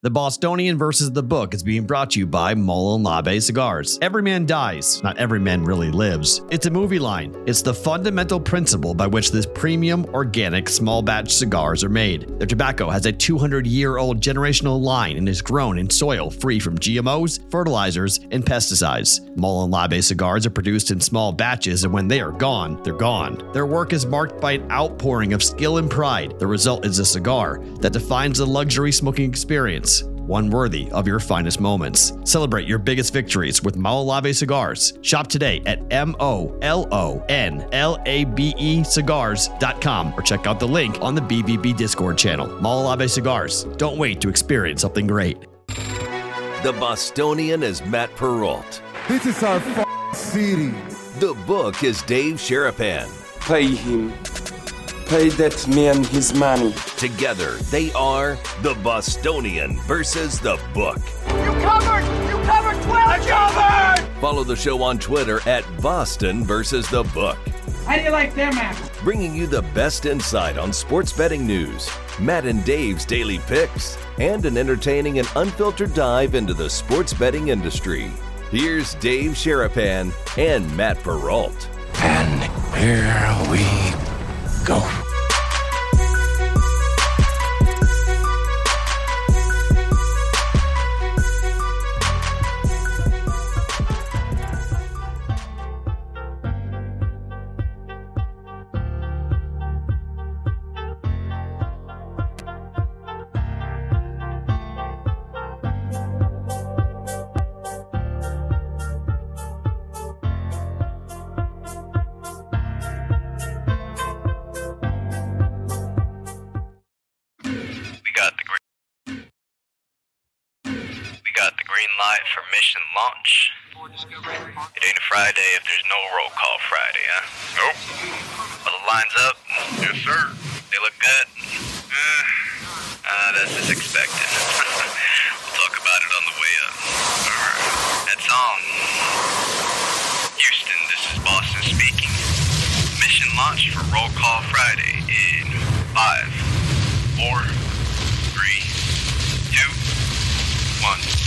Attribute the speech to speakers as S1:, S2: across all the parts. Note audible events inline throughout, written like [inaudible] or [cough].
S1: The Bostonian versus the Book is being brought to you by Molon Labe Cigars. Every man dies, not every man really lives. It's a movie line. It's the fundamental principle by which this premium, organic, small batch cigars are made. Their tobacco has a 200 year old generational line and is grown in soil free from GMOs, fertilizers, and pesticides. Molon Labe cigars are produced in small batches, and when they are gone, they're gone. Their work is marked by an outpouring of skill and pride. The result is a cigar that defines the luxury smoking experience one worthy of your finest moments. Celebrate your biggest victories with Molon Labe cigars. Shop today at M O L O N L A B E cigars.com or check out the link on the BBB Discord channel. Molon Labe cigars. Don't wait to experience something great.
S2: The Bostonian is Matt Perrault.
S3: This is our f- city.
S2: The book is Dave Sharapan.
S4: Pay him. Pay that man his money.
S2: Together, they are the Bostonian versus the book.
S5: You covered! You covered 12! I covered!
S2: Follow the show on Twitter at Boston versus the book.
S5: How do you like them apples?
S2: Bringing you the best insight on sports betting news, Matt and Dave's daily picks, and an entertaining and unfiltered dive into the sports betting industry. Here's Dave Sharapan and Matt Perrault.
S4: And here we go.
S6: Launch. It ain't a Friday if there's no roll call Friday, huh? Nope. Are the lines up? Yes, sir. They look good. Uh, uh, that's as expected. [laughs] we'll talk about it on the way up. All right. That's on. Houston, this is Boston speaking. Mission launch for Roll Call Friday in five, four, three, two, one.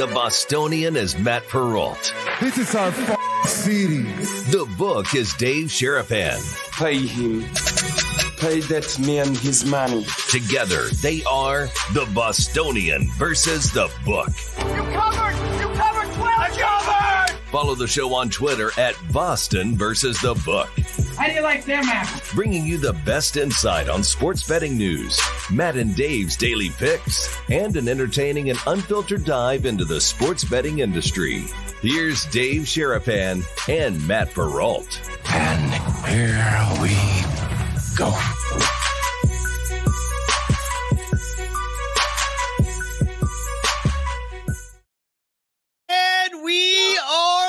S2: The Bostonian is Matt Perrault.
S3: This is our f- city.
S2: The book is Dave Sharapan.
S4: Pay him. Pay that man his money.
S2: Together, they are the Bostonian versus the book.
S5: You covered! You covered 12! I covered!
S2: Follow the show on Twitter at Boston versus the book.
S5: How do you like them apples?
S2: Bringing you the best insight on sports betting news, Matt and Dave's daily picks, and an entertaining and unfiltered dive into the sports betting industry. Here's Dave Sharapan and Matt Perrault.
S4: And here we go.
S1: And we are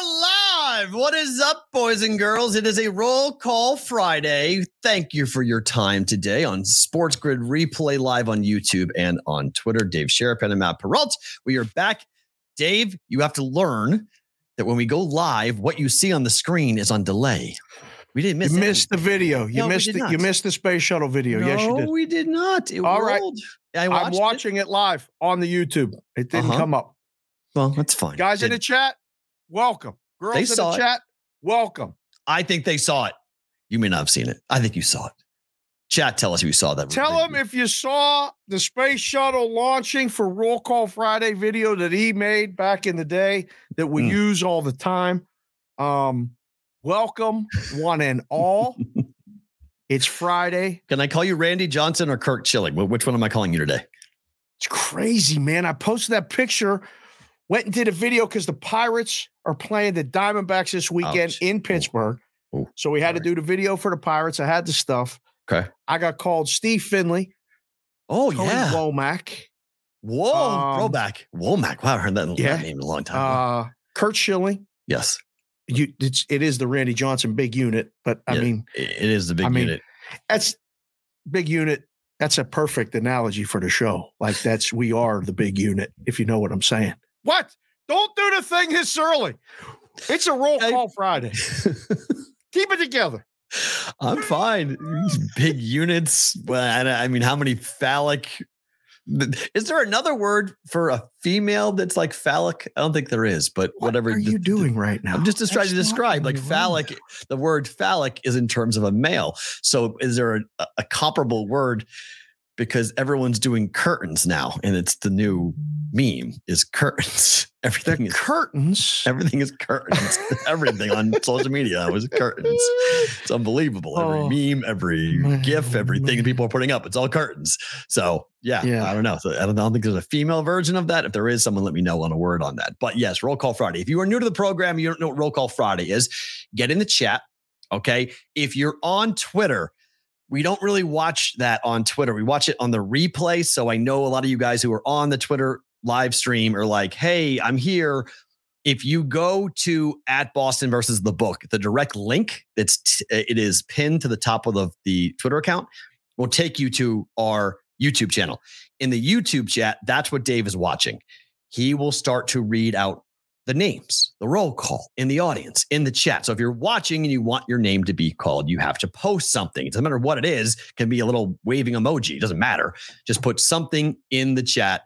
S1: live. What is up, boys and girls? It is a roll call Friday. Thank you for your time today on Sports Grid Replay Live on YouTube and on Twitter. Dave Sharapan and Matt Perrault. We are back. Dave, you have to learn that when we go live, what you see on the screen is on delay. We didn't miss
S7: You missed the video. You
S1: No,
S7: missed
S1: did
S7: the, you missed the space shuttle video.
S1: No,
S7: yes, you did.
S1: we did not. It
S7: All right.
S1: rolled. I
S7: I'm
S1: watched it.
S7: watching it. live on the YouTube. It didn't
S1: Uh-huh.
S7: come up.
S1: Well, that's fine.
S7: Guys in the chat, welcome. Girls
S1: They
S7: in
S1: saw
S7: the
S1: it.
S7: chat, welcome.
S1: I think they saw it. You may not have seen it. I think you saw it. Chat, tell us if you saw that.
S7: Tell them if you saw the space shuttle launching for Roll Call Friday video that he made back in the day that we
S1: Mm.
S7: use all the time. Um, welcome, one and all. [laughs] it's Friday.
S1: Can I call you Randy Johnson or Curt Schilling? Which one am I calling you today?
S7: It's crazy, man. I posted that picture, went and did a video because the Pirates are playing the Diamondbacks this weekend
S1: Ouch.
S7: in Pittsburgh.
S1: Ooh,
S7: So we had to do the video for the Pirates. I had the stuff.
S1: Okay.
S7: I got called Steve Finley,
S1: Oh,
S7: Tony
S1: yeah.
S7: Womack,
S1: Whoa,
S7: Um,
S1: throwback. Womack. Wow, I heard that, that
S7: yeah.
S1: name in a long time. ago.
S7: uh, Curt Schilling.
S1: yes.
S7: You, it's, it is the Randy Johnson big unit, but I
S1: Yeah.
S7: mean,
S1: It- it is the big
S7: I mean,
S1: unit.
S7: that's big unit That's a perfect analogy for the show. Like that's we are the big unit, if you know what I'm saying. What? Don't do the thing this early. It's a roll call Friday. [laughs] Keep it together.
S1: I'm fine. These big units. Well, I, I mean, how many phallic? Is there another word for a female that's like phallic? I don't think there is, but
S7: What
S1: whatever.
S7: What are you doing right now?
S1: I'm just, trying to describe like phallic. The word phallic is in terms of a male. So is there a, a comparable word? Because everyone's doing curtains now, and it's the new meme is curtains. [laughs] Everything is
S7: curtains.
S1: everything is curtains. [laughs] everything on social media was curtains. It's unbelievable. Every
S7: Oh,
S1: meme, every
S7: man,
S1: GIF, everything
S7: man.
S1: people are putting up, it's all curtains. So yeah,
S7: Yeah.
S1: I don't know. So I don't, I don't think there's a female version of that. If there is, someone let me know on a word on that. But yes, Roll Call Friday. If you are new to the program, you don't know what Roll Call Friday is, get in the chat. Okay. If you're on Twitter, we don't really watch that on Twitter. We watch it on the replay. So I know a lot of you guys who are on the Twitter live stream are like, hey, I'm here. If you go to at Boston versus the book, the direct link that's t- it is pinned to the top of the, the Twitter account will take you to our YouTube channel. In the YouTube chat, that's what Dave is watching. He will start to read out the names, the roll call in the audience, in the chat. So if you're watching and you want your name to be called, you have to post something. It doesn't matter what it is, it can be a little waving emoji, it doesn't matter. Just put something in the chat.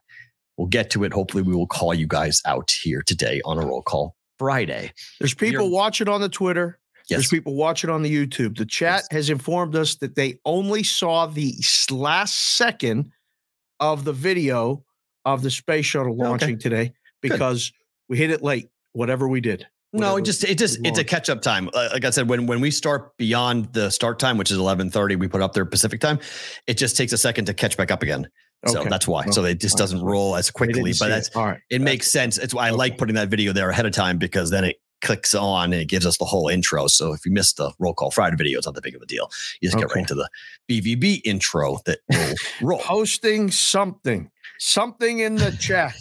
S1: We'll get to it. Hopefully, we will call you guys out here today on a roll call Friday.
S7: There's people
S1: You're-
S7: watching on the Twitter.
S1: Yes.
S7: There's people watching on the YouTube. The chat
S1: Yes.
S7: has informed us that they only saw the last second of the video of the space shuttle oh,
S1: Okay.
S7: launching today because we hit it late, whatever we did.
S1: No,
S7: Whatever
S1: it just it just it's a catch up time. Uh, Like I said, when when we start beyond the start time, which is eleven thirty, we put up there Pacific time. It just takes a second to catch back up again. So
S7: Okay.
S1: that's why. So it just doesn't roll as quickly. But that's
S7: it. all right.
S1: it makes sense. It's why I like putting that video there ahead of time because then it clicks on and it gives us the whole intro. So if you missed the roll call Friday video, it's not that big of a deal. You just get right into the BVB intro that will [laughs] roll.
S7: posting something, something in the chat.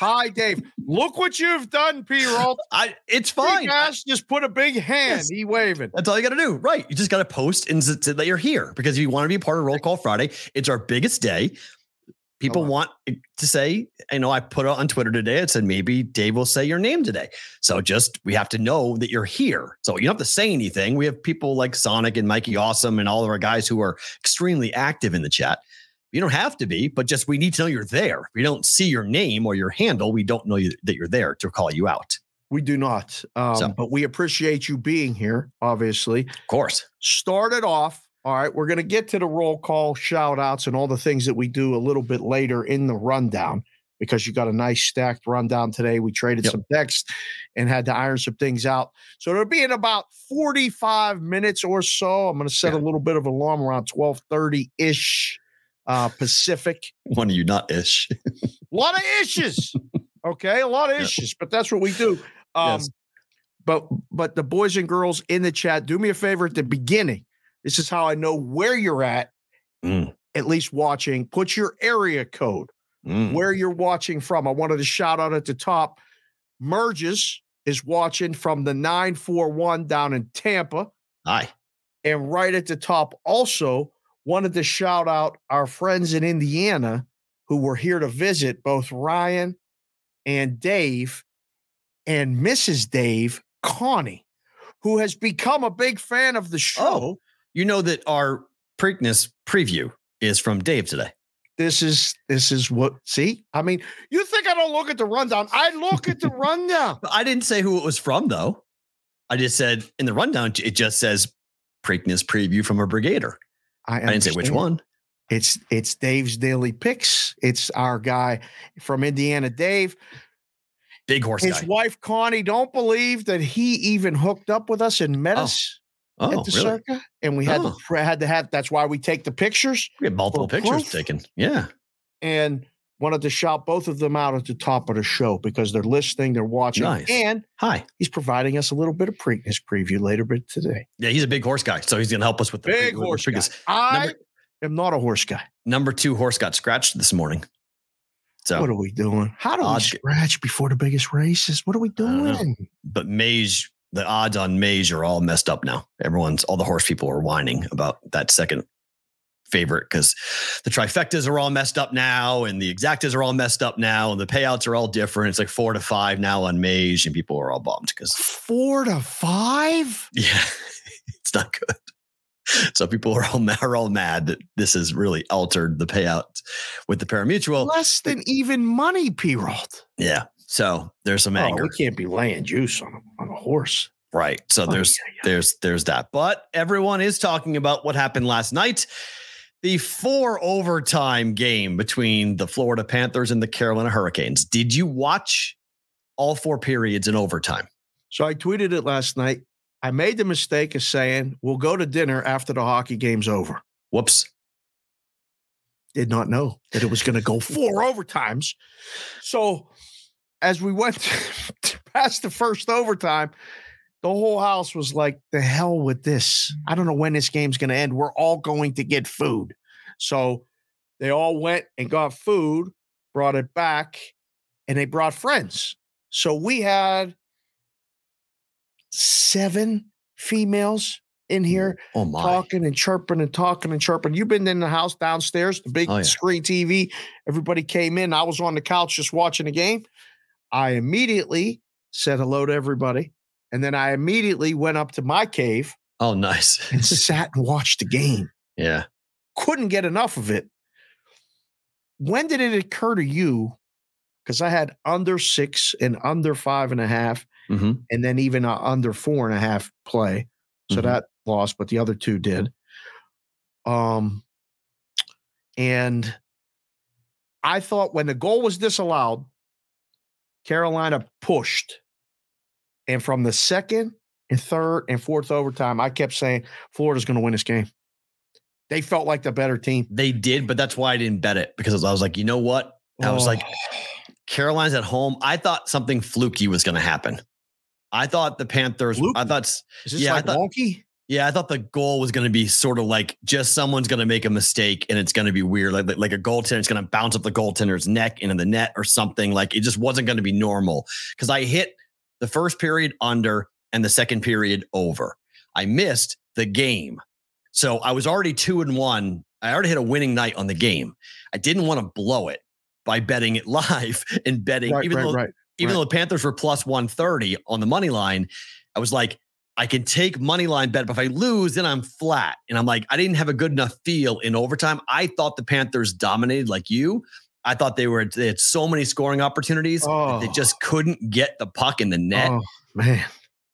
S7: Hi, Dave. Look what you've done, P. Roll. [laughs]
S1: I it's
S7: Fine.
S1: fine.
S7: just put a big hand.
S1: Yes.
S7: He waving.
S1: That's all you got to do. Right. You just got to post and say that you're here because if you want to be a part of Roll Call Friday, it's our biggest day. People
S7: oh,
S1: want to say, I know I put it on Twitter today. It said maybe Dave will say your name today. So just we have to know that you're here. So you don't have to say anything. We have people like Sonic and Mikey Awesome and all of our guys who are extremely active in the chat. You don't have to be, but just we need to know you're there. If we don't see your name or your handle, we don't know you, that you're there to call you out.
S7: We do not. Um,
S1: So-
S7: But we appreciate you being here, obviously.
S1: Of course.
S7: Started off. All right. We're going to get to the roll call, shout outs, and all the things that we do a little bit later in the rundown because you got a nice stacked rundown today. We traded
S1: Yep.
S7: some text and had to iron some things out. So it'll be in about 45 minutes or so. I'm going to set
S1: Yeah.
S7: a little bit of alarm around 1230 ish uh, Pacific.
S1: One of you not ish.
S7: A lot of issues. Okay, a lot of issues, but that's what we do. Um,
S1: Yes.
S7: But but the boys and girls in the chat, do me a favor at the beginning. This is how I know where you're at.
S1: Mm.
S7: At least watching. Put your area code
S1: Mm.
S7: where you're watching from. I wanted to shout out at the top. Merges is watching from the 941 down in Tampa.
S1: Hi.
S7: And right at the top, also wanted to shout out our friends in Indiana who were here to visit, both Ryan and Dave and Mrs. Dave Connie, who has become a big fan of the oh, show.
S1: Oh. You know that our Preakness preview is from Dave today.
S7: This is this is what see. I mean, you think I don't look at the rundown? I look at the rundown. [laughs]
S1: I didn't say who it was from, though. I just said in the rundown, it just says Preakness preview from a Brigader. I didn't say which one.
S7: It's it's Dave's daily picks. It's our guy from Indiana, Dave.
S1: Big horse
S7: His
S1: guy.
S7: wife Connie don't believe that he even hooked up with us and met
S1: Oh,
S7: us
S1: Oh,
S7: at the
S1: really?
S7: circa, and we had
S1: Oh.
S7: to had to have. That's why we take the pictures
S1: We had multiple pictures
S7: proof?
S1: taken. Yeah.
S7: and wanted to shout both of them out at the top of the show because they're listening, they're watching,
S1: Nice.
S7: and
S1: Hi.
S7: he's providing us a little bit of Preakness preview later bit today.
S1: Yeah, he's a big horse guy. So he's going to help us with the
S7: Big
S1: the
S7: horse guy. I
S1: Number-
S7: am not a horse guy.
S1: Number two horse got scratched this morning. So,
S7: What are we doing? How do we scratch before the biggest races? What are we doing?
S1: but Mage, the odds on Mage are all messed up now. Everyone's, all the horse people are whining about that second favorite because the trifectas are all messed up now and the exactas are all messed up now and the payouts are all different. It's like four to five now on Mage and people are all bummed because
S7: Four to five?
S1: yeah, [laughs] it's not good. So people are all [laughs] are all mad that this has really altered the payout with the parimutuel.
S7: Less than even money, P. Rolt.
S1: Yeah. So there's some
S7: Oh,
S1: anger.
S7: we can't be laying juice on a, on a horse.
S1: Right. So
S7: Oh,
S1: there's
S7: yeah, yeah.
S1: there's there's that. But everyone is talking about what happened last night. The four overtime game between the Florida Panthers and the Carolina Hurricanes. Did you watch all four periods in overtime?
S7: So I tweeted it last night. I made the mistake of saying we'll go to dinner after the hockey game's over.
S1: Whoops.
S7: Did not know that it was going to go four [laughs] overtimes. So as we went [laughs] past the first overtime, the whole house was like, the hell with this. I don't know when this game's going to end. We're all going to get food. So they all went and got food, brought it back, and they brought friends. So we had seven females in here
S1: Oh, oh my.
S7: talking and chirping and talking and chirping. You've been in the house downstairs, the big
S1: Oh, yeah.
S7: screen TV. Everybody came in. I was on the couch just watching the game. I immediately said hello to everybody. And then I immediately went up to my cave
S1: Oh, nice. [laughs]
S7: and sat and watched the game.
S1: yeah.
S7: Couldn't get enough of it. When did it occur to you? Because I had under six and under five and a half,
S1: hmm
S7: and then even a under four and a half play. So
S1: Mhm.
S7: that lost, but the other two did. Um, and I thought when the goal was disallowed, Carolina pushed. And from the second and third and fourth overtime, I kept saying Florida's going to win this game. They felt like the better team.
S1: They did, but that's why I didn't bet it because I was like, you know what? I was like,
S7: Oh.
S1: Caroline's at home. I thought something fluky was going to happen. I thought the Panthers. I thought
S7: is this
S1: yeah, I thought-
S7: wonky?
S1: Yeah, I thought the goal was going to be sort of like just someone's going to make a mistake and it's going to be weird, like like a goaltender's going to bounce up the goaltender's neck into the net or something. Like it just wasn't going to be normal because I hit the first period under and the second period over. I missed the game, so I was already two and one. I already had a winning night on the game. I didn't want to blow it by betting it [laughs] live and betting,
S7: Right,
S1: even
S7: right,
S1: though
S7: right.
S1: even though the Panthers were plus 130 on the money line, I was like, I can take money line bet, but if I lose, then I'm flat. And I'm like, I didn't have a good enough feel in overtime. I thought the Panthers dominated like you. I thought they were they had so many scoring opportunities. that They
S7: Oh.
S1: just couldn't get the puck in the net.
S7: Oh, man.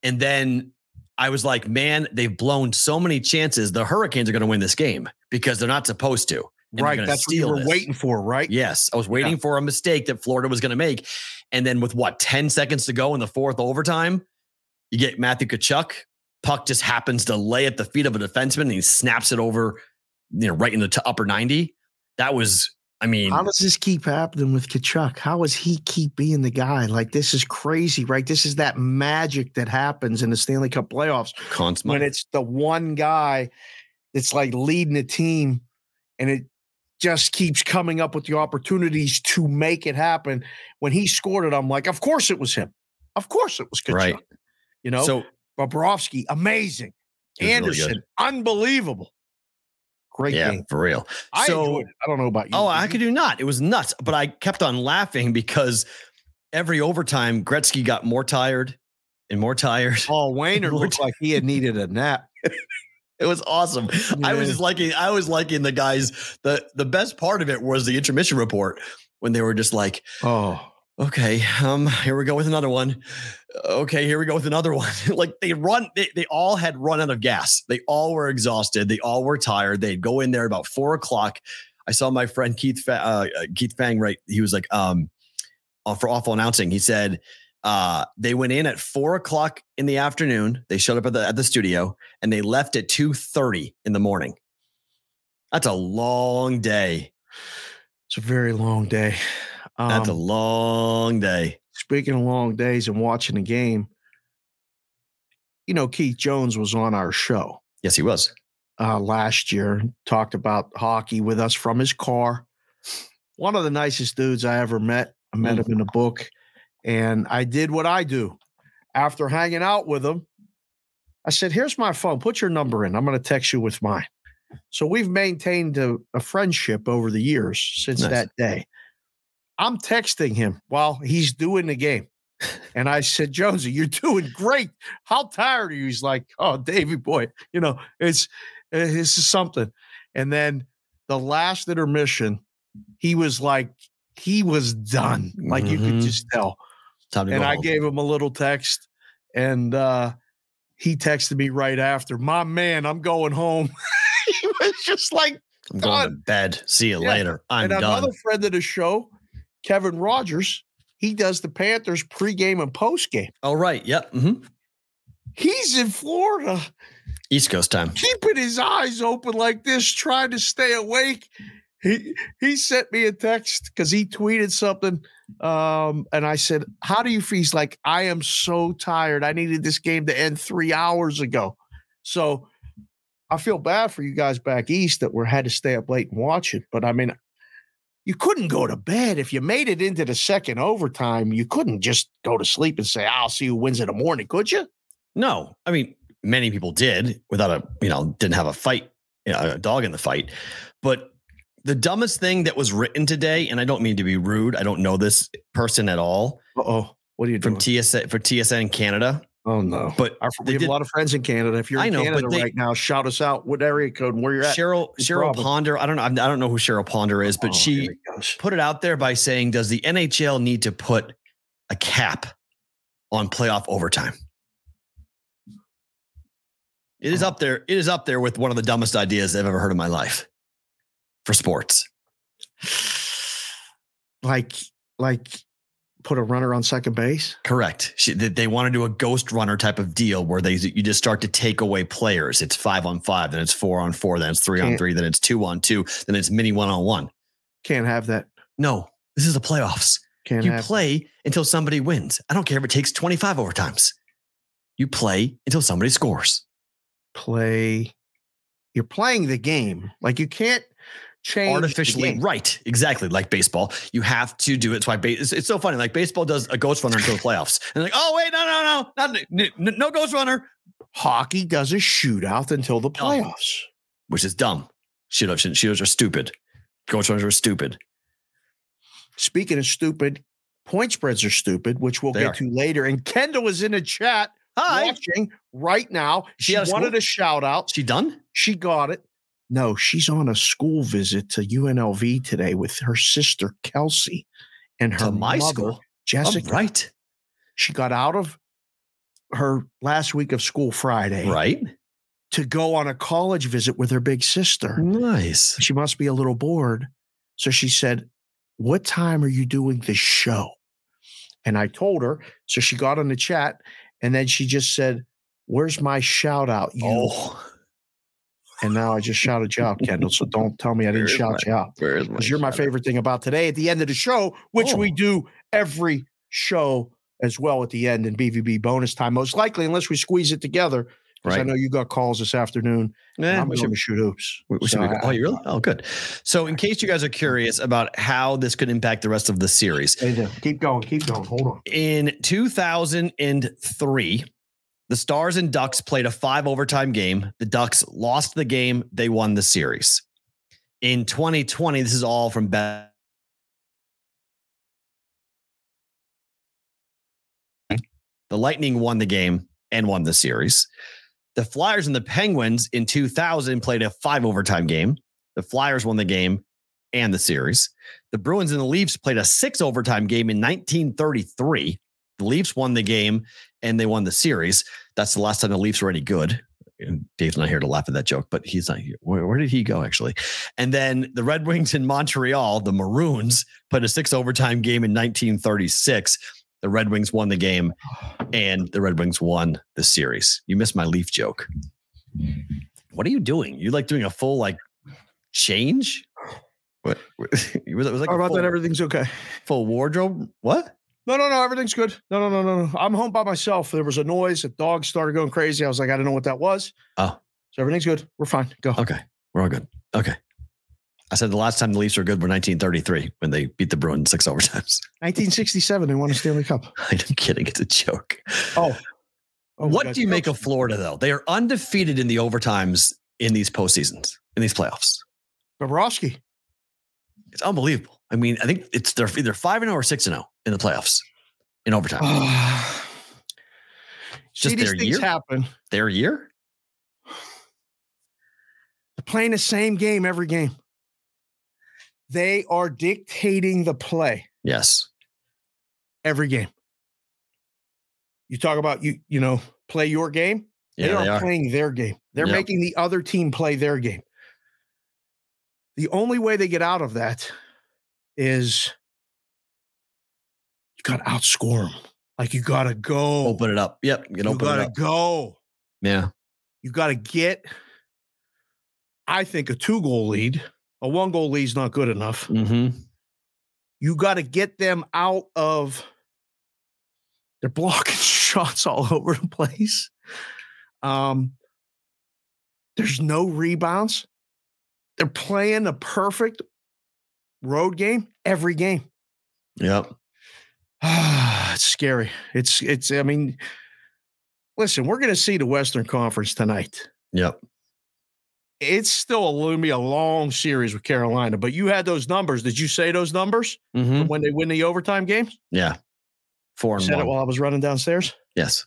S1: And then I was like, man, they've blown so many chances. The Hurricanes are going to win this game because they're not supposed to.
S7: Right. That's what you were
S1: this.
S7: waiting for, right?
S1: Yes, I was waiting for a mistake that Florida was going to make. And then with what, 10 seconds to go in the fourth overtime, you get Matthew Tkachuk. Puck just happens to lay at the feet of a defenseman and he snaps it over, you know, right in the upper 90. That was, I mean,
S7: How does this keep happening with Tkachuk? How does he keep being the guy? Like this is crazy, right? This is that magic that happens in the Stanley Cup playoffs
S1: Conn
S7: when it's the one guy that's like leading the team and it just keeps coming up with the opportunities to make it happen. When he scored it, I'm like, of course it was him. Of course it was Tkachuk.
S1: Right.
S7: You know,
S1: So
S7: Bobrovsky, amazing.
S1: Was really Andersen,
S7: unbelievable. Great
S1: yeah,
S7: game.
S1: for real.
S7: I
S1: so.
S7: I don't know about you.
S1: Oh, I could do not. It was nuts, but I kept on laughing because every overtime, Gretzky got more tired and more tired.
S7: Oh, [laughs] Paul Wayner
S1: More
S7: looked like he had needed a nap. [laughs]
S1: It was awesome. I was just liking. I was liking the guys. the The best part of it was the intermission report when they were just like,
S7: Oh,
S1: "Okay, um, here we go with another one. Okay, here we go with another one." [laughs] like they run. They, they all had run out of gas. They all were exhausted. They all were tired. They'd go in there about four o'clock. I saw my friend Keith uh, uh, Keith Fang. Right, he was like, um, uh, for awful announcing. He said. Uh, they went in at four o'clock in the afternoon. They showed up at the at the studio and they left at two thirty in the morning. That's a long day.
S7: it's a very long day.
S1: That's a
S7: Um,
S1: long day.
S7: speaking of long days and watching the game, you know, Keith Jones was on our show
S1: Yes, he was.
S7: uh, last year, talked about hockey with us from his car. One of the nicest dudes I ever met. I met him in a book, and I did what I do. After hanging out with him, I said, Here's my phone. Put your number in. I'm going to text you with mine. So we've maintained a, a friendship over the years since
S1: Nice.
S7: that day. I'm texting him while he's doing the game. And I said, Jonesy, you're doing great. How tired are you? He's like, Oh, Davy boy, you know, it's uh, this is something. And then the last intermission, he was like, he was done. Like you could
S1: Mhm.
S7: just tell and I gave him a little text, and uh, he texted me right after, "My man, I'm going home." [laughs] he was just like,
S1: I'm going to bed. See you
S7: Yeah.
S1: later. I'm
S7: and
S1: done.
S7: another friend of the show, Kevin Rogers, he does the Panthers pregame and postgame.
S1: oh, right. Yep. hmm
S7: He's in Florida,
S1: East Coast time.
S7: keeping his eyes open like this, trying to stay awake. He he sent me a text because he tweeted something, um, and I said, "How do you feel?" He's like, "I am so tired. I needed this game to end three hours ago." So I feel bad for you guys back east that were had to stay up late and watch it. But I mean, you couldn't go to bed if you made it into the second overtime. You couldn't just go to sleep and say, "I'll see who wins in the morning," could you?
S1: No, I mean, many people did without a, you know, didn't have a fight, you know, a dog in the fight. But the dumbest thing that was written today, and I don't mean to be rude, I don't know this person at all
S7: oh, what are you
S1: from
S7: doing?
S1: TSN for TSN Canada,
S7: oh no,
S1: but
S7: Our, we have
S1: did-
S7: a lot of friends in Canada. If you're
S1: I
S7: in
S1: know,
S7: Canada
S1: they-
S7: right now, shout us out. What area code and where you're at?
S1: Cheryl
S7: No
S1: Cheryl
S7: problem.
S1: Ponder, I don't know, I don't know who Cheryl Ponder is, but
S7: Oh,
S1: she
S7: here he goes.
S1: put it out there by saying, "Does the NHL need to put a cap on playoff overtime?" It is
S7: Oh.
S1: up there. It is up there with one of the dumbest ideas I've ever heard in my life for sports. [sighs]
S7: like like put a runner on second base.
S1: Correct. She, they, they want to do a ghost runner type of deal where they you just start to take away players. It's five on five, then it's four on four, then it's three on
S7: Can't-
S1: three, then it's two on two, then it's mini one on one.
S7: Can't have that.
S1: No, this is the playoffs.
S7: Can't
S1: you play until somebody wins. I don't care if it takes 25 overtimes. You play until somebody scores.
S7: play. You're playing the game. Like you can't change
S1: Artificially, right. Exactly. Like baseball. You have to do it. It's why ba- it's, it's so funny. Like baseball does a ghost runner until the playoffs. And like, oh, wait, no, no, no, not, no ghost runner,
S7: Hockey does a shootout until the playoffs.
S1: which is dumb. Shootouts, shootouts are stupid. Ghost runners are stupid.
S7: Speaking of stupid, point spreads are stupid, which we'll
S1: They
S7: get
S1: are.
S7: to later. And Kendall is in the chat
S1: Hi.
S7: watching right now.
S1: She
S7: She wanted
S1: school?
S7: a shout out.
S1: She done?
S7: She got it. No, she's on a school visit to UNLV today with her sister Kelsey and her
S1: To my
S7: mother
S1: school.
S7: Jessica.
S1: Oh, right.
S7: She got out of her last week of school Friday
S1: Right.
S7: to go on a college visit with her big sister.
S1: Nice.
S7: She must be a little bored. So she said, What time are you doing the show? And I told her. So she got on the chat and then she just said, Where's my shout out? You
S1: Oh,
S7: and now I just shouted you out, Kendall. So don't tell me I didn't shout
S1: my-
S7: you out. Because you're my favorite thing about today at the end of the show, which we
S1: Oh.
S7: do every show as well at the end in BVB bonus time, most likely, unless we squeeze it together. Because I know you got calls this afternoon.
S1: Eh,
S7: I'm
S1: we
S7: going
S1: should-
S7: to shoot hoops.
S1: We, we should
S7: So
S1: be, oh, you really? Oh, good. So, in case you guys are curious about how this could impact the rest of the series,
S7: Keep going. Keep going. Hold on.
S1: in 2003, the Stars and Ducks played a five overtime game. The Ducks lost the game, they won the series. In 2020, this is all from Bet. The Lightning won the game and won the series. The Flyers and the Penguins in 2000 played a five overtime game. The Flyers won the game and the series. The Bruins and the Leafs played a six overtime game in 1933. The Leafs won the game and they won the series. That's the last time the Leafs were any good. And Dave's not here to laugh at that joke, but he's not here. Where, where did he go, actually? And then the Red Wings in Montreal, the Maroons, put a six overtime game in 1936. The Red Wings won the game and the Red Wings won the series. You missed my Leaf joke. What are you doing? You like doing a full like change? What? [laughs] It was, it was like
S7: How about
S1: full,
S7: that? Everything's okay.
S1: full wardrobe. What?
S7: No, no, no. Everything's good. No, no, no, no, no. I'm home by myself. There was a noise. A dog started going crazy. I was like, I don't know what that was.
S1: Oh.
S7: So everything's good. We're fine. Go.
S1: Okay, we're all good. Okay. I said the last time the Leafs were good were 1933 when they beat the Bruins six [laughs] overtimes.
S7: 1967, they won a Stanley Cup. [laughs]
S1: I'm kidding. It's a joke.
S7: Oh. Oh,
S1: what do you make of Florida, though? They are undefeated in the overtimes in these postseasons, in these playoffs.
S7: Bobrovsky.
S1: It's unbelievable. I mean, I think it's they're either five and zero or six and zero in the playoffs in overtime. [sighs]
S7: See,
S1: Just
S7: these
S1: their year?
S7: happen.
S1: Their year?
S7: They're playing the same game every game. They are dictating the play
S1: Yes.
S7: every game. You talk about you, you know, play your game.
S1: Yeah,
S7: they are
S1: they are.
S7: playing their game. They're
S1: Yep.
S7: making the other team play their game. The only way they get out of that is you got to outscore them. Like you got to go.
S1: Open it up. Yep. You
S7: you got to go.
S1: Yeah.
S7: You got to get, I think, a two goal lead. A one goal lead is not good enough.
S1: Mm-hmm.
S7: You got to get them out of, they're blocking [laughs] shots all over the place. Um, there's no rebounds. They're playing a perfect road game every game.
S1: Yep. [sighs]
S7: it's scary. It's it's. I mean, listen, we're going to see the Western Conference tonight.
S1: Yep.
S7: It's still going to be a long series with Carolina, but you had those numbers. Did you say those numbers
S1: Mm-hmm.
S7: when they win the overtime games?
S1: Yeah. Four and
S7: said it while I was running downstairs.
S1: yes.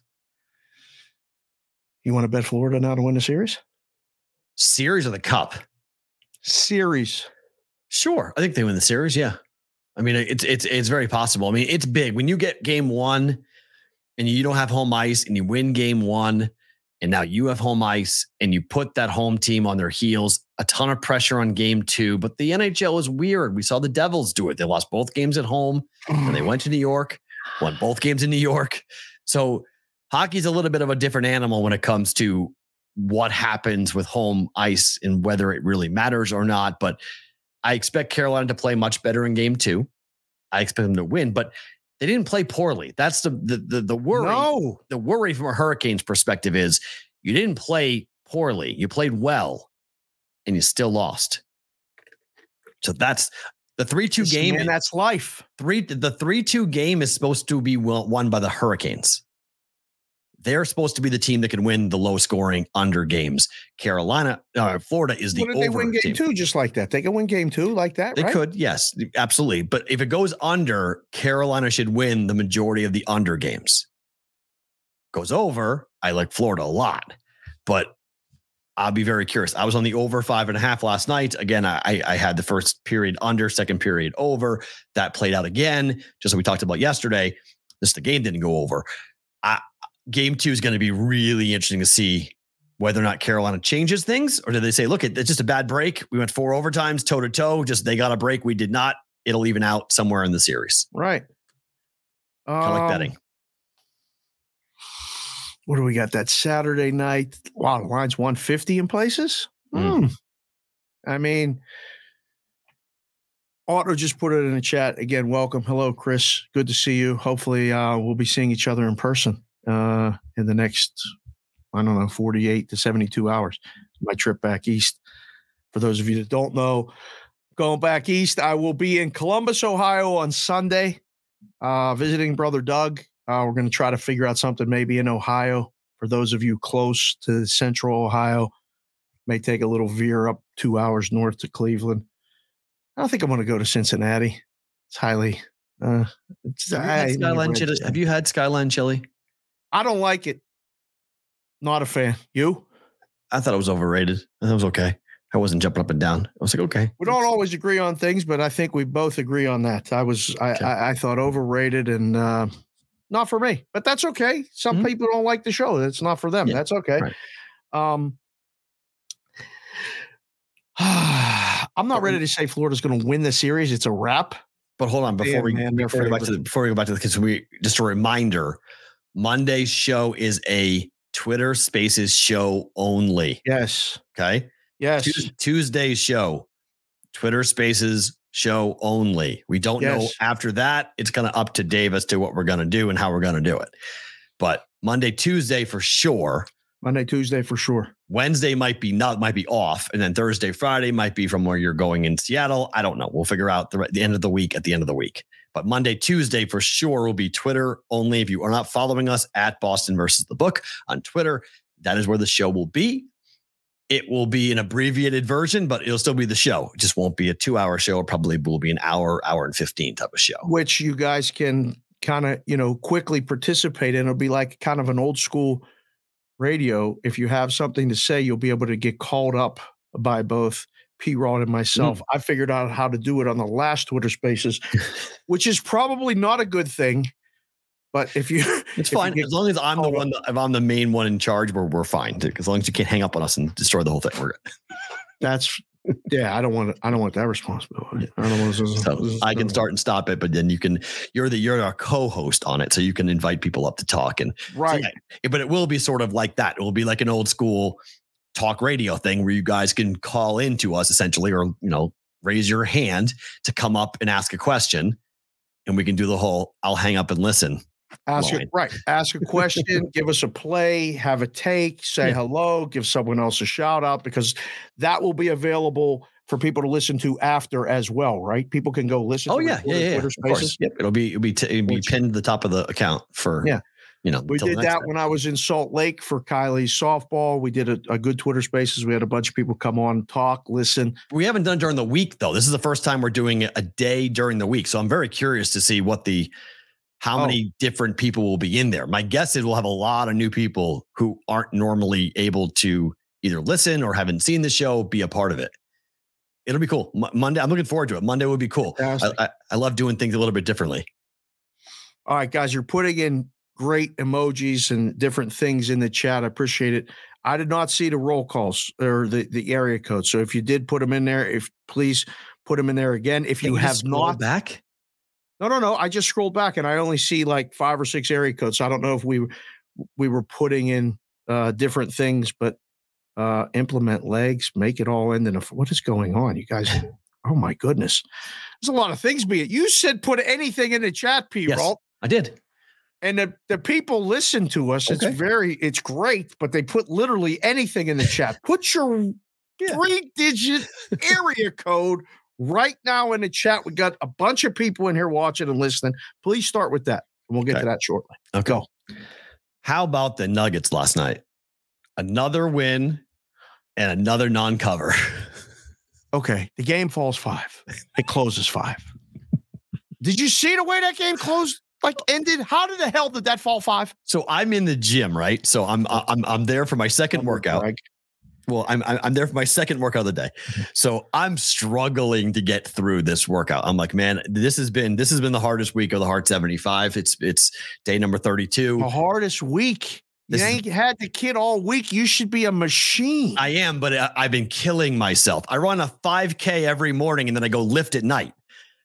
S7: You want to bet Florida now to win the series?
S1: Series of the cup.
S7: Series.
S1: Sure. I think they win the series. Yeah. I mean, it's it's it's very possible. I mean, it's big when you get game one and you don't have home ice and you win game one, and now you have home ice and you put that home team on their heels. A ton of pressure on game two, but the NHL is weird. We saw the Devils do it. They lost both games at home and they mm. went to New York, won both games in New York. So hockey's a little bit of a different animal when it comes to what happens with home ice and whether it really matters or not. But I expect Carolina to play much better in game two. I expect them to win, but they didn't play poorly. That's the the the, the worry.
S7: No.
S1: The worry from a Hurricanes perspective is you didn't play poorly. You played well and you still lost. So that's the 3-2 game.
S7: and that's life.
S1: three the 3-2 game is supposed to be won by the Hurricanes. They're supposed to be the team that can win the low scoring under games. Carolina, uh, Florida is the
S7: did they
S1: over
S7: win game
S1: team.
S7: two just like that? They can win game two like that,
S1: They
S7: right?
S1: could, yes, absolutely. But if it goes under, Carolina should win the majority of the under games. Goes over, I like Florida a lot, but I'll be very curious. I was on the over five and a half last night. Again, I, I had the first period under, second period over. That played out again, just like we talked about yesterday. This the game didn't go over. I, game two is going to be really interesting to see whether or not Carolina changes things, or do they say, look, it's just a bad break. We went four overtimes, toe to toe. Just they got a break. We did not. It'll even out somewhere in the series.
S7: Right.
S1: Kind of like
S7: Um,
S1: betting.
S7: What do we got that Saturday night? Wow, the line's 150 in places.
S1: Mm.
S7: Hmm. I mean, Otto just put it in the chat again. Welcome. Hello, Chris. Good to see you. Hopefully, uh, we'll be seeing each other in person uh, in the next, I don't know, 48 to 72 hours. My trip back east. For those of you that don't know, going back east, I will be in Columbus, Ohio on Sunday, uh, visiting brother Doug. Uh, we're going to try to figure out something maybe in Ohio. For those of you close to central Ohio, may take a little veer up two hours north to Cleveland. I don't think I'm going to go to Cincinnati. It's highly. Uh, it's,
S1: Have you,
S7: I-
S1: had Skyline chili? Have you had Skyline chili?
S7: I don't like it. Not a fan. You?
S1: I thought it was overrated. That was okay. I wasn't jumping up and down. I was like, okay.
S7: We don't always agree on things, but I think we both agree on that. I was I
S1: Okay.
S7: I, I thought overrated and uh, not for me, but that's okay. Some
S1: Mhm.
S7: people don't like the show. It's not for them.
S1: Yeah,
S7: That's okay.
S1: right.
S7: Um, [sighs] I'm not ready to say Florida's going to win the series. It's a wrap.
S1: But hold on, before
S7: Damn,
S1: we
S7: man,
S1: before we go back to the before we go back to the because we just a reminder, Monday's show is a Twitter Spaces show only.
S7: Yes.
S1: Okay,
S7: Yes.
S1: Tues- Tuesday's show, Twitter Spaces show only. We don't know after that. It's kind of up to Dave as to what we're going to do and how we're going to do it. But Monday, Tuesday for sure.
S7: Monday, Tuesday for sure.
S1: Wednesday might be not might be off, and then Thursday, Friday might be from where you're going in Seattle. I don't know. We'll figure out the, the end of the week at the end of the week. But Monday, Tuesday for sure will be Twitter only. If you are not following us at Boston versus the Book on Twitter, that is where the show will be. it will be an abbreviated version, but it'll still be the show. It just won't be a two hour show. It probably will be an hour, hour and 15 type of show.
S7: which you guys can kind of you know quickly participate in. It'll be like kind of an old school radio. If you have something to say, you'll be able to get called up by both P. Rod and myself.
S1: Mm.
S7: I figured out how to do it on the last Twitter Spaces, [laughs] which is probably not a good thing. But if you, [laughs]
S1: It's
S7: if
S1: fine.
S7: get
S1: As long as I'm the one, that, if I'm the main one in charge, we're, we're fine. As long as you can't hang up on us and destroy the whole thing, we're good.
S7: that's yeah. I don't want I don't want that responsibility. I don't want to.
S1: So I can start and stop it, but then you can, you're the, you're our co-host on it. So you can invite people up to talk and so
S7: right.
S1: yeah, but it will be sort of like that. It will be like an old school talk radio thing where you guys can call into us essentially, or you know, raise your hand to come up and ask a question, and we can do the whole "I'll hang up and listen."
S7: Ask a, right. Ask a question, give us a play, have a take, [laughs] say
S1: Yeah.
S7: hello, give someone else a shout out because that will be available for people to listen to after as well, right? People can go listen.
S1: Oh
S7: to
S1: yeah, yeah,
S7: recorded
S1: yeah.
S7: Twitter. Spaces.
S1: Yep, it'll be it'll be t- it'll be
S7: Which-
S1: pinned to the top of the account for
S7: Yeah.
S1: You know,
S7: We did that
S1: time.
S7: when I was in Salt Lake for Kylie's softball. We did a, a good Twitter Spaces. We had a bunch of people come on, talk, listen.
S1: We haven't done during the week though. This is the first time we're doing it a day during the week. So I'm very curious to see what the how
S7: Oh.
S1: many different people will be in there. My guess is we'll have a lot of new people who aren't normally able to either listen or haven't seen the show be a part of it. It'll be cool. Mo- Monday, I'm looking forward to it. Monday would be cool. I, I, I love doing things a little bit differently.
S7: All right, guys, you're putting in great emojis and different things in the chat. I appreciate it. I did not see the roll calls or the, the area code. So if you did put them in there, if please put them in there again. If you
S1: Can
S7: have not,
S1: back,
S7: no, no, no. I just scrolled back and I only see like five or six area codes. So I don't know if we we were putting in uh, different things, but uh, implement legs, make it all end in a. What is going on, you guys? [laughs] Oh my goodness, there's a lot of things Be it You said put anything in the chat, P.
S1: Yes.
S7: Roll
S1: I did.
S7: and the, the people listen to us.
S1: Okay.
S7: It's very, it's great, but they put literally anything in the chat. Put your [laughs]
S1: Yeah.
S7: three digit [laughs] area code right now in the chat. We got a bunch of people in here watching and listening. Please start with that, and we'll get
S1: Okay.
S7: to that shortly.
S1: Okay.
S7: Go.
S1: How about the Nuggets last night? Another win and another non-cover. [laughs]
S7: Okay, the game falls five. It closes five. Did you see the way that game closed? Like ended? How did the hell did that fall five?
S1: So I'm in the gym, right? So I'm I'm I'm there for my second workout. Well, I'm I'm there for my second workout of the day. Mm-hmm. So I'm struggling to get through this workout. I'm like, man, this has been this has been the hardest week of the Heart 75. It's it's day number 32.
S7: The hardest week. You
S1: This is-
S7: ain't had the kid all week. You should be a machine.
S1: I am, but I, I've been killing myself. I run a 5K every morning and then I go lift at night.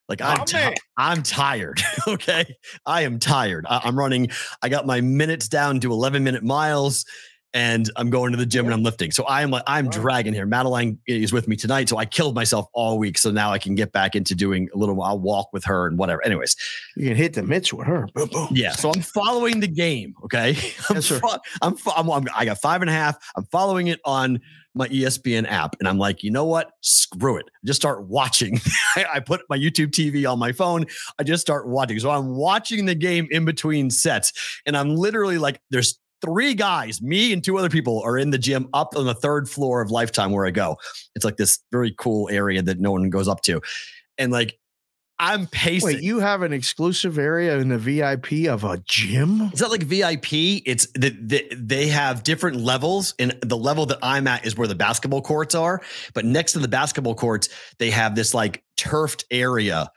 S1: Like I'm,
S7: Oh, man.
S1: I'm tired. [laughs] okay, I am tired. I, I'm running. I got my minutes down to 11 minute miles, and I'm going to the gym and I'm lifting. So I'm like I'm dragging here. Madeline is with me tonight, so I killed myself all week. So now I can get back into doing a little. I'll walk with her and whatever. Anyways,
S7: You can hit the mitts with her. Boom, boom.
S1: yeah. So I'm following the game. Okay. [laughs] I'm,
S7: Yes, sir.
S1: I'm, I'm, I'm- I got five and a half. I'm following it on my ESPN app. And I'm like, you know what? Screw it. Just start watching. [laughs] I, I put my YouTube TV on my phone. I just start watching. So I'm watching the game in between sets. And I'm literally like, there's three guys, me and two other people are in the gym up on the third floor of Lifetime where I go. It's like this very cool area that no one goes up to. And like, I'm pacing.
S7: Wait, you have an exclusive area in the VIP of a gym?
S1: It's not like VIP. It's that the, they have different levels, and the level that I'm at is where the basketball courts are. But next to the basketball courts, they have this like turfed area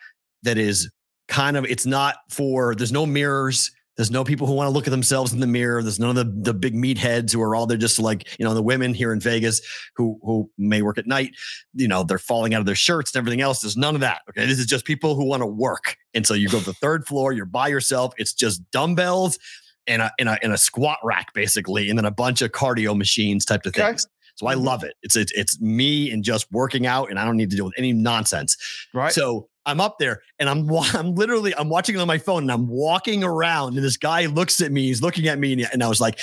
S1: that is kind of. It's not for. There's no mirrors. There's no people who want to look at themselves in the mirror. There's none of the the big meatheads who are all there just like you know the women here in Vegas who who may work at night. You know they're falling out of their shirts and everything else. There's none of that. Okay, this is just people who want to work. And so you go to the third floor. You're by yourself. It's just dumbbells and a and a, and a squat rack basically, and then a bunch of cardio machines type of
S7: Okay.
S1: things. So I
S7: Mhm.
S1: love it. It's it's it's me and just working out, and I don't need to deal with any nonsense.
S7: Right.
S1: So I'm up there and I'm [laughs] I'm literally I'm watching it on my phone and I'm walking around and this guy looks at me. He's looking at me and, and I was like,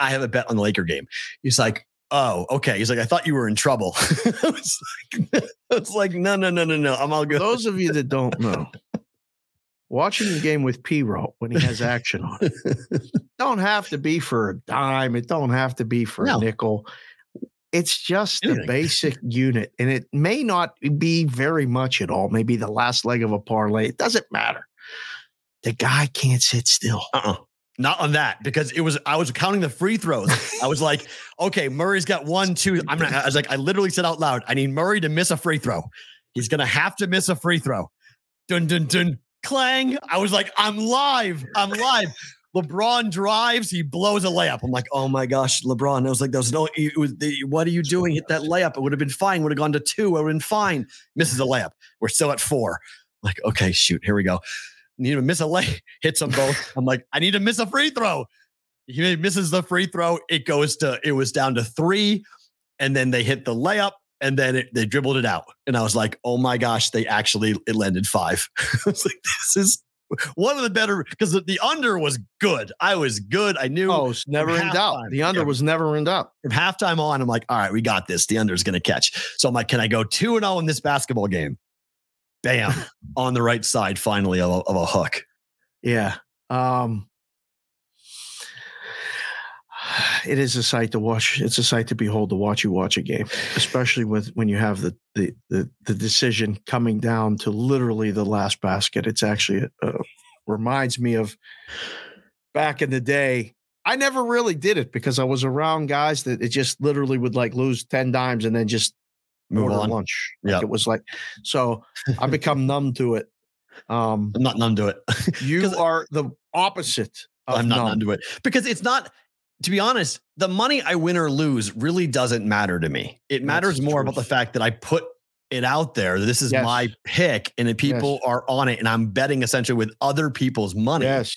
S1: I have a bet on the Laker game. He's like, Oh, okay. He's like, I thought you were in trouble. [laughs] I was like, [laughs] like, no, no, no, no, no. I'm all good.
S7: those of you that don't know, watching the game with P Roll when he has action on it don't have to be for a dime. It don't have to be for
S1: No.
S7: a nickel. It's just the
S1: Anything.
S7: basic unit, and it may not be very much at all. Maybe the last leg of a parlay. It doesn't matter. The guy can't sit still.
S1: Uh-uh. Not on that because it was I was counting the free throws. I was like, [laughs] okay, Murray's got one, two. I'm gonna, I was like, I literally said out loud, I need Murray to miss a free throw. He's gonna have to miss a free throw. Dun dun dun clang. I was like, I'm live. I'm live. LeBron drives, he blows a layup. I'm like, oh my gosh, LeBron. I was like, there's no, it was, the, what are you doing? Hit that layup. It would have been fine. Would have gone to two. It would have been fine. Misses a layup. We're still at four. I'm like, okay, shoot, here we go. Need to miss a lay, [laughs] hits them both. I'm like, I need to miss a free throw. He misses the free throw. It goes to, it was down to three. And then they hit the layup and then it, they dribbled it out. And I was like, oh my gosh, they actually, it landed five. [laughs] I was like, this is one of the better, because the, the under was good. I was good. I knew
S7: Oh, it's never in doubt. The under
S1: yeah.
S7: was never in doubt.
S1: from halftime on. I'm like, all right, we got this. The under is going to catch. So I'm like, can I go 2 and 0 in this basketball game? Bam, [laughs] on the right side, finally, of a, of a hook.
S7: Yeah. Um [sighs] it is a sight to watch. It's a sight to behold to watch you watch a game, especially with when you have the the the, the decision coming down to literally the last basket. It's actually uh, reminds me of back in the day. I never really did it because I was around guys that it just literally would like lose 10 dimes and then just
S1: Move on.
S7: lunch. Like It was like so I [laughs] become numb to it. Um
S1: I'm not numb to it. [laughs]
S7: you are the opposite of
S1: I'm not
S7: numb.
S1: numb to it because it's not. To be honest, the money I win or lose really doesn't matter to me. It matters
S7: the
S1: more about the fact that I put it out there. This is
S7: Yes.
S1: my pick, and if people are on it, and I'm betting essentially with other people's money.
S7: Yes.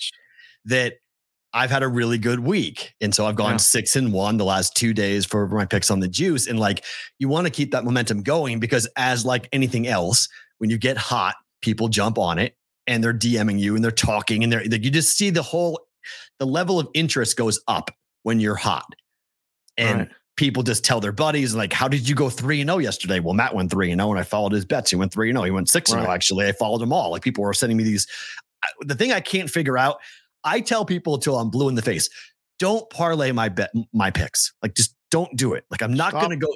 S1: that I've had a really good week. And so I've gone
S7: Yeah.
S1: six and one the last two days for my picks on the juice. And like you want to keep that momentum going because as like anything else, when you get hot, people jump on it and they're DMing you and they're talking and they're like you just see the whole the level of interest goes up when you're hot. And
S7: Right.
S1: people just tell their buddies, like, how did you go three and oh yesterday? Well, Matt went three and oh, and I followed his bets. He went three and oh. He went six and oh.
S7: Right.
S1: Actually, I followed them all. Like people were sending me these. The thing I can't figure out, I tell people until I'm blue in the face, don't parlay my bet, my picks. Like just don't do it. Like I'm not
S7: Stop.
S1: to go.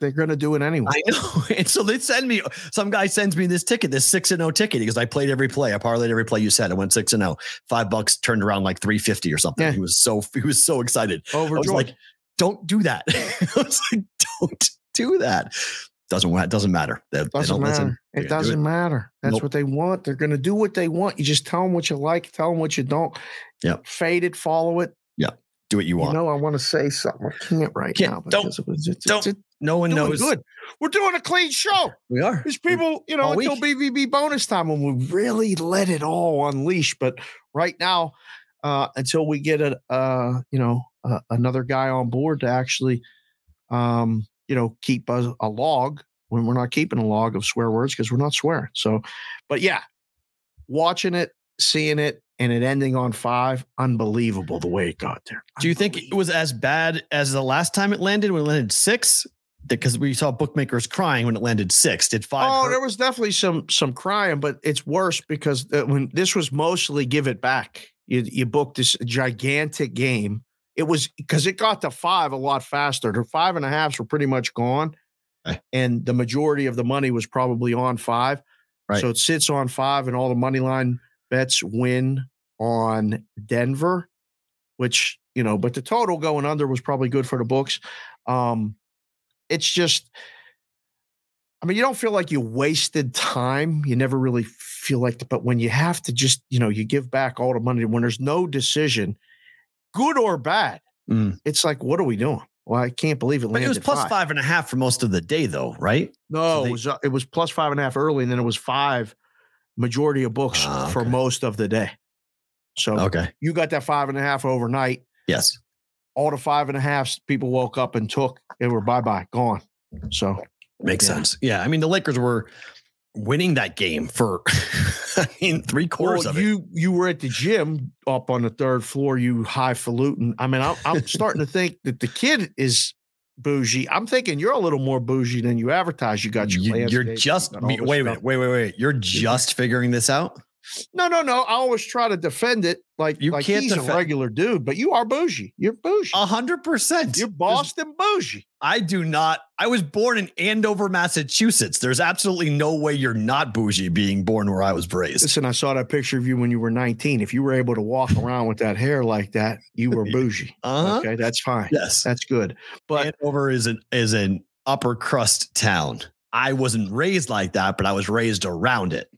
S7: They're, to do it anyway.
S1: I know. [laughs] And so they send me, some guy sends me this ticket, this six and oh ticket. Because I played every play. I parlayed every play you said. I went six and oh. Five bucks turned around like 350 or something.
S7: Yeah.
S1: He was so, he was so excited. I was
S7: Overjoyed.
S1: like, don't do that. [laughs] I was like, don't do that. Doesn't. Doesn't matter. They, they
S7: doesn't
S1: don't
S7: matter.
S1: listen.
S7: It
S1: gonna do
S7: doesn't matter. That's
S1: Nope.
S7: what they want. They're going to do what they want. You just tell them what you like, tell them what you don't.
S1: Yeah.
S7: Fade it, follow it.
S1: Do what you
S7: You
S1: want.
S7: know, I want to say something. I can't right now.
S1: Don't.
S7: because it was- it's,
S1: Don't.
S7: it's,
S1: no one knows.
S7: good. We're doing a clean show.
S1: We are.
S7: These people, you know, until. BVB bonus time when we really let it all unleash. But right now, uh, until we get a, uh, you know, uh, another guy on board to actually, um, you know, keep a, a log when we're not keeping a log of swear words because we're not swearing. So, but yeah, watching it, seeing it, and it ending on five, unbelievable the way it got there.
S1: Do you think it was as bad as the last time it landed when it landed six? Because we saw bookmakers crying when it landed six. Did five?
S7: Oh,
S1: hurt?
S7: there was definitely some some crying, but it's worse because when this was mostly give it back. You you booked this gigantic game. It was because it got to five a lot faster. The five and a halves were pretty much gone, and the majority of the money was probably on five.
S1: Right.
S7: So it sits on five, and all the money line bets win on Denver, which you know. But the total going under was probably good for the books. Um, it's just I mean, you don't feel like you wasted time. You never really feel like that. But when you have to just, you know, you give back all the money when there's no decision, good or bad,
S1: Mm.
S7: it's like, what are we doing? Well, I can't believe it
S1: But it was plus
S7: five.
S1: five and a half for most of the day, though, right?
S7: No,
S1: so they-
S7: it was uh, it was plus five and a half early, and then it was five majority of books
S1: Ah,
S7: for most of the day. So
S1: Okay.
S7: you got that five and a half overnight.
S1: Yes.
S7: All the five and a halves people woke up and took. They were bye bye, gone. So
S1: Makes
S7: Yeah.
S1: sense. Yeah. I mean, the Lakers were winning that game for, [laughs] I mean, three quarters
S7: well,
S1: of it.
S7: you you were at the gym up on the third floor, you highfalutin. I mean, I'm, I'm starting to think that the kid is bougie. I'm thinking you're a little more bougie than you advertise. You got your
S1: You, you're just
S7: got all
S1: me- wait minute, wait, wait, wait. You're just figuring this out.
S7: No, no, no. I always try to defend it like
S1: You
S7: like
S1: can't
S7: he's
S1: defend-
S7: a regular dude, but you are bougie. You're bougie.
S1: A hundred percent.
S7: You're Boston bougie.
S1: I do not. I was born in Andover, Massachusetts. There's absolutely no way you're not bougie being born where I was raised.
S7: Listen, I saw that picture of you when you were 19. If you were able to walk around with that hair like that, you were [laughs] bougie.
S1: Uh-huh.
S7: Okay, that's fine.
S1: Yes.
S7: That's good. But
S1: Andover is an is an upper crust town. I wasn't raised like that, but I was raised around it.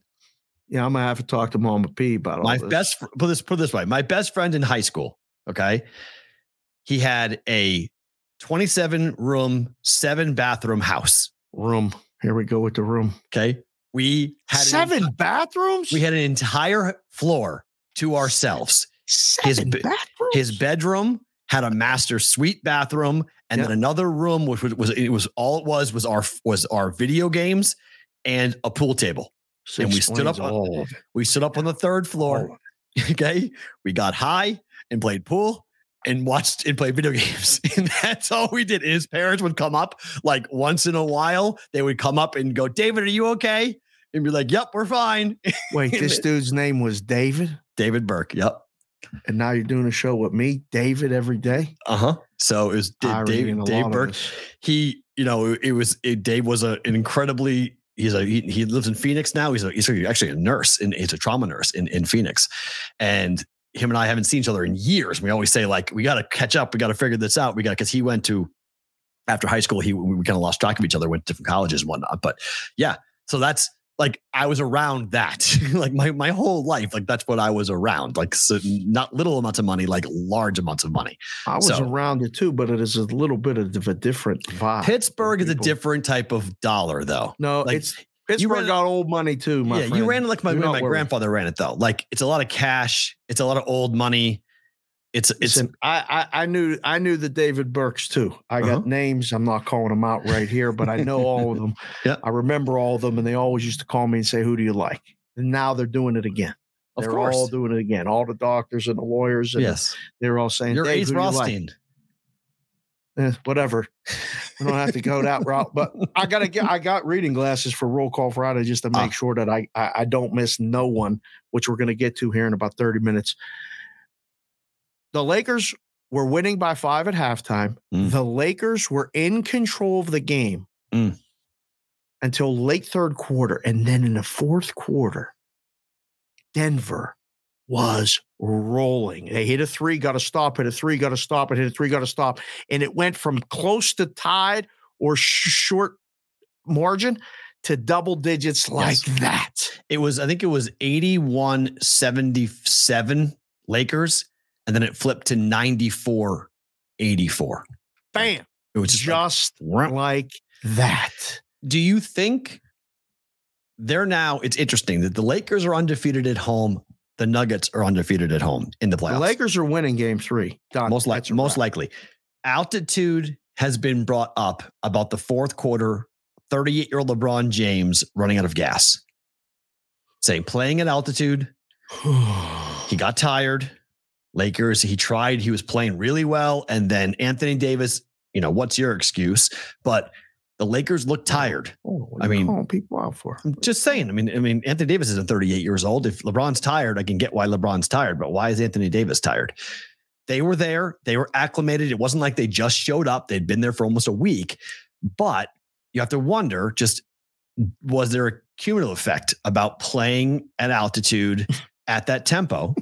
S7: Yeah, I'm gonna have to talk to Mama P about all
S1: My
S7: this.
S1: best put this put it this way. My best friend in high school, okay, he had a 27 room, seven bathroom house.
S7: room. Here we go with the room.
S1: Okay, we had
S7: Seven
S1: enti-
S7: bathrooms.
S1: we had an entire floor to ourselves. his
S7: seven
S1: be-
S7: bathrooms.
S1: His bedroom had a master suite bathroom, and
S7: Yeah.
S1: then another room, which was, was it was all it was was our was our video games and a pool table.
S7: So
S1: and we stood up on-
S7: all of it.
S1: We stood up on the third floor. [laughs] Okay, we got high and played pool and watched and played video [laughs] games, and that's all we did. His parents would come up like once in a while. They would come up and go, "David, are you okay?" And be like, "Yep, we're fine." [laughs]
S7: Wait, this dude's name was David,
S1: David Burke. Yep.
S7: and now you're doing a show with me, David, every day.
S1: Uh huh. So it was
S7: Irony
S1: Dave, Dave Burke. he you know it was it, dave was a, an incredibly he's a he, he lives in phoenix now. He's a he's actually a nurse he's a trauma nurse in, in phoenix. And him and i haven't seen each other in years. We always say like we got to catch up. We got to figure this out. We got because he went to after high school he we kind of lost track of each other went to different colleges and whatnot. But yeah so that's like I was around that [laughs] like my my whole life like that's what I was around like so not little amounts of money like large amounts of money
S7: I was
S1: So-
S7: around it too, but it is a little bit of a different vibe.
S1: Pittsburgh is a different type of dollar though
S7: No,
S1: like,
S7: it's Pittsburgh
S1: ran
S7: got old money too, my
S1: yeah,
S7: friend.
S1: you ran it like my, my grandfather ran it though. Like it's a lot of cash, it's a lot of old money. It's it's
S7: Listen, I, I I knew I knew the David Burks too. I
S1: Uh-huh.
S7: got names. I'm not calling them out right here, but I know all of [laughs] them.
S1: Yeah.
S7: I remember all of them, and they always used to call me and say, "Who do you like?" And now they're doing it again.
S1: of
S7: they're
S1: course.
S7: all doing it again. All the doctors and the lawyers, and
S1: yes.
S7: they're all saying,
S1: You're
S7: "Dave,
S1: Ace
S7: who you like?" Eh, whatever. We don't have to go that route, but I gotta get. I got reading glasses for Roll Call Friday just to make
S1: Ah.
S7: sure that I, I I don't miss no one, which we're gonna get to here in about thirty minutes. The Lakers were winning by five at halftime.
S1: Mm.
S7: The Lakers were in control of the game
S1: Mm.
S7: until late third quarter, and then in the fourth quarter, Denver was rolling. They hit a three, got to stop, hit a three, got to stop, and hit a three, got to stop. And it went from close to tied or sh- short margin to double digits like
S1: Yes.
S7: that.
S1: It was, I think it was 81 77 Lakers, and then it flipped to 94 84.
S7: Bam.
S1: It was just, like,
S7: Just like that.
S1: do you think they're now it's interesting that the Lakers are undefeated at home, the Nuggets are undefeated at home in the playoffs.
S7: The Lakers are winning game three. Done.
S1: most
S7: That's
S1: likely most
S7: wrap.
S1: likely altitude has been brought up about the fourth quarter 38 year old lebron james running out of gas saying playing at altitude [sighs] he got tired lakers he tried he was playing really well and then anthony davis you know what's your excuse but the lakers looked tired
S7: Oh,
S1: I mean-
S7: people out for.
S1: I'm just saying. I mean, I mean, Anthony Davis isn't 38 years old. If LeBron's tired, I can get why LeBron's tired, but why is Anthony Davis tired? They were there, they were acclimated. It wasn't like they just showed up. They'd been there for almost a week. But you have to wonder just was there a cumulative effect about playing at altitude [laughs] at that tempo?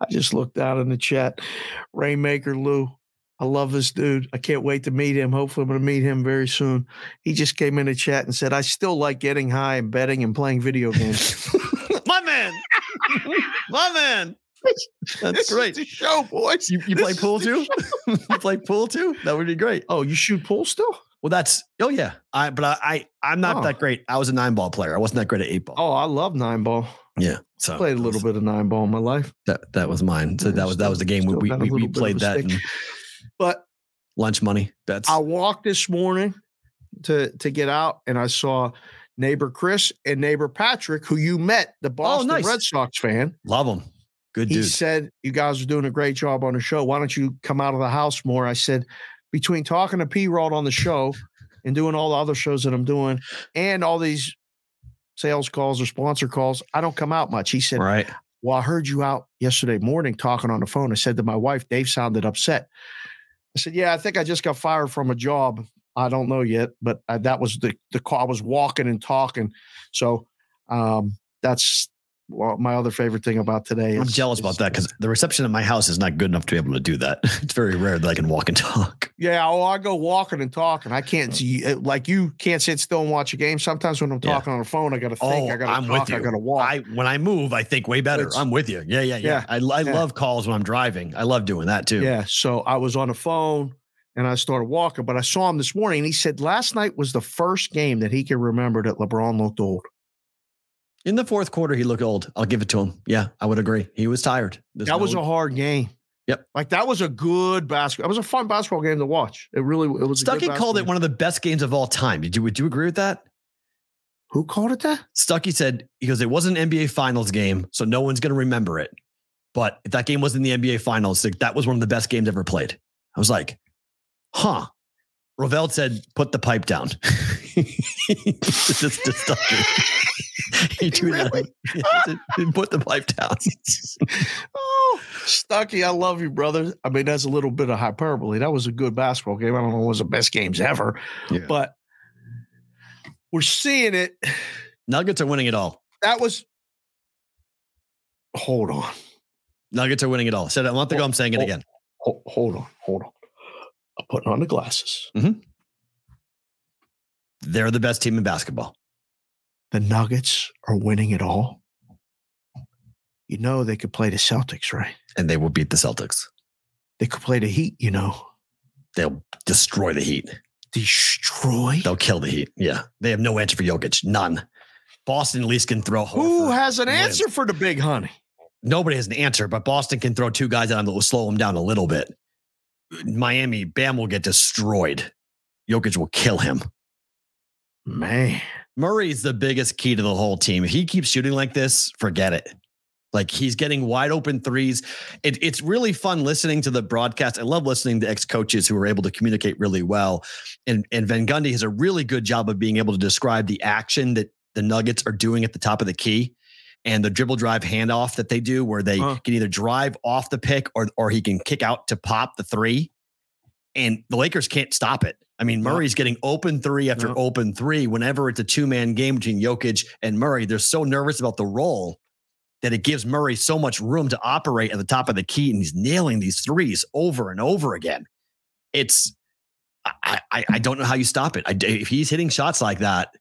S7: I just looked out in the chat. Rainmaker Lou. I love this dude. I can't wait to meet him. Hopefully, I'm going to meet him very soon. He just came in the chat and said, I still like getting high and betting and playing video games. [laughs]
S1: My man. [laughs] My man. That's
S7: This
S1: great.
S7: show, boys.
S1: You, you play pool too? [laughs] you play pool too? That would be great.
S7: Oh, you shoot pool still?
S1: Well, that's oh yeah. I but I, I I'm not
S7: Oh.
S1: that great. I was a nine ball player. I wasn't that great at eight ball.
S7: Oh, I love nine ball.
S1: Yeah. So
S7: Played a little
S1: was-
S7: bit of nine ball in my life.
S1: That that was mine. So
S7: Yeah,
S1: that was that was the game we we, we, we
S7: little bit of
S1: played that and
S7: But
S1: lunch money bets.
S7: I walked this morning to to get out, and I saw neighbor Chris and neighbor Patrick, who you met, the oh, Boston
S1: Oh, nice.
S7: Red Sox fan.
S1: Love them. Good
S7: He
S1: dude.
S7: said, "You guys are doing a great job on the show. Why don't you come out of the house more?" I said, "Between talking to P Rod on the show and doing all the other shows that I'm doing, and all these sales calls or sponsor calls, I don't come out much. He said,
S1: Right.
S7: Well, I heard you out yesterday morning talking on the phone. I said to my wife, Dave sounded upset. I said, Yeah, I think I just got fired from a job. I don't know yet, but I, that was the the call. I was walking and talking. So um, that's well, my other favorite thing about today.
S1: I'm jealous
S7: is-
S1: about that because the reception at my house is not good enough to be able to do that. [laughs] It's very rare that I can walk and talk.
S7: Yeah, oh, I go walking and talking. I can't see uh, like you can't sit still and watch a game. Sometimes when I'm
S1: Yeah.
S7: talking on the phone, I got to think. I got to
S1: Oh,
S7: talk. I got to walk.
S1: I when I move, I think way better.
S7: It's-
S1: I'm with you. Yeah, yeah, yeah.
S7: Yeah,
S1: I, I
S7: yeah.
S1: love calls when I'm driving. I love doing that too.
S7: Yeah. So I was on the phone and I started walking, but I saw him this morning. And he said last night was the first game that he can remember that LeBron looked old.
S1: In the fourth quarter, he looked old. I'll give it to him. Yeah, I would agree. He was tired. There's
S7: that was
S1: no-
S7: a hard game.
S1: Yep.
S7: Like that was a good basketball. It was a fun basketball game to watch. It really it was. a good
S1: Stuckey called it one of the best games of all time. Did you would you agree with that?
S7: Who called it that?
S1: Stuckey said because it was an NBA Finals game, so no one's going to remember it. But if that game was in the NBA Finals, like, that was one of the best games ever played. I was like, huh. Rovell said, "Put the pipe down." [laughs] Just to [laughs] [laughs] He tweeted,
S7: Really?
S1: he said, [laughs] [laughs] "Put the pipe down."
S7: oh, Stuckey, I love you, brother. I mean, that's a little bit of hyperbole. That was a good basketball game. I don't know, it was the best games ever,
S1: Yeah.
S7: but we're seeing it.
S1: Nuggets are winning it all.
S7: That was. Hold on.
S1: Nuggets are winning it all. Said it a month ago. I'm saying it
S7: Oh,
S1: again.
S7: Hold, hold on. Hold on. I'm putting on the glasses. Mm-hmm.
S1: They're the best team in basketball.
S7: The Nuggets are winning it all. You know they could play the Celtics, right?
S1: and they will beat the Celtics.
S7: They could play the Heat. You know,
S1: They'll destroy the Heat.
S7: destroy.
S1: They'll kill the Heat. Yeah. They have no answer for Jokic. None. Boston at least can throw.
S7: Who has an
S1: win.
S7: answer for the big honey?
S1: Nobody has an answer, but Boston can throw two guys at that will slow him down a little bit. Miami, Bam will get destroyed. Jokic will kill him.
S7: Man,
S1: Murray's the biggest key to the whole team. If he keeps shooting like this, forget it. Like he's getting wide open threes. It, it's really fun listening to the broadcast. I love listening to ex coaches who are able to communicate really well. And, and Van Gundy has a really good job of being able to describe the action that the Nuggets are doing at the top of the key and the dribble drive handoff that they do, where they
S7: Huh.
S1: can either drive off the pick or, or he can kick out to pop the three. And the Lakers can't stop it. I mean, Murray's getting open three after open three. Whenever it's a two man game between Jokic and Murray, they're so nervous about the role that it gives Murray so much room to operate at the top of the key, and he's nailing these threes over and over again. It's I I, I don't know how you stop it. I, if he's hitting shots like that,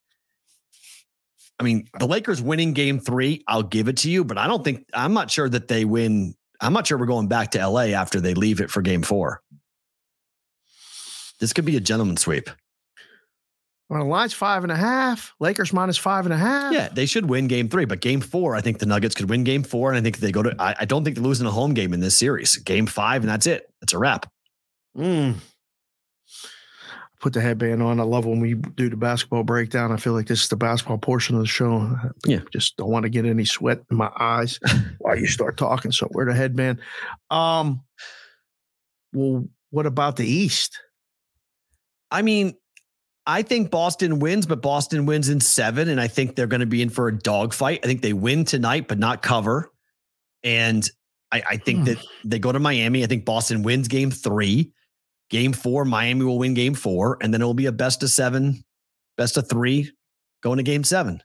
S1: I mean, the Lakers winning Game Three, I'll give it to you, but I don't think I'm not sure that they win. I'm not sure we're going back to LA after they leave it for Game Four. This could be a gentleman sweep.
S7: well, the line's five and a half. Lakers minus five and a half.
S1: Yeah, they should win game three, but game four, I think the Nuggets could win game four. And I think they go to, I, I don't think they're losing a home game in this series. Game five, and that's it. That's a wrap.
S7: Mm. Put the headband on. I love when we do the basketball breakdown. I feel like this is the basketball portion of the show.
S1: Yeah.
S7: Just don't want to get any sweat in my eyes [laughs] while you start talking. So wear the headband. Um, well, what about the East?
S1: I mean, I think Boston wins, but Boston wins in seven. And I think they're going to be in for a dogfight. I think they win tonight, but not cover. And I, I think
S7: Hmm.
S1: that they go to Miami. I think Boston wins game three. Game four, Miami will win game four. And then it will be a best of seven, best of three going to game seven.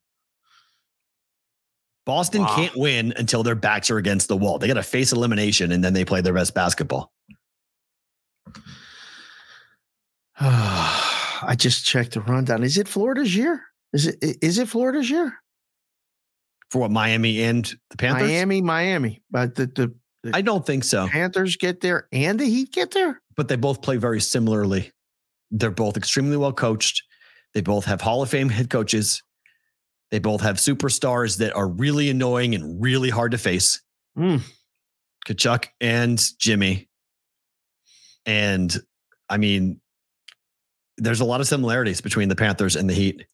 S1: Boston
S7: Wow.
S1: can't win until their backs are against the wall. They got to face elimination and then they play their best basketball. [sighs]
S7: I just checked the rundown. Is it Florida's year? Is it is it Florida's year?
S1: For what Miami and the Panthers?
S7: Miami, Miami. But the, the
S1: I don't think so.
S7: Panthers get there and the Heat get there.
S1: but they both play very similarly. They're both extremely well coached. They both have Hall of Fame head coaches. They both have superstars that are really annoying and really hard to face.
S7: Mm.
S1: Tkachuk and Jimmy. And I mean, there's a lot of similarities between the Panthers and the Heat.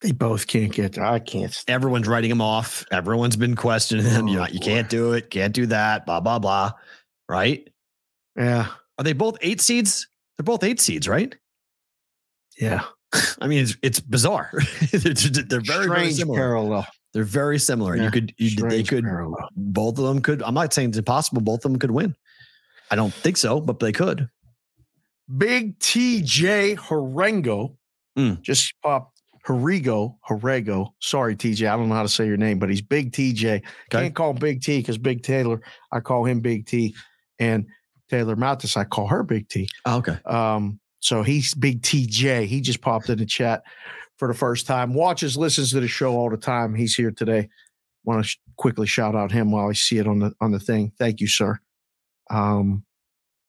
S7: They both can't get. I can't. st-
S1: Everyone's writing them off. Everyone's been questioning them. Oh, You're
S7: Oh,
S1: you can't do it, can't do that, blah, blah, blah. Right?
S7: Yeah,
S1: Are they both eight seeds? They're both eight seeds, right?
S7: yeah. [laughs]
S1: I mean, it's, it's bizarre. [laughs] they're, they're very, very similar.
S7: parallel.
S1: They're very similar.
S7: Yeah,
S1: you could, you, they could,
S7: parallel.
S1: both of them could. I'm not saying it's impossible. Both of them could win. I don't think so, but they could.
S7: Big TJ Harengo
S1: Mm.
S7: just popped. Harigo, Harego. Sorry, TJ. I don't know how to say your name, but he's Big TJ. Can't call him Big T because Big Taylor, I call him Big T. And Taylor Mathis, I call her Big T.
S1: Oh, okay.
S7: Um, so he's Big TJ. He just popped in the chat for the first time. Watches, listens to the show all the time. He's here today. Want to sh- quickly shout out him while I see it on the on the thing. Thank you, sir. Um,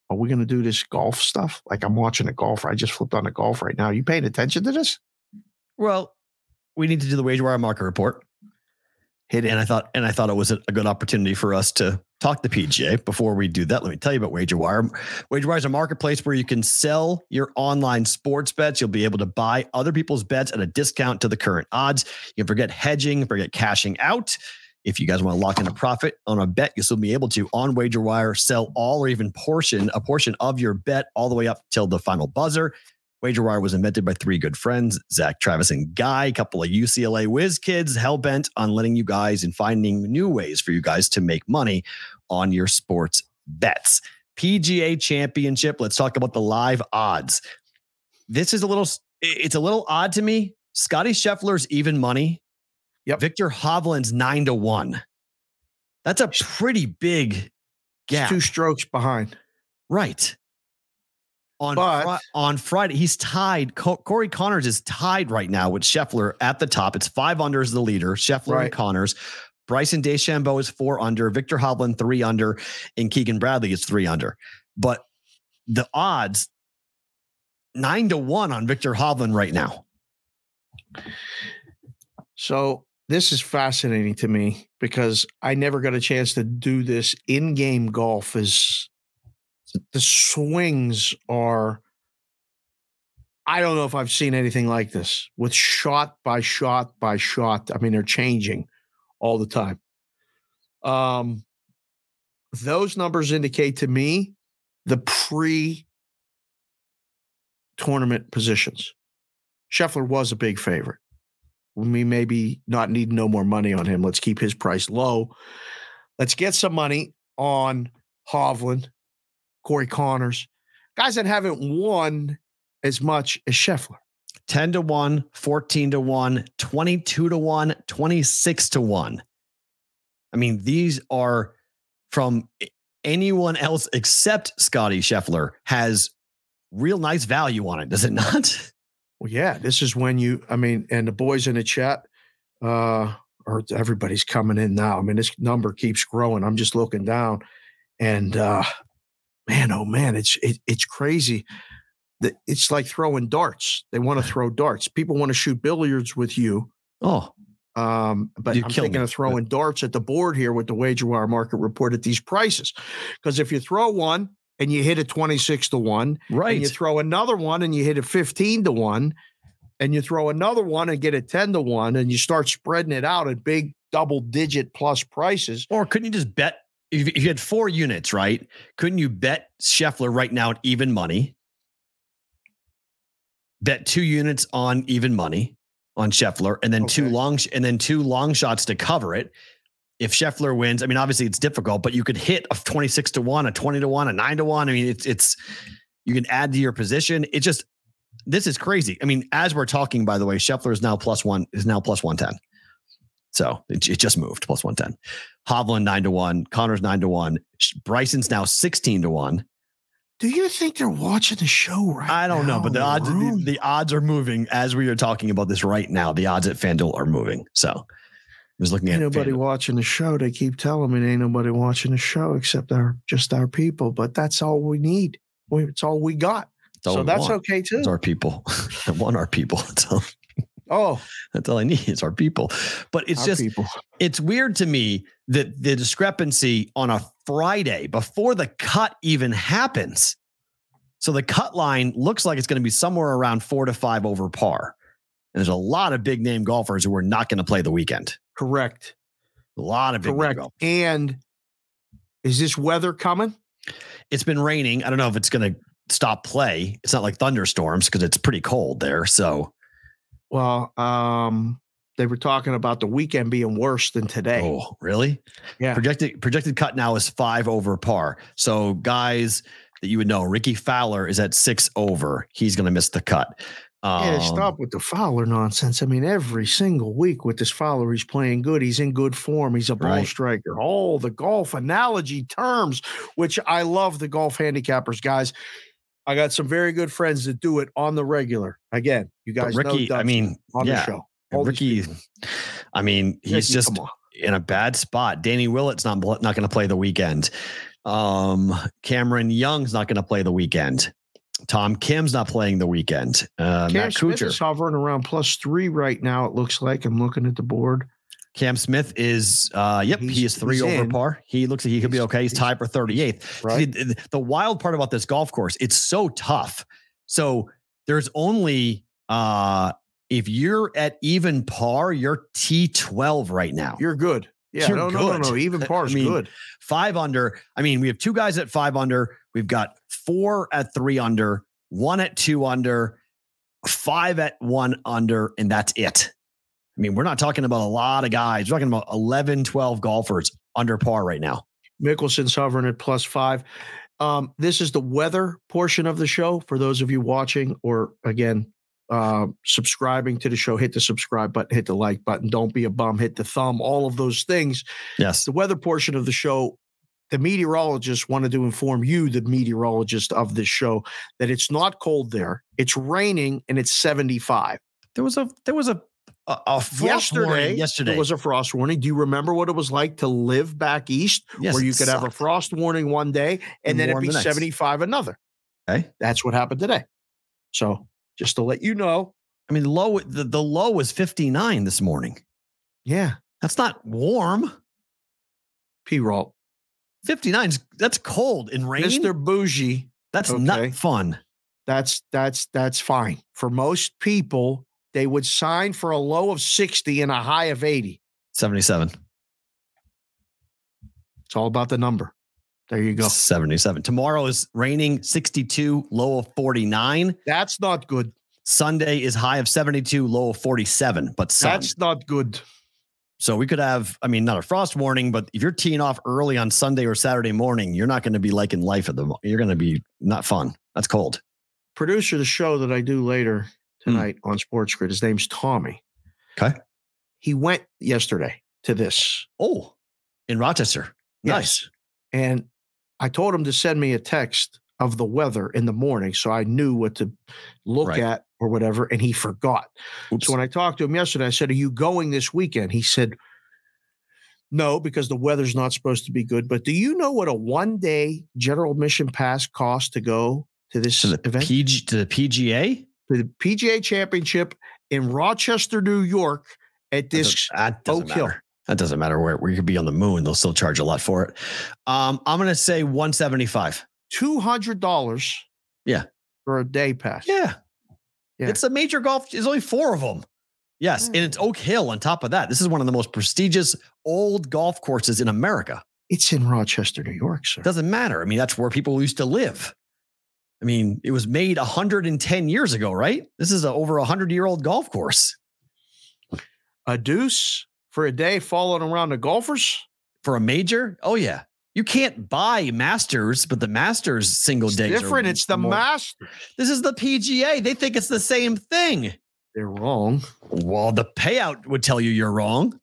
S7: are we going to do this golf stuff? Like I'm watching a golfer. I just flipped on a golf right now. Are you paying attention to this?
S1: Well, we need to do the WagerWire market report.
S7: Hit it.
S1: And I thought, and I thought it was a, a good opportunity for us to talk to PGA. Before we do that, let me tell you about WagerWire. WagerWire is a marketplace where you can sell your online sports bets. You'll be able to buy other people's bets at a discount to the current odds. You can forget hedging, forget cashing out. If you guys want to lock in a profit on a bet, you'll still be able to on WagerWire sell all or even portion a portion of your bet all the way up till the final buzzer. WagerWire was invented by three good friends, Zach, Travis, and Guy, a couple of UCLA whiz kids, hell bent on letting you guys and finding new ways for you guys to make money on your sports bets. PGA Championship. Let's talk about the live odds. This is a little, it's a little odd to me. Scotty Scheffler's even money.
S7: Yep.
S1: Viktor Hovland's nine to one. That's a pretty big gap.
S7: two strokes behind.
S1: Right. On
S7: But-
S1: Fri- on Friday, he's tied. Co- Corey Conners is tied right now with Scheffler at the top. It's five under as the leader. Scheffler
S7: Right.
S1: and Conners. Bryson DeChambeau is four under. Viktor Hovland three under, and Keegan Bradley is three under. But the odds nine to one on Viktor Hovland right now.
S7: So this is fascinating to me because I never got a chance to do this in-game golf. Is the swings are I don't know if I've seen anything like this with shot by shot by shot. I mean, they're changing all the time. Um, those numbers indicate to me the pre tournament positions. Scheffler was a big favorite. We maybe not need no more money on him. Let's keep his price low. Let's get some money on Hovland, Corey Conners, guys that haven't won as much as Scheffler.
S1: 10 to 1, 14 to 1, 22 to 1, 26 to 1. I mean, these are from anyone else except Scotty Scheffler has real nice value on it, does it not? [laughs]
S7: Well, yeah, this is when you, I mean, and the boys in the chat, uh, or everybody's coming in now. I mean, this number keeps growing. I'm just looking down and uh man, oh man, it's it, it's crazy. That It's like throwing darts. They want to [laughs] throw darts. People want to shoot billiards with you.
S1: Oh,
S7: Um, but
S1: You
S7: I'm thinking
S1: me,
S7: of throwing darts at the board here with the WagerWire market report at these prices. Because if you throw one and you hit it 26 to 1,
S1: right.
S7: and you throw another one and you hit it 15 to 1, and you throw another one and get it 10 to 1, and you start spreading it out at big double digit plus prices.
S1: or couldn't you just bet if you had four units, right? Couldn't you bet Scheffler right now at even money? Bet two units on even money on Scheffler, and then two long and then two long shots to cover it. If Scheffler wins, I mean, obviously it's difficult, but you could hit a twenty six to one, a twenty to one, a nine to one. I mean, it's it's you can add to your position. It just this is crazy. I mean, as we're talking, by the way, Scheffler is now plus one is now plus one ten. So it, it just moved plus one ten. Hovland nine to one, Conners nine to one, Bryson's now sixteen to one.
S7: Do you think they're watching the show right
S1: I don't know, but
S7: in
S1: the odds the, the odds are moving as we are talking about this right now. The odds at FanDuel are moving. So was looking
S7: Ain't
S1: at
S7: nobody watching the show. They keep telling me ain't nobody watching the show except our just our people. But that's all we need. We, it's all we got.
S1: All
S7: so
S1: we
S7: that's
S1: want.
S7: okay too.
S1: It's our people. [laughs] I want our people. [laughs]
S7: Oh,
S1: that's all I need. It's our people. But it's
S7: our
S1: just
S7: people.
S1: it's weird to me that the discrepancy on a Friday before the cut even happens. So the cut line looks like it's going to be somewhere around four to five over par. And there's a lot of big name golfers who are not going to play the weekend.
S7: Correct.
S1: A lot of
S7: Correct. And is this weather coming?
S1: It's been raining. I don't know if it's going to stop play. It's not like thunderstorms because it's pretty cold there. So,
S7: Well, um, they were talking about the weekend being worse than today.
S1: oh, really?
S7: Yeah.
S1: Projected projected cut now is five over par. So, guys that you would know, Rickie Fowler is at six over. He's going to miss the cut.
S7: Yeah,
S1: Um,
S7: stop with the Fowler nonsense. I mean, every single week with this Fowler, he's playing good. He's in good form. He's a ball
S1: Right.
S7: striker. All the golf analogy terms, which I love the golf handicappers, guys. I got some very good friends that do it on the regular. Again, you guys know
S1: Rickie, I mean,
S7: on the
S1: yeah,
S7: show. All Rickie.
S1: I mean, he's
S7: Rickie,
S1: just in a bad spot. Danny Willett's not not going to play the weekend. Um, Cameron Young's not going to play the weekend. Tom Kim's not playing the weekend. Uh,
S7: Cam
S1: Matt
S7: Smith
S1: Kuchar.
S7: is hovering around plus three right now. It looks like I'm looking at the board.
S1: Cam Smith is, uh, yep, he is three over
S7: in.
S1: par. He looks like he could be okay. He's
S7: he's-
S1: tied for 38th.
S7: Right.
S1: See, the, the wild part about this golf course, it's so tough. So there's only, uh, if you're at even par, you're T12 right now.
S7: You're good. Yeah,
S1: You're
S7: no, no, no,
S1: good.
S7: no. Even
S1: I
S7: par's
S1: mean,
S7: good.
S1: five under. I mean, we have two guys at five under. We've got four at three under, one at two under, five at one under, and that's it. I mean, we're not talking about a lot of guys. We're talking about 11, 12 golfers under par right now.
S7: Mickelson's hovering at plus five. Um, this is the weather portion of the show for those of you watching, or again, uh, subscribing to the show. Hit the subscribe button, hit the like button. Don't be a bum. Hit the thumb. All of those things.
S1: Yes.
S7: The weather portion of the show. The meteorologists wanted to inform you, the meteorologist of this show, that it's not cold there. It's raining and it's 75.
S1: There was a there was a a, a frost
S7: yesterday,
S1: warning yesterday.
S7: there was a frost warning. Do you remember what it was like to live back east,
S1: Yes,
S7: where you could have a frost warning one day and,
S1: And
S7: then it'd be
S1: the
S7: 75 another?
S1: Okay.
S7: That's what happened today. So just to let you know,
S1: I mean, low the, the low was 59 this morning.
S7: yeah,
S1: That's not warm.
S7: P roll.
S1: 59 is that's cold in rain.
S7: Mr. Bougie,
S1: that's
S7: okay.
S1: not fun.
S7: that's that's that's fine. For most people, they would sign for a low of 60 and a high of 80.
S1: 77.
S7: It's all about the number. There you go.
S1: 77. Tomorrow is raining 62, low of 49.
S7: That's not good.
S1: Sunday is high of 72, low of 47, but sun.
S7: That's not good.
S1: So we could have, I mean, not a frost warning, but if you're teeing off early on Sunday or Saturday morning, you're not going to be liking life at the You're going to be not fun. That's cold.
S7: Producer of the show that I do later
S1: Hmm.
S7: tonight on Sports Grid, his name's Tommy.
S1: Okay.
S7: He went yesterday to this.
S1: Oh, in Rochester. Nice.
S7: Yes. And I told him to send me a text of the weather in the morning so I knew what to look
S1: Right.
S7: at or whatever. And he forgot.
S1: Oops.
S7: So when I talked to him yesterday, I said, Are you going this weekend? He said, No, because the weather's not supposed to be good. But do you know what a one day general admission pass costs to go to this
S1: to the
S7: event?
S1: PG to the PGA.
S7: to the PGA Championship in Rochester, New York at this
S1: that doesn't
S7: Oak Hill.
S1: matter. That doesn't matter where we could be on the moon. They'll still charge a lot for it. Um, I'm going to say 175.
S7: $200
S1: Yeah.
S7: for a day pass.
S1: Yeah.
S7: Yeah.
S1: It's a major golf. There's only four of them. Yes. And it's mm. Oak Hill on top of that. This is one of the most prestigious old golf courses in America.
S7: It's in Rochester, New York, sir.
S1: It doesn't matter. I mean, that's where people used to live. I mean, it was made 110 years ago, right? This is a over a 100 year old golf course
S7: A deuce for a day following around the golfers.
S1: for a major. Oh, yeah. You can't buy Masters, but the Masters single day.
S7: It's
S1: days. are
S7: different. It's the
S1: more-
S7: master.
S1: This is the PGA. They think it's the same thing.
S7: They're wrong.
S1: Well, the payout would tell you you're wrong.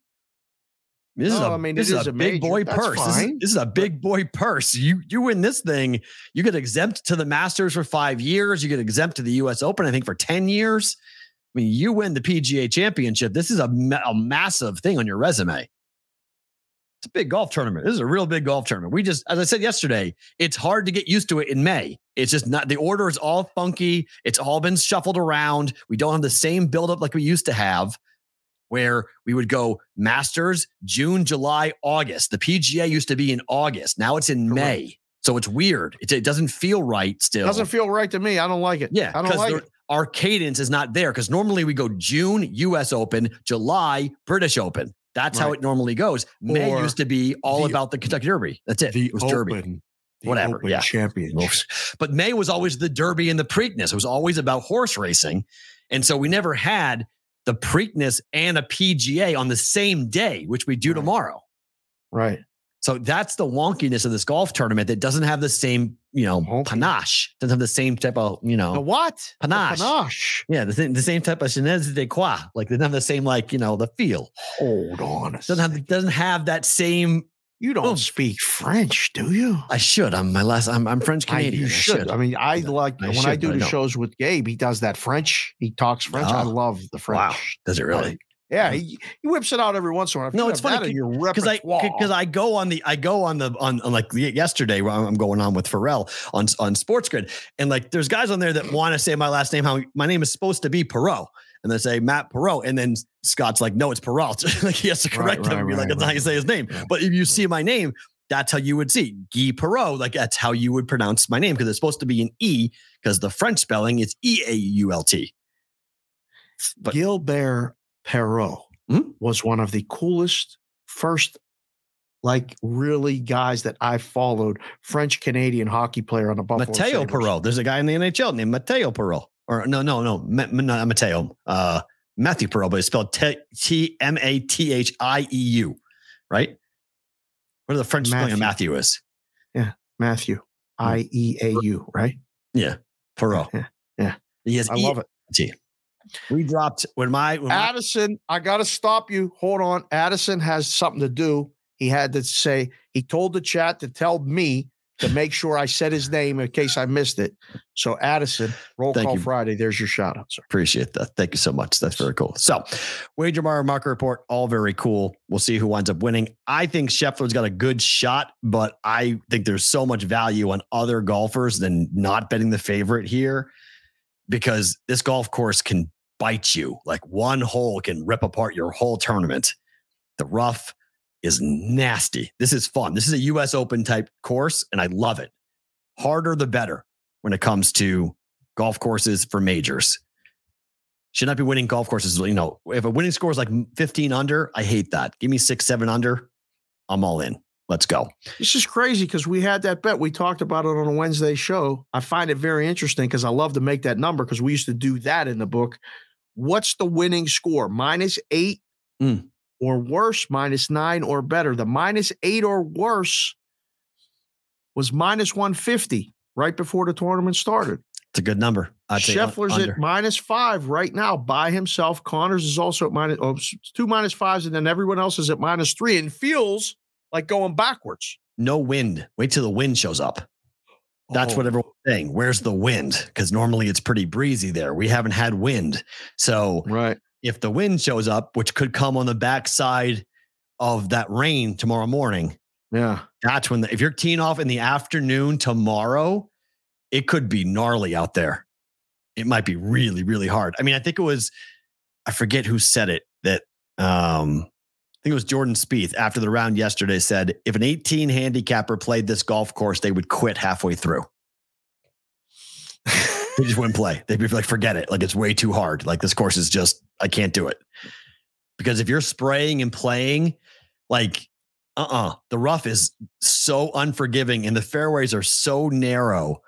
S1: This is a,
S7: I mean,
S1: this is
S7: is
S1: a
S7: a
S1: big
S7: major.
S1: boy
S7: That's
S1: purse. This is, this is a big boy purse. You you win this thing, you get exempt to the Masters for five years. You get exempt to the U.S. Open, I think, for ten years. I mean, you win the PGA Championship. This is a, a massive thing on your resume. It's a big golf tournament. This is a real big golf tournament. We just, as I said yesterday, it's hard to get used to it in May. It's just not the order is all funky. It's all been shuffled around. We don't have the same buildup like we used to have, where we would go Masters, June, July, August. The PGA used to be in August. Now it's in
S7: Correct.
S1: May. So it's weird. It, it doesn't feel right still.
S7: Doesn't feel right to me. I don't like it.
S1: Yeah,
S7: I don't like it.
S1: our cadence is not there. Because normally we go June U.S. Open, July British Open. That's how it normally goes. May
S7: Or
S1: used to be all
S7: the-
S1: about the Kentucky Derby. That's it.
S7: The
S1: it was Derby.
S7: Open. The
S1: Whatever,
S7: Open
S1: yeah.
S7: Championship.
S1: But May was always the Derby and the Preakness. It was always about horse racing. And so we never had the Preakness and a PGA on the same day, which we do
S7: Right.
S1: tomorrow.
S7: Right.
S1: So that's the wonkiness of this golf tournament that doesn't have the same, you know,
S7: Wonky.
S1: panache, doesn't have the same type of, you know,
S7: The what? The
S1: Panache.
S7: panache.
S1: yeah, the, same- the same type of je ne sais quoi. Like, they don't have the same, like, you know, the feel.
S7: Hold on.
S1: Doesn't have, doesn't have that same.
S7: you don't speak French, do you?
S1: I should. I'm my last, I'm, I'm French
S7: I,
S1: Canadian.
S7: you
S1: I
S7: should. I mean, I like
S1: I
S7: when
S1: should,
S7: I do
S1: but I
S7: the shows with Gabe. He does that French. He talks French. I
S1: Oh.
S7: love the French.
S1: Wow. Does it really?
S7: Yeah, mm-hmm. he, he whips it out every once in a while.
S1: No, it's funny
S7: that in your
S1: because I because I go on the I go on the on, on like yesterday I'm going on with Ferrall on on Sports Grid. And like there's guys on there that [clears throat] want to say my last name how my name is supposed to be Perot. And they say Matt Perot. And then Scott's like no it's Peralt [laughs] like he has to
S7: Right,
S1: correct them and be
S7: right,
S1: like that's not how you say his name. But if you see my name that's how you would see Guy Perot like that's how you would pronounce my name because it's supposed to be an E because the French spelling is E A U L T. But-
S7: Gilbert Perreault
S1: Hmm?
S7: was one of the coolest first, like really guys that I followed. French Canadian hockey player on the Buffalo.
S1: Mateo
S7: Sabres.
S1: Perot. There's a guy in the NHL named Mateo Perreault. Or no, no, no, Ma- not Mateo. Uh, Matthew Perreault, but it's spelled T M A T H I E U, right? What are the French spelling of
S7: Matthew.
S1: is?
S7: Yeah, Matthew.
S1: Hmm.
S7: I E A U, right?
S1: Yeah, Perot.
S7: Yeah, yeah.
S1: He has
S7: I love it.
S1: E-T. We dropped when my when my-
S7: Addison, I got to stop you. Hold on. Addison has something to do. He had to say, he told the chat to tell me to make sure I said his name in case I missed it. So, Addison, roll
S1: Thank
S7: call
S1: you.
S7: Friday. There's your shout out, sir.
S1: Appreciate that. Thank you so much. That's very cool. So, wager mar- market report, all very cool. We'll see who winds up winning. I think Scheffler's got a good shot, but I think there's so much value on other golfers than not betting the favorite here because this golf course can bite you. Like one hole can rip apart your whole tournament. The rough is nasty. This is fun. This is a US Open type course, and I love it. Harder the better when it comes to golf courses for majors should not be winning golf courses. You know, if a winning score is like 15 under, I hate that. Give me six, seven under. I'm all in. Let's go.
S7: This is crazy because we had that bet. We talked about it on a Wednesday show. I find it very interesting because I love to make that number because we used to do that in the book. What's the winning score? Minus eight
S1: Mm.
S7: or worse, minus nine or better. The minus eight or worse was minus 150 right before the tournament started.
S1: It's a good number. I'd
S7: Scheffler's at minus five right now by himself. Conners is also at minus oh, two minus fives, and then everyone else is at minus three and feels like going backwards.
S1: no wind. Wait till the wind shows up. That's
S7: Oh.
S1: what everyone's saying. Where's the wind? Because normally it's pretty breezy there. We haven't had wind. So
S7: Right.
S1: if the wind shows up, which could come on the backside of that rain tomorrow morning,
S7: Yeah.
S1: that's when the, if you're teeing off in the afternoon tomorrow, it could be gnarly out there. It might be really, really hard. I mean, I think it was, I forget who said it that um think it was Jordan Spieth after the round yesterday said if an 18 handicapper played this golf course, they would quit halfway through. they just wouldn't play. They'd be like, forget it. Like it's way too hard. Like this course is just, I can't do it. Because if you're spraying and playing, like uh-uh the rough is so unforgiving and the fairways are so narrow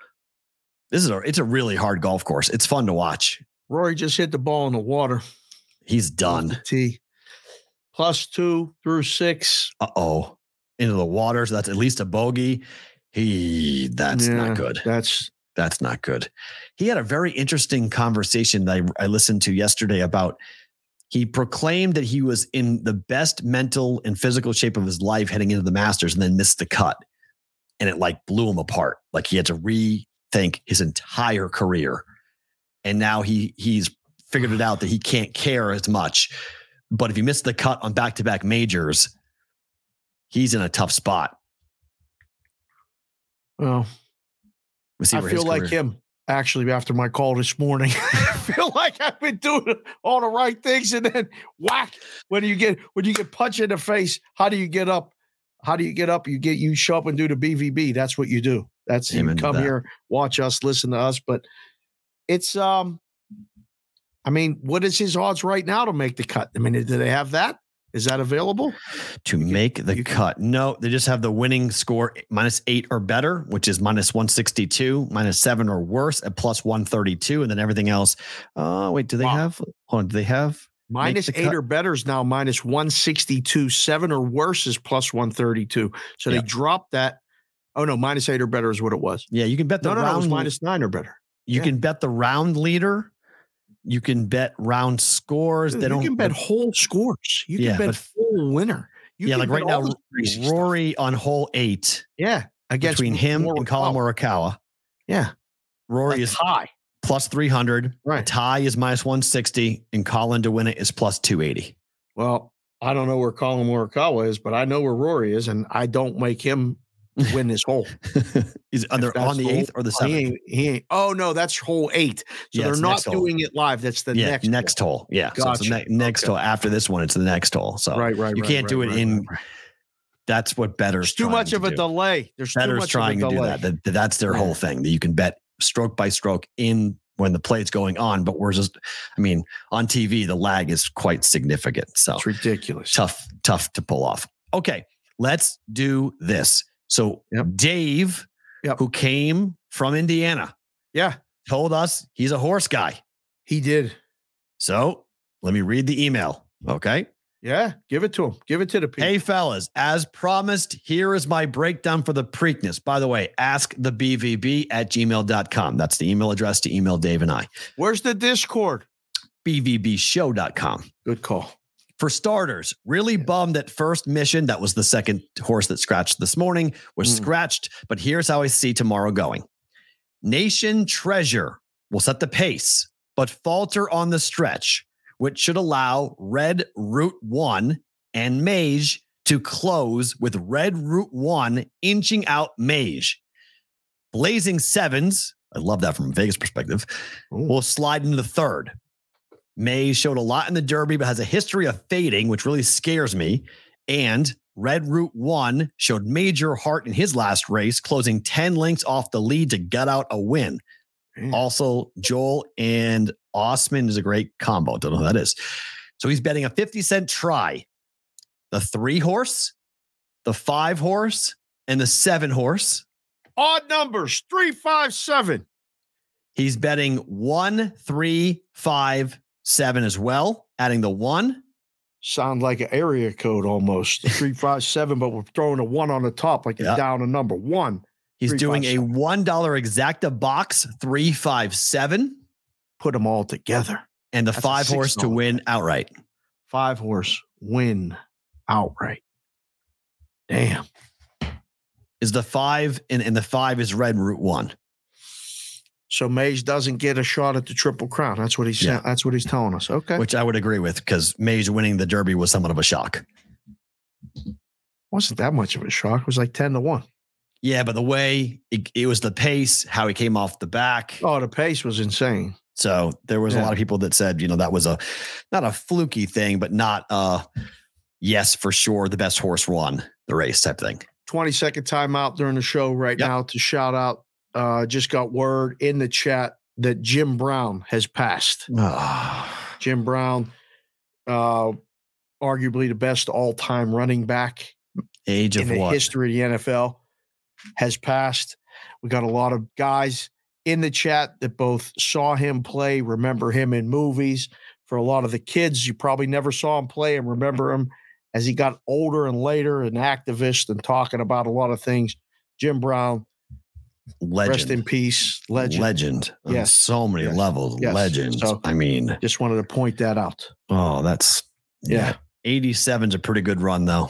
S1: this is a it's a really hard golf course it's fun to watch
S7: Rory just hit the ball in the water.
S1: he's done
S7: tee. Plus two through six.
S1: uh-oh. Into the water so that's at least a bogey. He that's
S7: Yeah,
S1: not good.
S7: That's
S1: that's not good. He had a very interesting conversation that I, I listened to yesterday about he proclaimed that he was in the best mental and physical shape of his life heading into the masters and then missed the cut. And it like blew him apart. Like he had to rethink his entire career. And now he he's figured it out that he can't care as much but if he missed the cut on back-to-back majors he's in a tough spot
S7: well.
S1: We'll see
S7: I feel like him actually after my call this morning. [laughs] I feel like I've been doing all the right things, and then whack when you get when you get punched in the face. How do you get up? How do you get up? You get you show up and do the BVB. That's what you do. That's you
S1: Amen to
S7: come here, watch us, listen to us. But it's um, I mean, what is his odds right now to make the cut? I mean, do they have that? Is that available?
S1: to make the cut. No, they just have the winning score minus eight or better, which is minus 162, minus seven or worse at plus 132. And then everything else. Uh, wait, do they
S7: Wow.
S1: have, hold on, do they have?
S7: Eight
S1: cut.
S7: or better is now minus 162. Seven or worse is plus 132. So
S1: Yeah.
S7: they dropped that. Oh, no, minus eight or better is what it was.
S1: Yeah, you can bet the
S7: No, no, no, it was minus nine or better.
S1: you
S7: yeah.
S1: can bet the round leader. You can bet round scores.
S7: Dude,
S1: they
S7: you
S1: don't
S7: can bet whole scores. You
S1: Yeah,
S7: can bet
S1: but-
S7: full winner. You
S1: yeah, like right now,
S7: crazy stuff.
S1: Rory on hole eight
S7: Yeah. Against
S1: between him and Collin
S7: Morikawa.
S1: Morikawa.
S7: Yeah.
S1: Rory
S7: a
S1: is
S7: high
S1: plus 300.
S7: Right.
S1: Tie is minus 160, and Collin to win it is plus 280.
S7: Well, I don't know where Collin Morikawa is, but I know where Rory is, and I don't make him win this hole. [laughs]
S1: Is either
S7: that's
S1: on the eighth or the
S7: Oh, he ain't, he ain't. Oh no, that's hole eight. So
S1: Yeah,
S7: they're not
S1: next hole.
S7: doing it live. That's the
S1: yeah,
S7: next
S1: next,
S7: hole.
S1: hole. Yeah, so
S7: Gotcha.
S1: ne- next
S7: Okay.
S1: hole after this one. It's the next hole. So
S7: Right, right.
S1: you can't
S7: right,
S1: do it
S7: right,
S1: in.
S7: right, right.
S1: That's what better's
S7: There's too much of a
S1: do.
S7: delay. There's too
S1: Better's
S7: much
S1: trying to do that. that. That's their whole thing. That you can bet stroke by stroke in when the play's going on. But we're just, I mean, on TV the lag is quite significant. So
S7: It's ridiculous.
S1: tough, tough to pull off. Okay, let's do this. So
S7: Yep.
S1: Dave,
S7: Yep.
S1: who came from Indiana,
S7: Yeah,
S1: told us he's a horse guy.
S7: he did.
S1: So let me read the email. Okay.
S7: Yeah, give it to him. Give it to the people.
S1: Hey, fellas, as promised, here is my breakdown for the Preakness. By the way, ask the BVB at gmail.com. That's the email address to email Dave and I.
S7: Where's the Discord?
S1: BVBshow.com.
S7: Good call.
S1: For starters, really bummed that first mission, that was the second horse that scratched this morning, was
S7: Mm.
S1: scratched. But here's how I see tomorrow going National Treasure will set the pace, but falter on the stretch, which should allow Red Route 1 and Mage to close with Red Route 1 inching out Mage. Blazing Sevens, I love that from a Vegas perspective,
S7: Ooh.
S1: will slide into the third. Mage showed a lot in the Derby, but has a history of fading, which really scares me. And Red Route One showed major heart in his last race, closing 10 lengths off the lead to gut out a win.
S7: Damn.
S1: Also, Joel and Asmussen is a great combo. Don't know who that is. So he's betting a 50 cent try. The three horse, the five horse, and the seven horse.
S7: Odd numbers three, five, seven.
S1: He's betting one, three, five, seven as well, adding the one.
S7: Sound like an area code almost. [laughs] Three, five, seven, but we're throwing a one on the top, like it's down a number one.
S1: He's
S7: Three,
S1: doing
S7: five,
S1: a
S7: seven.
S1: one dollar exacta box three five seven,
S7: Put them all together.
S1: and the
S7: That's
S1: five horse to
S7: $6
S1: win outright.
S7: Five horse win outright. Damn.
S1: Is the five and, and the five is red route one.
S7: So Mage's doesn't get a shot at the triple crown. That's what he's
S1: Yeah.
S7: saying. That's what he's telling us. Okay.
S1: which I would agree with because Mage's winning the Derby was somewhat of a shock.
S7: Wasn't that much of a shock. It was like 10 to 1.
S1: Yeah, but the way it, it was the pace, how he came off the back.
S7: Oh, the pace was insane.
S1: So there was a lot of people that said, you know, that was a not a fluky thing, but not uh yes, for sure, the best horse won the race type thing.
S7: 20 second timeout during the show right
S1: Yep.
S7: now to shout out. Uh, just got word in the chat that Jim Brown has passed. Jim Brown, uh, arguably the best all time running back
S1: Age
S7: in
S1: of
S7: the
S1: what?
S7: history of the NFL, has passed. We got a lot of guys in the chat that both saw him play, remember him in movies. For a lot of the kids, you probably never saw him play and remember him as he got older and later, an activist and talking about a lot of things. Jim Brown,
S1: Legend.
S7: rest in peace, legend.
S1: Legend.
S7: Yes.
S1: so many
S7: Yes.
S1: levels.
S7: Yes.
S1: Legends.
S7: So-
S1: I mean,
S7: Just wanted to point that out.
S1: oh, that's
S7: Yeah.
S1: 87's a pretty good run, though.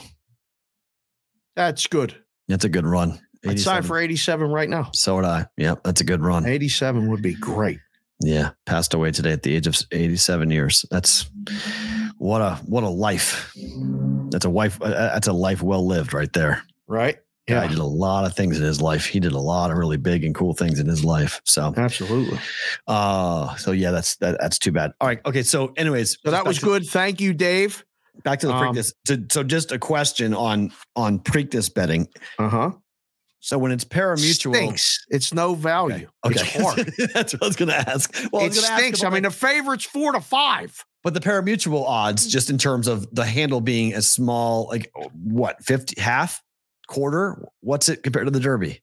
S7: That's good.
S1: That's a good run.
S7: I'd sign for 87 right now.
S1: So would I. Yep, that's a good run.
S7: 87 would be great.
S1: Yeah, passed away today at the age of 87 years. That's what a what a life. That's a wife. uh, That's a life well lived right there.
S7: Right?
S1: Yeah, he did a lot of things in his life. He did a lot of really big and cool things in his life. So,
S7: absolutely.
S1: uh, so yeah, that's that, that's too bad. All right, okay. So, anyways,
S7: So that was
S1: to-
S7: good. Thank you, Dave.
S1: Back to the
S7: Um,
S1: Preakness. So, so, just a question on on Preakness betting.
S7: Uh huh.
S1: So, when it's parimutuel,
S7: Stinks. It's no value.
S1: Okay,
S7: It's hard. [laughs]
S1: that's what I was going to ask. Well, I
S7: it
S1: ask
S7: stinks. I mean,
S1: the-
S7: favorite's four to five.
S1: But the parimutuel odds, just in terms of the handle being as small, like what, 50, half, quarter? What's it compared to the Derby?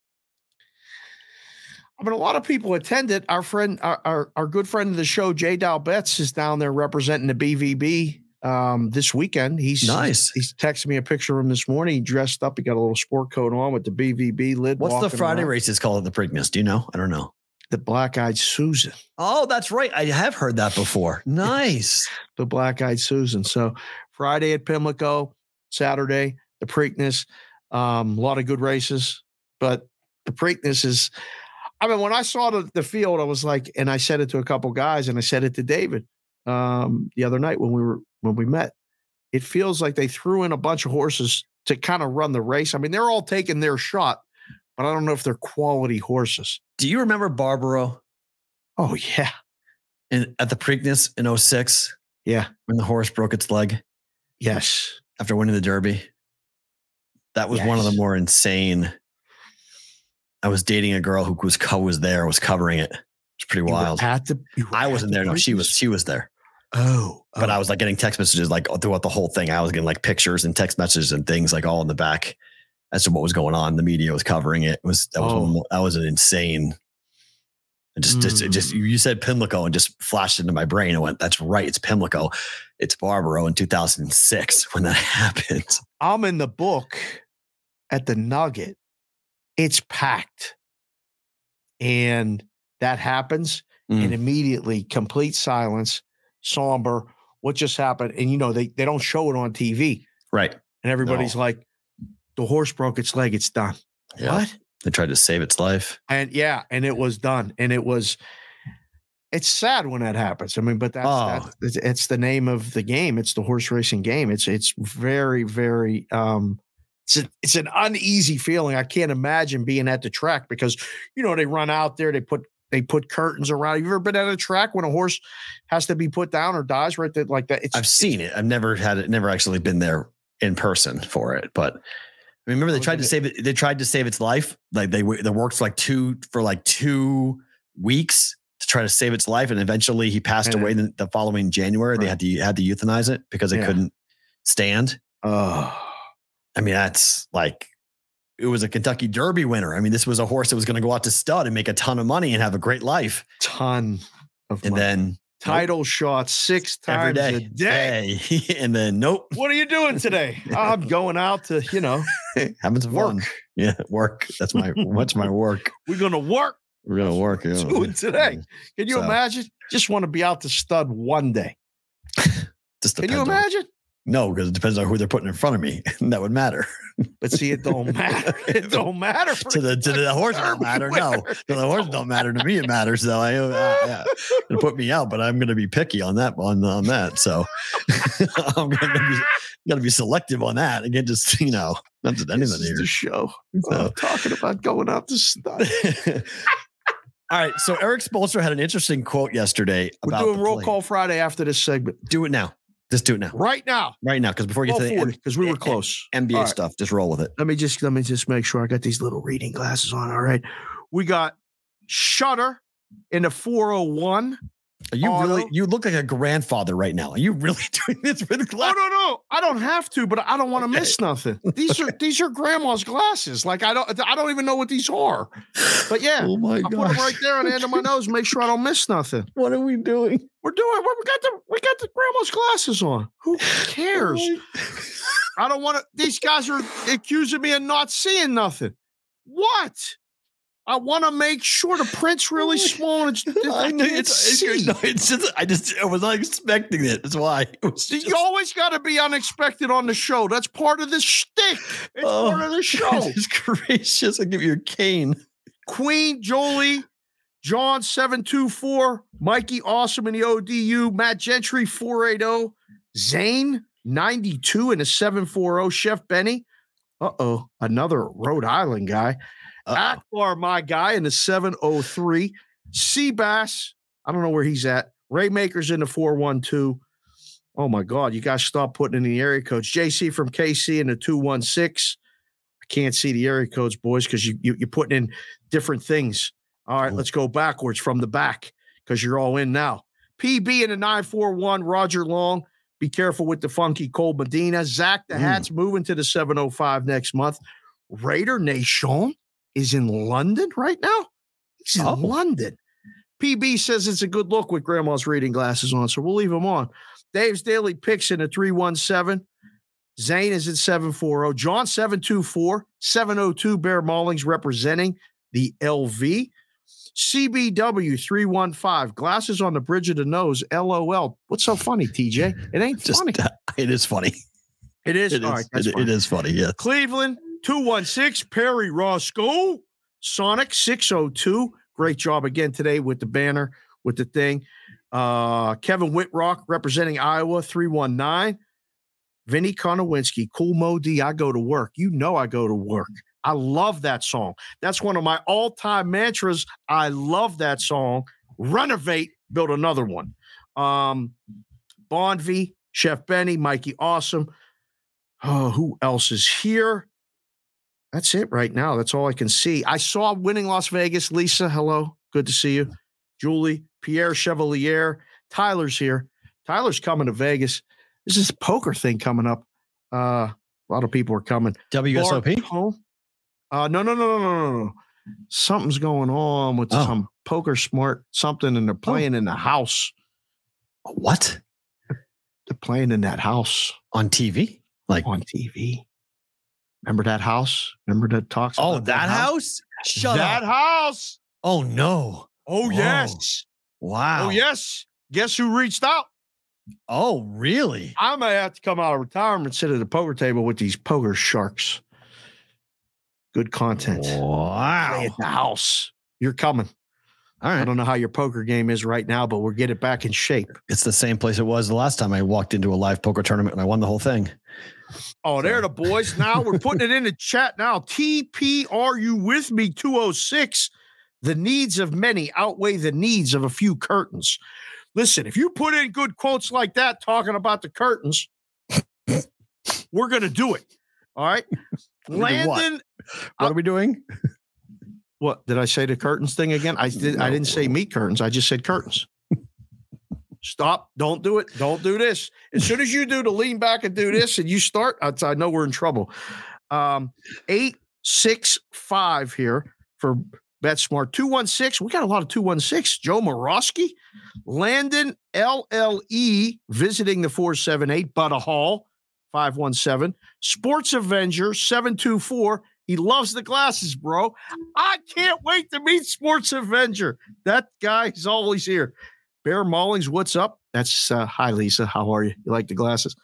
S7: I mean, a lot of people attended. Our friend, our, our, our good friend of the show, Jay Dow Betts, is down there representing the BVB um, this weekend. He's
S1: Nice.
S7: He's texted me a picture of him this morning. He dressed up. He got a little sport coat on with the BVB lid.
S1: What's the Friday
S7: around.
S1: races called at the Preakness? Do you know? I don't know.
S7: The Black Eyed Susan.
S1: Oh, that's right. I have heard that before. Nice.
S7: The Black Eyed Susan. So Friday at Pimlico, Saturday the Preakness. Um, a lot of good races, but the Preakness is. I mean, when I saw the, the field, I was like, and I said it to a couple guys, and I said it to David um, the other night when we were when we met. It feels like they threw in a bunch of horses to kind of run the race. I mean, they're all taking their shot, but I don't know if they're quality horses.
S1: Do you remember Barbaro
S7: Oh yeah,
S1: in, at the Preakness in 06
S7: yeah,
S1: when the horse broke its leg
S7: yes.
S1: after winning the Derby? That was one of the more insane. I was dating a girl who was co was there, was covering it. It's pretty wild.
S7: At the,
S1: I wasn't
S7: the
S1: there. No, she was. She was there.
S7: Oh,
S1: But
S7: oh.
S1: I was like getting text messages like throughout the whole thing. I was getting like pictures and text messages and things like all in the back as to what was going on. The media was covering it. It was that was one
S7: Oh.
S1: mo- that was an insane. It just, just, it just
S7: Mm.
S1: you said Pimlico and just flashed into my brain. I went, "That's right, it's Pimlico, it's Barbaro in 2006 when that [laughs] happened."
S7: I'm in the book at the Nugget. It's packed. And that happens.
S1: Mm.
S7: And immediately complete silence, somber. What just happened? And you know, they, they don't show it on TV.
S1: Right?
S7: And everybody's like, the horse broke its leg, it's done.
S1: Yeah.
S7: What?
S1: They tried to save its life.
S7: And yeah, and it was done. And it was it's sad when that happens. I mean, but that's,
S1: Oh.
S7: that's it's, it's the name of the game. It's the horse racing game. It's it's very, very um it's a, it's an uneasy feeling. I can't imagine being at the track because you know they run out there, they put they put curtains around. You ever been at a track when a horse has to be put down or dies right there like that? It's
S1: I've seen it. I've never had it. Never actually been there in person for it, but. I mean, remember they tried to save it. They tried to save its life. Like they they worked for like two for like two weeks to try to save its life, and eventually he passed
S7: And
S1: away the, the following January. They had to had to euthanize it because it
S7: Yeah.
S1: couldn't stand.
S7: oh
S1: I mean, that's like it was a Kentucky Derby winner. I mean, this was a horse that was going to go out to stud and make a ton of money and have a great life,
S7: ton of
S1: and
S7: money.
S1: then
S7: title shots six times
S1: day,
S7: a day. [laughs]
S1: And then nope,
S7: What are you doing today? I'm going out to, you know, [laughs]
S1: having some fun.
S7: work.
S1: Yeah, work. That's my what's my work. [laughs]
S7: We're gonna work.
S1: We're gonna work. Yeah.
S7: Do it today. Can you
S1: So-
S7: imagine? Just want to be out to stud one day.
S1: Just
S7: Can you imagine?
S1: No, because it depends on who they're putting in front of me. [laughs] that would matter.
S7: But see, it don't [laughs] matter. It don't matter
S1: to the to the horse don't matter. No, to the horse don't matter. To me, it matters. though. I uh, yeah, it'll put me out, but I'm going to be picky on that on on that. So [laughs] I'm going to be got to be selective on that. Again, just you know not just
S7: This
S1: anything
S7: is the show.
S1: So-
S7: talking about going out to stud.
S1: All right, so Erik Spoelstra had an interesting quote yesterday.
S7: We're doing roll
S1: plate.
S7: call Friday after this segment.
S1: Do it now. Just do it now,
S7: Right now.
S1: right now, because before we get to the end,
S7: because we were close.
S1: NBA
S7: right.
S1: stuff, just roll with it.
S7: Let me just let me just make sure I got these little reading glasses on. All right. We got Shutter in the 401.
S1: Are you really? You look like a grandfather right now. Are you really [laughs] doing this with glasses?
S7: no,
S1: oh,
S7: no. No. I don't have to, but I don't want to
S1: Okay.
S7: miss nothing. [laughs] These are these are grandma's glasses. Like I don't I don't even know what these are. But yeah,
S1: Oh my
S7: I put them right there on the end of my [laughs] nose, make sure I don't miss nothing.
S1: What are we doing?
S7: We're doing we got the we got the grandma's glasses on. Who oh cares? I don't want to. These guys are accusing me of not seeing nothing. What? I want to make sure the print's really [laughs] small. And it's,
S1: I
S7: can't
S1: it's, it's, no, it's just I just I was not expecting it. That's why it was
S7: See,
S1: just-
S7: you always got to be unexpected on the show. That's part of the shtick. It's
S1: Oh,
S7: part of the [laughs] show.
S1: Goodness gracious! I give you a cane.
S7: Queen Jolie, John seven two four, Mikey Awesome in the ODU, Matt Gentry four eight zero, Zane ninety two in the seven four zero, Chef Benny. Uh oh, another Rhode Island guy.
S1: Uh-oh.
S7: Akbar, my guy, in the 703. Seabass, I don't know where he's at. Raymaker's in the 412. Oh my God, you guys stop putting in the area codes. JC from KC in the 216. I can't see the area codes, boys, because you, you, you're putting in different things. All right,
S1: Ooh.
S7: let's go backwards from the back because you're all in now. PB in the 941, Roger Long. Be careful with the funky cold Medina. Zach the
S1: Mm.
S7: Hat's moving to the 705 next month. Raider Nation is in London right now. He's in
S1: Oh.
S7: London. PB says it's a good look with grandma's reading glasses on, so we'll leave him on. Dave's Daily Picks in a 317. Zane is at 740. John 724. 702 Bear Maulings representing the LV. CBW 315. Glasses on the bridge of the nose. LOL. What's so funny, TJ? It ain't [laughs]
S1: Just
S7: funny. [laughs]
S1: it is funny.
S7: It is.
S1: It
S7: All
S1: is.
S7: right,
S1: it- it is funny. Yeah.
S7: Cleveland 216, Perry Roscoe, Sonic 602. Great job again today with the banner, with the thing. Uh, Kevin Whitrock representing Iowa 319. Vinny Konowinski, Kool Moe Dee, I go to work. You know I go to work. I love that song. That's one of my all-time mantras. I love that song. Renovate, build another one. Um, Bondv, Chef Benny, Mikey Awesome. Oh, who else is here? That's it right now. That's all I can see. I saw winning Las Vegas. Lisa, hello. Good to see you. Julie, Pierre Chevalier, Tyler's here. Tyler's coming to Vegas. There's this poker thing coming up. Uh, a lot of people are coming.
S1: WSOP.
S7: Home? Uh, no, no, no, no, no, no, no. Something's going on with
S1: Oh.
S7: some poker smart something, and they're playing in the house.
S1: What
S7: They're playing in that house
S1: on TV? Like
S7: on TV. Remember that house? Remember that talks?
S1: oh,
S7: about
S1: that house? Shut
S7: that
S1: up.
S7: That house.
S1: Oh no.
S7: Oh
S1: Whoa.
S7: yes.
S1: Oh, wow.
S7: Oh yes. Guess who reached out?
S1: Oh really?
S7: I may have to come out of retirement, sit at a poker table with these poker sharks. Good content. Play
S1: Wow.
S7: at the house. You're coming.
S1: All
S7: I don't know how your poker game is right now, but we'll get it back in shape.
S1: It's the same place it was the last time I walked into a live poker tournament and I won the whole thing.
S7: Oh, there the boys. Now we're putting it in the chat now. TP, are you with me? 206. The needs of many outweigh the needs of a few curtains. Listen, if you put in good quotes like that talking about the curtains, we're going to do it. All right. [laughs]
S1: Do what?
S7: Landon, uh,
S1: What are we doing?
S7: what did I say the curtains thing again? I did I didn't say meat curtains. I just said curtains. Stop. Don't do it. Don't do this. As soon as you do to lean back and do [laughs] this and you start, I, I know we're in trouble. Um, eight, six, five here for BetSmart. 216. We got a lot of 216. Joe Morosky, Landon LLE visiting the 478, Butta Hall, 517. Sports Avenger, 724. He loves the glasses, bro. I can't wait to meet Sports Avenger. That guy is always here. Bear Maulings, what's up? That's uh, hi, Lisa. How are you? You like the glasses?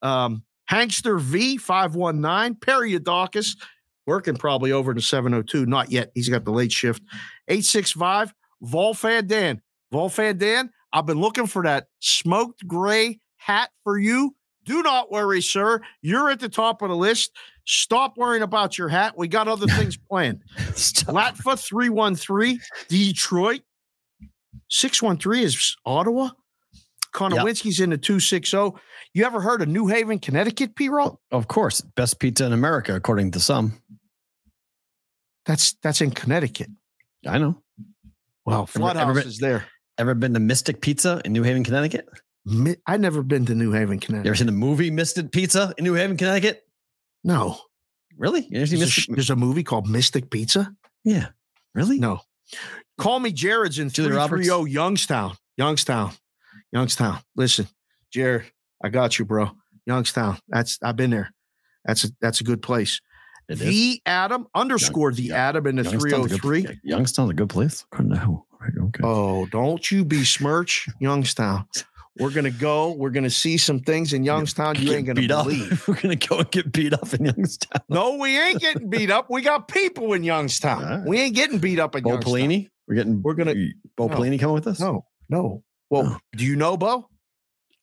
S7: Um, Hankster V, 519. Periodocus, working probably over to 702. Not yet. He's got the late shift. 865. Volfan Dan. Volfan Dan, I've been looking for that smoked gray hat for you. Do not worry, sir. You're at the top of the list. Stop worrying about your hat. We got other [laughs] things planned. Latva 313, Detroit. 613 is Ottawa. Konowinski's in the 260. You ever heard of New Haven, Connecticut, P Roll?
S1: Of course, best pizza in America, according to some.
S7: That's that's in Connecticut.
S1: I know.
S7: Well,
S1: Ever- ever
S7: Floodhouse
S1: been-
S7: is there.
S1: Ever been to Mystic Pizza in New Haven, Connecticut?
S7: Mi- I've never been to New Haven,
S1: You
S7: Connecticut.
S1: ever seen the movie Mystic Pizza in New Haven, Connecticut?
S7: No.
S1: Really? You ever seen
S7: There's a,
S1: Mystic?
S7: there's a movie called Mystic Pizza.
S1: Yeah. Really?
S7: No. Call me Jared's in
S1: Julia Roberts?
S7: 330 Youngstown. Youngstown. Youngstown. Listen, Jared, I got you, bro. Youngstown. That's I've been there. That's a that's a good place.
S1: It is.
S7: The Adam underscore the
S1: Young-
S7: Adam in the
S1: Youngstown's a good-
S7: 303.
S1: Youngstown's a good place. To who? Right, okay.
S7: Oh, don't you besmirch Youngstown. We're gonna go. We're gonna see some things in Youngstown you ain't gonna
S1: beat up.
S7: believe. [laughs]
S1: We're gonna go and get beat up in Youngstown.
S7: No, we ain't getting beat up. We got people in Youngstown.
S1: Right.
S7: We ain't getting beat up in
S1: Bo
S7: Youngstown.
S1: Pelini. We're getting.
S7: We're gonna-
S1: Bo
S7: No.
S1: Pelini coming with us.
S7: No, no. Well,
S1: Oh.
S7: do you know Bo?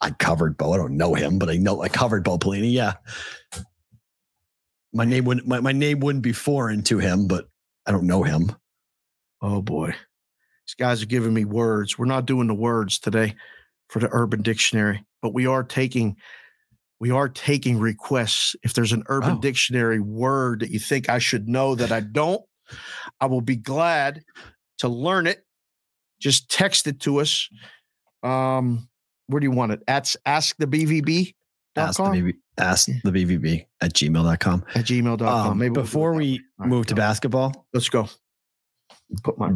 S1: I covered Bo. I don't know him, but I know I covered Bo Pelini. Yeah. My name wouldn't my, my name wouldn't be foreign to him, but I don't know him.
S7: Oh boy. These guys are giving me words. We're not doing the words today for the urban dictionary, but we are taking we are taking requests. If there's an urban dictionary word that you think I should know that I don't, I will be glad to learn it. Just text it to us. Um, where do you want it? At ask the BVB
S1: Ask the, BB, ask the BVB at gmail.com.
S7: at gmail.com.
S1: Um,
S7: Maybe
S1: before we
S7: All right,
S1: move to basketball,
S7: let's go. Put my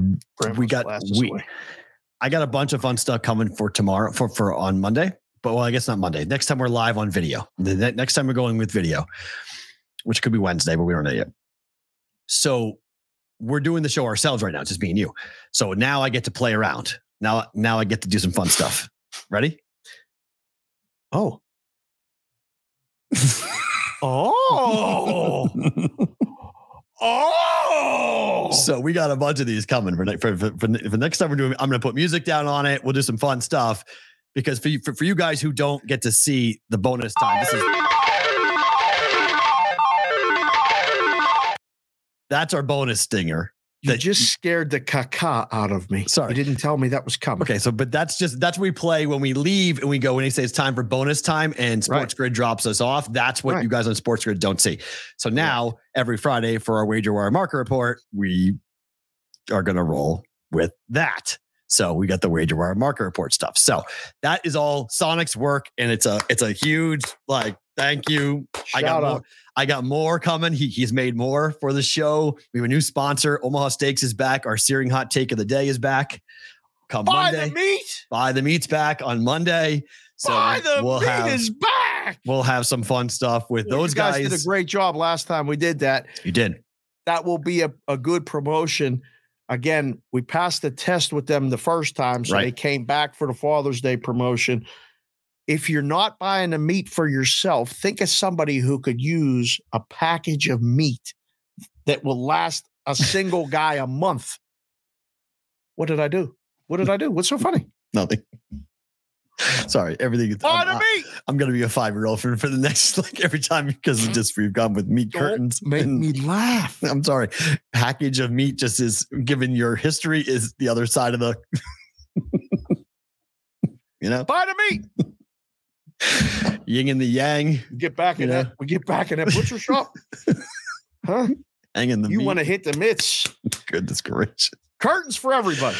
S1: we got we
S7: away.
S1: I got a bunch of fun stuff coming for tomorrow for for on Monday. But well, I guess not Monday. Next time we're live on video. The next time we're going with video, which could be Wednesday, but we don't know yet. So we're doing the show ourselves right now, just me and you. So now I get to play around. Now, now I get to do some fun stuff. Ready?
S7: Oh. [laughs] oh. [laughs] Oh.
S1: So we got a bunch of these coming for, for, for, for, for next time we're doing. I'm going to put music down on it. We'll do some fun stuff because for you, for, for you guys who don't get to see the bonus time, this is that's our bonus stinger.
S7: You
S1: that-
S7: just scared the caca out of me.
S1: Sorry.
S7: You didn't tell me that was coming.
S1: Okay, so but that's just that's what we play when we leave and we go when he says it's time for bonus time and Sports
S7: Right.
S1: Grid drops us off. That's what
S7: Right.
S1: you guys on SportsGrid don't see. So now every Friday for our WagerWire Market Report, we are going to roll with that. So we got the WagerWire Market Report stuff. So that is all Sonic's work, and it's a it's a huge like thank you. I got
S7: Shout
S1: more. I got more coming. He, he's made more for the show. We have a new sponsor. Omaha Steaks is back. Our searing hot take of the day is back. Come
S7: Buy
S1: Monday.
S7: the meat.
S1: Buy the meat's back on Monday. So
S7: Buy the
S1: we'll
S7: meat
S1: have
S7: is back.
S1: we'll have some fun stuff with those
S7: you guys,
S1: guys.
S7: did a great job last time we did that.
S1: you did.
S7: That will be a, a good promotion. Again, we passed the test with them the first time, so they came back for the Father's Day promotion. If you're not buying the meat for yourself, think of somebody who could use a package of meat that will last a single [laughs] guy a month. What did I do? What did I do? What's so funny?
S1: Nothing. Sorry, everything.
S7: Buy
S1: I'm,
S7: the meat.
S1: I'm gonna be a five year old for, for the next [laughs] like every time because of mm-hmm. just we've gone with meat
S7: Don't
S1: curtains.
S7: Make
S1: and-
S7: me laugh.
S1: I'm sorry. Package of meat just is given your history is the other side of the. [laughs] you know,
S7: Buy the meat. [laughs]
S1: yin and the yang,
S7: We get back in
S1: know?
S7: that. We get back in that butcher shop. [laughs] Huh?
S1: yang and the
S7: You want to hit the mitts.
S1: Goodness gracious.
S7: Curtains for everybody.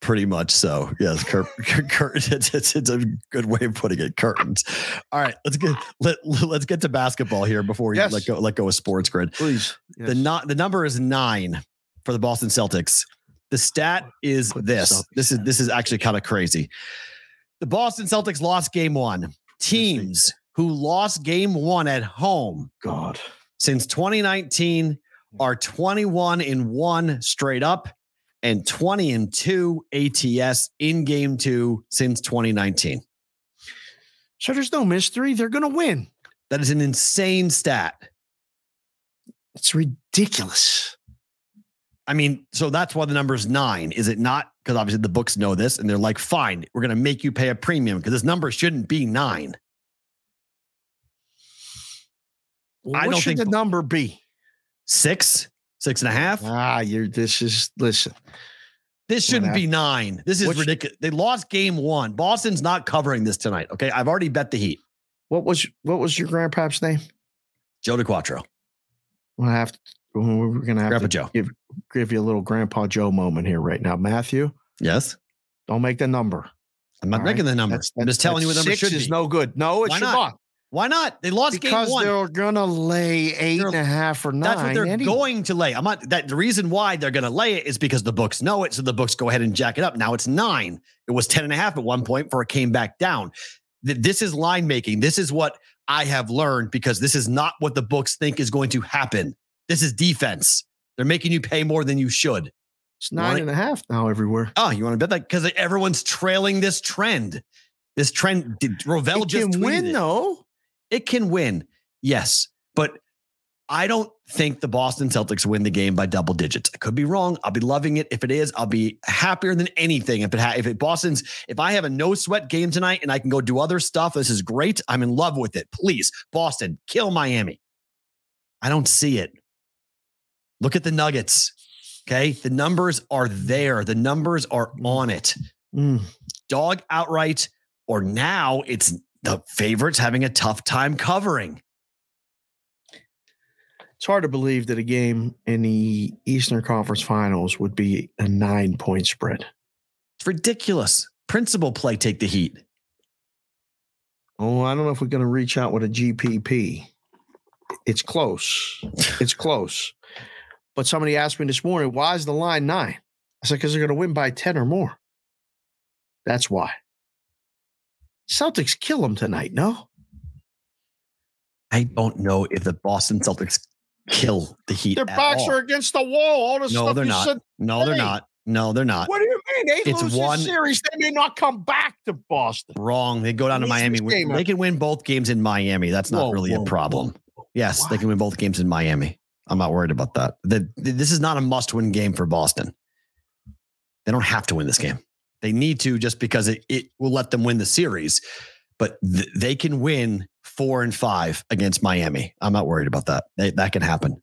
S1: Pretty much so. Yes, cur- [laughs] cur- it's, it's, it's a good way of putting it. Curtains. All right, let's get let let's get to basketball here before we
S7: Yes.
S1: let go let go of SportsGrid.
S7: Please.
S1: The not the number is nine for the Boston Celtics. The stat is this. This is this is actually kind of crazy. The Boston Celtics lost game one. Teams who lost game one at home
S7: God.
S1: since 2019 are 21 in one straight up and 20 and two ATS in game two since 2019.
S7: So there's no mystery. They're going to win.
S1: That is an insane stat.
S7: It's ridiculous.
S1: I mean, so that's why the number is nine, is it not? Because obviously the books know this and they're like, fine, we're going to make you pay a premium because this number shouldn't be nine.
S7: Well,
S1: I
S7: what
S1: don't
S7: should
S1: think-
S7: the number be?
S1: Six, six and a half.
S7: Ah, you're this is listen.
S1: This shouldn't be nine. This is
S7: Which-
S1: ridiculous. They lost game one. Boston's not covering this tonight. Okay. I've already bet the Heat.
S7: What was what was your grandpap's name?
S1: Joe DeQuatro,
S7: We'll have to, we're gonna have
S1: Grandpa
S7: to
S1: Joe.
S7: give give you a little Grandpa Joe moment here right now. Matthew,
S1: Yes.
S7: don't make the number.
S1: I'm not
S7: All
S1: making
S7: right?
S1: the number.
S7: That's-
S1: I'm just telling you what the number should
S7: is
S1: be.
S7: no good. No, it
S1: Why
S7: should
S1: not?
S7: not.
S1: Why not? They lost
S7: Because
S1: game one.
S7: they're gonna lay eight
S1: They're-
S7: and a half or nine.
S1: That's what they're
S7: anyway.
S1: going to lay. I'm not that the reason why they're going to lay it is because the books know it. So the books go ahead and jack it up. Now it's nine. It was 10 and a half at one point before it came back down. This is line making. This is what I have learned because this is not what the books think is going to happen. This is defense. They're making you pay more than you should.
S7: It's nine and a half now everywhere.
S1: Oh, you want to bet that? Because everyone's trailing this trend. This trend, did Rovell
S7: It
S1: just
S7: can win
S1: it.
S7: though.
S1: It can win, yes, but I don't think the Boston Celtics win the game by double digits. I could be wrong. I'll be loving it if it is. I'll be happier than anything if it ha- if it Boston's if I have a no sweat game tonight and I can go do other stuff. This is great. I'm in love with it. Please, Boston, kill Miami. I don't see it. Look at the Nuggets. Okay, the numbers are there. The numbers are on it
S7: Mm.
S1: dog outright, or now it's the favorites having a tough time covering.
S7: It's hard to believe that a game in the Eastern Conference Finals would be a nine point spread.
S1: It's ridiculous. principal play take the heat?
S7: Oh, I don't know if we're going to reach out with a GPP. It's close. It's close. But somebody asked me this morning, why is the line nine? I said, because they're going to win by 10 or more. That's why. Celtics kill them tonight, no?
S1: I don't know if the Boston Celtics kill the Heat.
S7: Their backs
S1: all.
S7: are against the wall. All the
S1: No,
S7: stuff
S1: they're not.
S7: said.
S1: No, they're not. No, they're not.
S7: What do you mean? They
S1: It's
S7: lose
S1: one-
S7: this series. They may not come back to Boston.
S1: Wrong. They go down to Miami. They can win both games in Miami. That's not
S7: Whoa,
S1: really
S7: whoa,
S1: a problem.
S7: whoa.
S1: Yes, they can win both games in Miami. I'm not worried about that. The, this is not a must win game for Boston. They don't have to win this game. They need to just because it, it will let them win the series, but th- they can win four and five against Miami. I'm not worried about that. They, that can happen.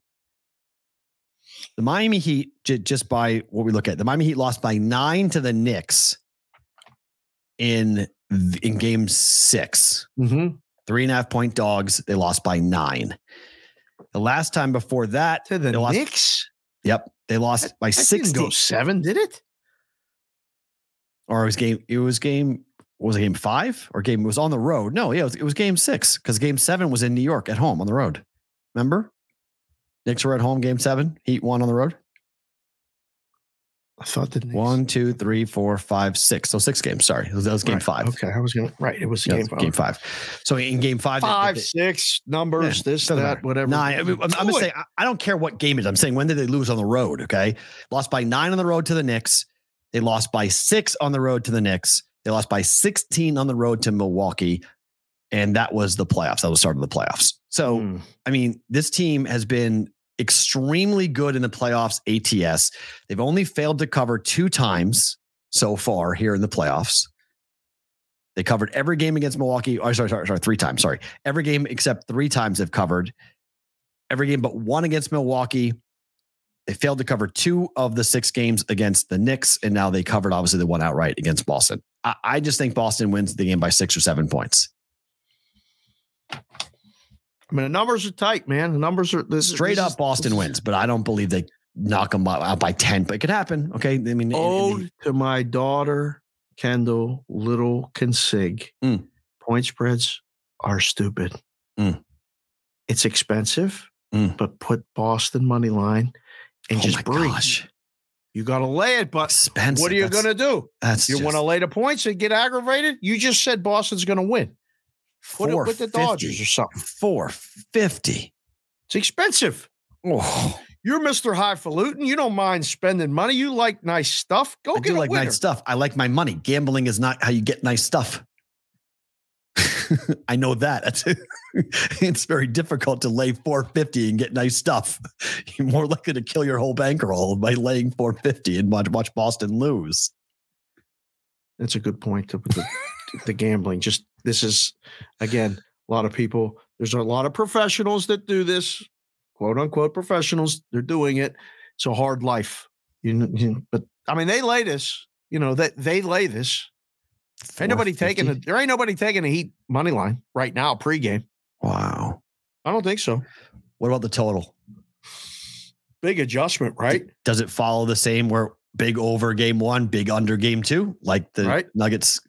S1: The Miami Heat, j- just by what we look at, the Miami Heat lost by nine to the Knicks in in game six
S7: Mm-hmm.
S1: three and a half point dogs. They lost by nine. The last time before that,
S7: To the
S1: lost.
S7: Knicks?
S1: Yep, they lost by
S7: That didn't go seven, did it?
S1: Or it was game. It was game. Was it game five or game? It was on the road. No, yeah, it was, it was game six because game seven was in New York at home on the road. Remember, Knicks were at home. Game seven, Heat won on the road.
S7: I thought the Knicks.
S1: One, two, three, four, five, six. So six games. Sorry, that was, that was game
S7: Right,
S1: five.
S7: Okay, I was gonna right. It was
S1: Yeah,
S7: game
S1: was
S7: five.
S1: game five. So in game five,
S7: Five,
S1: they-
S7: six numbers,
S1: Yeah,
S7: this, that,
S1: matter.
S7: whatever.
S1: Nine. I mean, I'm, I'm
S7: Do
S1: gonna say I- I don't care what game it is. I'm saying when did they lose on the road? Okay, lost by nine on the road to the Knicks. They lost by six on the road to the Knicks. They lost by 16 on the road to Milwaukee, and that was the playoffs. That was the start of the playoffs. So
S7: Hmm.
S1: I mean, this team has been extremely good in the playoffs. ATS. They've only failed to cover two times so far here in the playoffs. They covered every game against Milwaukee. Oh, sorry, sorry, sorry, three times. Sorry, every game except three times they've covered. Every game but one against Milwaukee. They failed to cover two of the six games against the Knicks, and now they covered obviously the one outright against Boston. I, I just think Boston wins the game by six or seven points.
S7: I mean, the numbers are tight, man. The numbers are this,
S1: Straight
S7: this
S1: up,
S7: is-
S1: Boston wins, but I don't believe they knock them out by 10, but it could happen. Okay. I mean,
S7: Ode
S1: the-
S7: to my daughter, Kendall Little Consig.
S1: Mm.
S7: Point spreads are stupid.
S1: Mm.
S7: It's expensive,
S1: Mm.
S7: but put Boston money line and
S1: oh
S7: just breathe.
S1: gosh.
S7: You got to lay it, but
S1: Expensive.
S7: what are you going to do?
S1: That's
S7: You want to lay the points and get aggravated? You just said Boston's going to win. Put it with the Dodgers or something.
S1: 450.
S7: It's expensive.
S1: Oh,
S7: You're Mr. Highfalutin. You don't mind spending money. You like nice stuff. Go
S1: I
S7: get
S1: do like
S7: winner.
S1: nice stuff. I like my money. Gambling is not how you get nice stuff. [laughs] I know that. That's [laughs] it's very difficult to lay 450 and get nice stuff. [laughs] You're more likely to kill your whole bankroll by laying 450 and watch, watch Boston lose.
S7: That's a good point. The, gambling. Just this is again a lot of people. There's a lot of professionals that do this, quote unquote professionals. They're doing it. It's a hard life. You, kn- you but I mean they lay this. You know that they lay this. Ain't nobody taking it. There ain't nobody taking a Heat money line right now pregame.
S1: Wow.
S7: I don't think so.
S1: What about the total?
S7: Big adjustment, right?
S1: Does it follow the same where big over game one, big under game two, like the
S7: Right.
S1: Nuggets?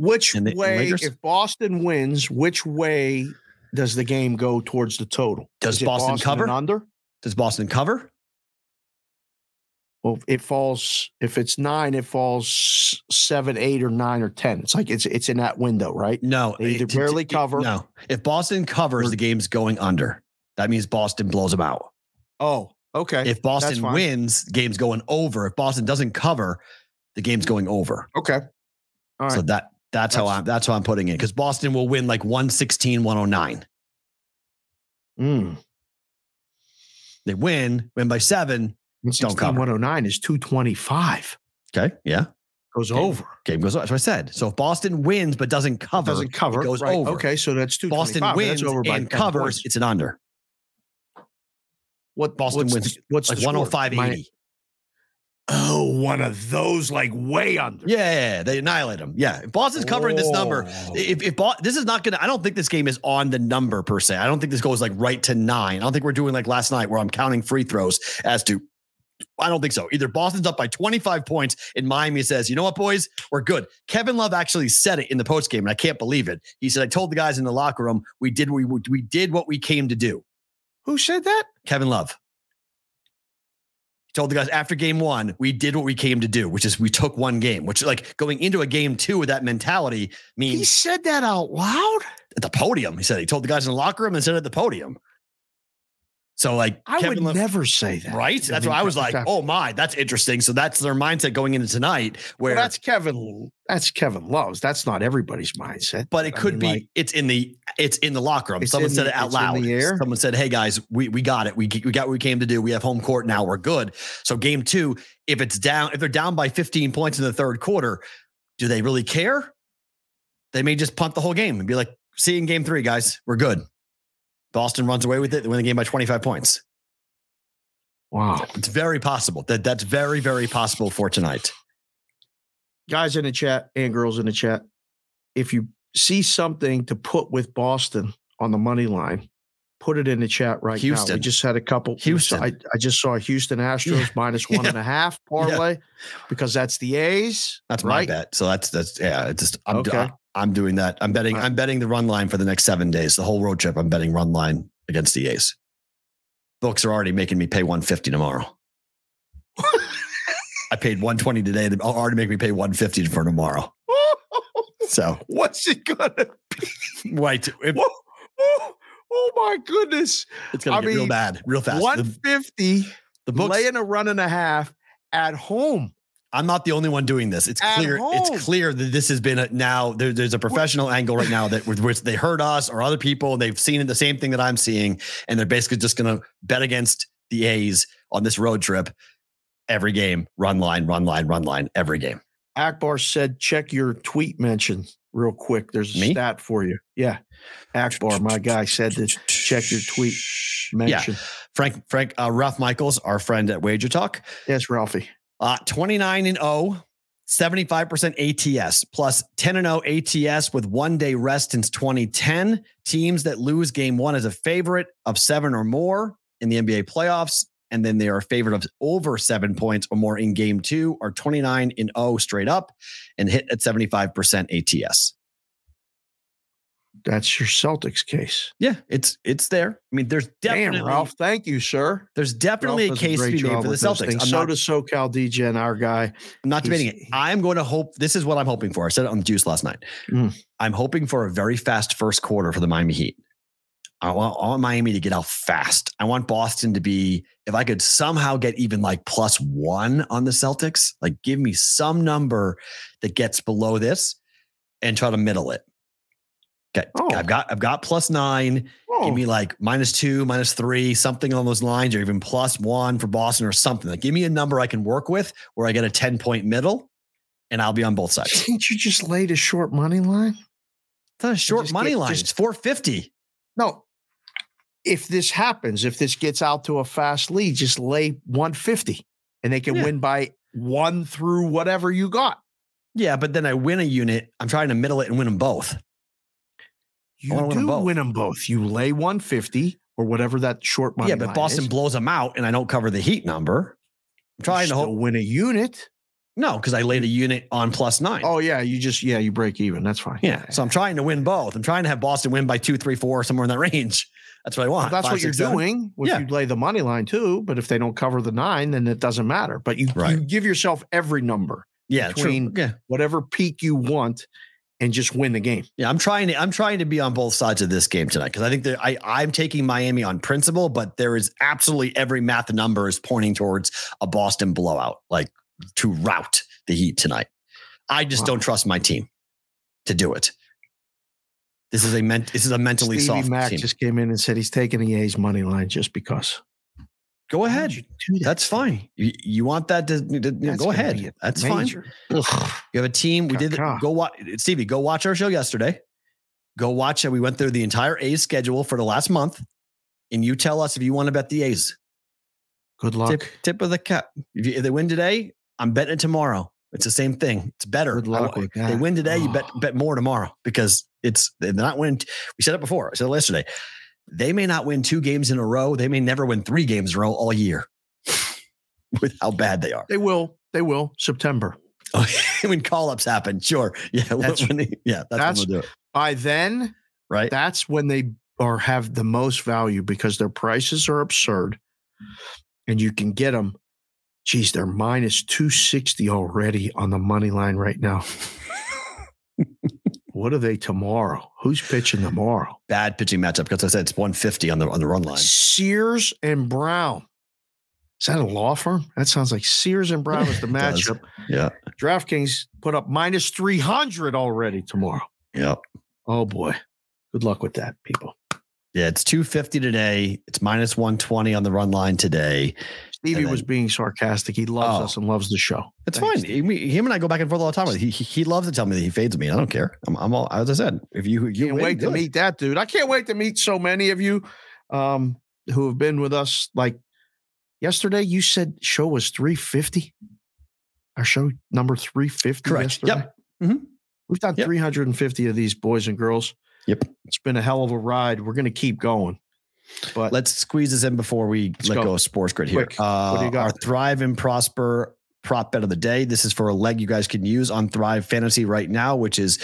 S7: Which
S1: the-
S7: way, if Boston wins, which way does the game go towards the total?
S1: Does
S7: it
S1: Boston cover?
S7: under?
S1: Does Boston cover?
S7: Well, it falls. If it's nine, it falls seven, eight, or nine, or ten. It's like it's it's in that window, right?
S1: No,
S7: They either
S1: it-
S7: barely
S1: it-
S7: cover-
S1: No, if Boston covers, the game's going under. That means Boston blows them out.
S7: Oh, okay.
S1: If Boston wins, the game's going over. If Boston doesn't cover, the game's going over.
S7: okay. All right.
S1: So that that's, how I'm that's how I'm putting it because Boston will win like 116, 109.
S7: Mm.
S1: They win, win by seven. Don't cover.
S7: One hundred nine is two twenty five.
S1: Okay. Yeah.
S7: Goes
S1: Okay.
S7: over.
S1: Game goes over. That's what I said. So if Boston wins but doesn't cover,
S7: Doesn't cover.
S1: it goes
S7: right.
S1: over.
S7: Okay, so that's two.
S1: Boston wins over by and covers, it's an under.
S7: What
S1: Boston
S7: what's
S1: wins
S7: what's
S1: Like 105, 80.
S7: Oh, one of those like way under.
S1: Yeah, they annihilate them. Yeah, if Boston's covering this number. If, if Bo- this is not gonna, I don't think this game is on the number per se. I don't think this goes like right to nine. I don't think we're doing like last night where I'm counting free throws as to I don't think so. Either Boston's up by 25 points and Miami says, you know what, boys, we're good. Kevin Love actually said it in the post game, and I can't believe it. He said, I told the guys in the locker room, we did we we did what we came to do.
S7: Who said that?
S1: Kevin Love. He told the guys after game one, we did what we came to do, which is we took one game, which like going into a game two with that mentality means
S7: He said that out loud.
S1: at the podium. He said he told the guys in the locker room and said it at the podium. So like
S7: I
S1: Kevin
S7: would
S1: Love-
S7: never say that.
S1: right? That's why I was like, oh my, that's interesting. So that's their mindset going into tonight. Where
S7: Well, that's Kevin. That's Kevin Love's. That's not everybody's mindset.
S1: but it
S7: I
S1: could
S7: mean,
S1: be
S7: like,
S1: it's in the it's in the locker room. Someone said
S7: the-
S1: it out loud. Someone said, "Hey guys, we we got it. We we got what we came to do. We have home court now. We're good." So game 2, if it's down if they're down by 15 points in the third quarter, do they really care? They may just punt the whole game and be like, "See you in game 3, guys. We're good." Boston runs away with it. They win the game by 25 points.
S7: wow.
S1: It's very possible. That that's very very possible for tonight.
S7: Guys in the chat and girls in the chat, if you see something to put with Boston on the money line, put it in the chat right now.
S1: Houston.
S7: We just had a couple.
S1: Houston.
S7: I, I just saw Houston [laughs] Astros
S1: Yeah.
S7: minus one and a half [laughs] parlay because that's the A's.
S1: That's my bet. So that's that's yeah. It's just I'm
S7: Okay.
S1: I'm doing that. I'm betting. I'm betting the run line for the next seven days. The whole road trip. I'm betting run line against the A's. Books are already making me pay 150 tomorrow. I paid 120 today. They're already make me pay 150 for tomorrow. [laughs] So
S7: What's it gonna? be?
S1: right, it-
S7: Oh, oh, oh my goodness!
S1: it's gonna
S7: I
S1: get real bad, real fast.
S7: 150.
S1: The, the books.
S7: laying a run and a half at home.
S1: I'm not the only one doing this. It's
S7: At
S1: clear.
S7: home.
S1: It's clear that this has been a, now. There, there's a professional angle right now that [laughs] with which they heard us or other people. They've seen the same thing that I'm seeing, and they're basically just going to bet against the A's on this road trip every game. Run line, run line, run line every game.
S7: Akbar said, check your tweet mention real quick. There's a
S1: Me?
S7: stat for you. Yeah. Akbar, my guy, said to check your tweet mention.
S1: Frank, Frank, uh, Ralph Michaels, our friend at WagerTalk,
S7: Yes, Ralphie.
S1: Uh, 29 and 0. 75% ATS plus 10 and 0 ATS with one day rest since 2010. Teams that lose game one as a favorite of seven or more in the NBA playoffs, and then they are a favorite of over seven points or more in game two, are 29 and 0 straight up and hit at 75% ATS.
S7: That's your Celtics case.
S1: Yeah, it's it's there. I mean, there's definitely
S7: Damn, Ralph. Thank you, sir.
S1: there's definitely
S7: Ralph
S1: a case to be made for the Celtics. I'm
S7: So
S1: not-
S7: does SoCal DJ and our guy.
S1: I'm not debating it. I'm going to hope this is what I'm hoping for. I said it on the juice last night.
S7: Mm.
S1: I'm hoping for a very fast first quarter for the Miami Heat. I want, I want Miami to get out fast. I want Boston to be, if I could somehow get even like plus one on the Celtics, like give me some number that gets below this and try to middle it. Okay.
S7: Oh.
S1: I've got I've got plus nine.
S7: Oh,
S1: Give me like minus two, minus three, something on those lines, or even plus one for Boston or something. Like give me a number I can work with where I get a 10 point middle and I'll be on both sides.
S7: can't you just lay a short money line?
S1: It's not a short money
S7: get-
S1: line.
S7: just-
S1: it's 450.
S7: No. If this happens, if this gets out to a fast lead, just lay 150 and they can
S1: Yeah.
S7: win by one through whatever you got.
S1: Yeah, but then I win a unit. I'm trying to middle it and win them both.
S7: You
S1: wanna win 'em
S7: do
S1: both.
S7: win them both. You lay 150 or whatever that short money
S1: yeah, but Boston
S7: is.
S1: blows them out and I don't cover the heat number. I'm trying to hope.
S7: win a unit.
S1: No, because I laid a unit on plus nine.
S7: Oh yeah, you just yeah, you break even. That's fine.
S1: yeah. So I'm trying to win both. I'm trying to have Boston win by two, three, four, somewhere in that [laughs] range. That's what I
S7: Well,
S1: want.
S7: that's
S1: Five,
S7: what you're
S1: seven.
S7: doing. If
S1: Yeah.
S7: you lay the money line too, but if they don't cover the nine, then it doesn't matter. But you,
S1: Right.
S7: you give yourself every number,
S1: Yeah,
S7: between-
S1: true. Yeah.
S7: whatever peak you want, and just win the game.
S1: Yeah, I'm trying to I'm trying to be on both sides of this game tonight because I think that I I'm taking Miami on principle, but there is absolutely every math number is pointing towards a Boston blowout, like to rout the Heat tonight. I just
S7: Wow.
S1: don't trust my team to do it. This is a ment this is a mentally
S7: Stevie
S1: soft
S7: Mac
S1: team.
S7: just came in and said he's taking the A's money line just because.
S1: Go ahead.
S7: that?
S1: That's fine. You, you want that to, to- you know, go ahead. That's fine.
S7: Ugh.
S1: You have a team. We did go watch Stevie. Go watch our show yesterday. Go watch it. We went through the entire A's schedule for the last month, and you tell us if you want to bet the A's.
S7: Good luck.
S1: Tip, tip of the cap. If, you, if they win today, I'm betting it tomorrow. It's the same thing. It's better.
S7: Good luck
S1: I-
S7: with
S1: if They win today, you bet
S7: Oh.
S1: bet more tomorrow because it's they're not winning. We said it before. I said it yesterday. They may not win two games in a row. They may never win three games in a row all year. [laughs] with how bad they are.
S7: They will. They will. September. [laughs]
S1: Oh, when call ups happen, sure. Yeah. [laughs]
S7: That's-
S1: when they- yeah. That's,
S7: that's-
S1: when we'll do it.
S7: By then,
S1: Right.
S7: that's when they are have the most value because their prices are absurd, and you can get them. Geez, they're minus two sixty already on the money line right now. What are they tomorrow? Who's pitching tomorrow?
S1: Bad pitching matchup because I said it's 150 on the on the run line.
S7: Sears and Brown. Is that a law firm? That sounds like Sears and Brown is the [laughs] matchup.
S1: Yeah.
S7: DraftKings put up minus 300 already tomorrow.
S1: Yep.
S7: Oh boy. Good luck with that, people.
S1: Yeah. It's 250 today. It's minus 120 on the run line today.
S7: Stevie
S1: And
S7: was being sarcastic. He loves
S1: Oh.
S7: us and loves the show.
S1: It's
S7: Thanks,
S1: fine. He, him and I go back and forth all the time. He, he he loves to tell me that he fades me. I don't care. I'm, I'm all as I said. If you you
S7: Can't
S1: win,
S7: wait to meet that dude. I can't wait to meet so many of you um, who have been with us. Like yesterday, you said show was 350. Our show number 350
S1: Correct.
S7: yesterday.
S1: Yep. Mhm.
S7: We've done
S1: Yep.
S7: 350 of these boys and girls.
S1: Yep.
S7: It's been a hell of a ride. We're going to keep going. But
S1: Let's squeeze this in before we
S7: Let's go.
S1: go. of SportsGrid here.
S7: Quick. What do you
S1: Uh,
S7: got?
S1: Our Thrive and Prosper prop bet of the day. This is for a leg you guys can use on Thrive Fantasy right now, which is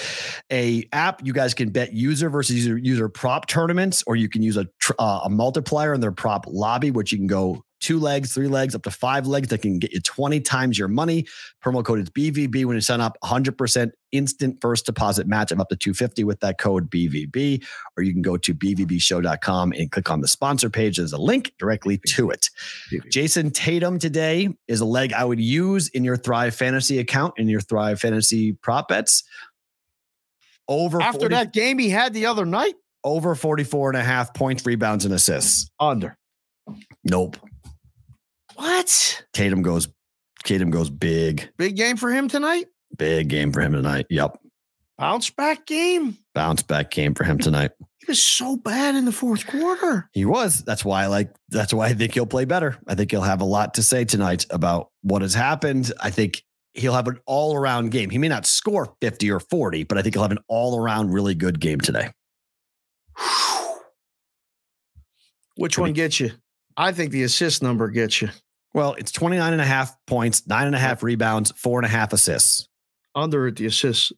S1: a app you guys can bet user versus user, user prop tournaments, or you can use a tr- uh, a multiplier in their prop lobby, which you can go two legs, three legs, up to five legs that can get you 20 times your money. Promo code is BVB when you sign up. 100% instant first deposit match of up to 250 with that code BVB. Or you can go to bvbshow.com and click on the sponsor page. There's a link directly to it. Jayson Tatum today is a leg I would use in your Thrive Fantasy account, in your Thrive Fantasy prop bets. Over
S7: after
S1: 40
S7: that game he had the other night,
S1: over 44 and a half points, rebounds, and assists.
S7: under.
S1: Nope.
S7: What?
S1: Tatum goes, Tatum goes big,
S7: Big game for him tonight?
S1: big game for him tonight. Yep.
S7: Bounce back game.
S1: Bounce back game for him tonight.
S7: He was so bad in the fourth quarter.
S1: He was. That's why I like, that's why I think he'll play better. I think he'll have a lot to say tonight about what has happened. I think he'll have an all around game. He may not score 50 or 40, but I think he'll have an all around really good game today.
S7: Which
S1: Pretty-
S7: one gets you? I think the assist number gets you.
S1: Well, it's 29 and a half points, nine and a half rebounds, four and a half assists.
S7: Under the assists.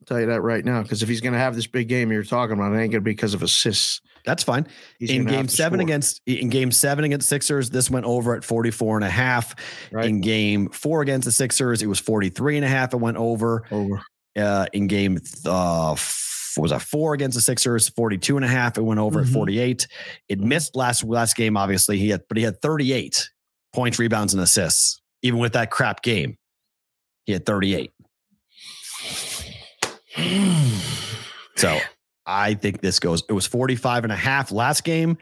S7: I'll tell you that right now. Because if he's going to have this big game you're talking about, it ain't going to be because of assists.
S1: That's fine.
S7: He's
S1: in game seven
S7: score.
S1: against in game seven against Sixers, this went over at 44 and a half.
S7: Right.
S1: In game four against the Sixers, it was 43 and a half. It went over.
S7: over.
S1: Uh, in game uh, was that four against the Sixers, 42 and a half. It went over
S7: Mhm.
S1: at 48. It missed last last game, obviously. He had, but he had 38 points, rebounds, and assists. Even with that crap game, he had 38. [sighs] So I think this goes, it was 45 and a half last game.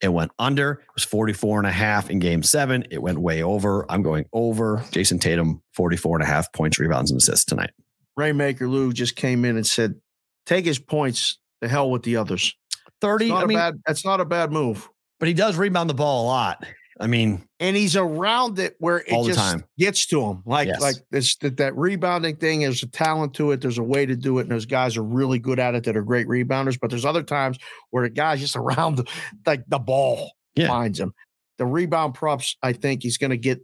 S1: It went under. It was 44 and a half in game seven. It went way over. I'm going over. Jayson Tatum, 44 and a half points, rebounds, and assists tonight.
S7: Rainmaker Lou just came in and said, take his points. The hell with the others.
S1: 30.
S7: Not
S1: I
S7: a
S1: mean,
S7: bad, that's not a bad move.
S1: but he does rebound the ball a lot. I mean,
S7: And he's around it where it
S1: All the
S7: just
S1: time.
S7: gets to him. Like,
S1: Yes.
S7: like this that, that rebounding thing, there's a talent to it. There's a way to do it. And those guys are really good at it that are great rebounders. But there's other times where the guy's just [laughs] around the, like the ball
S1: Yeah.
S7: finds him. The rebound props, I think he's going to get.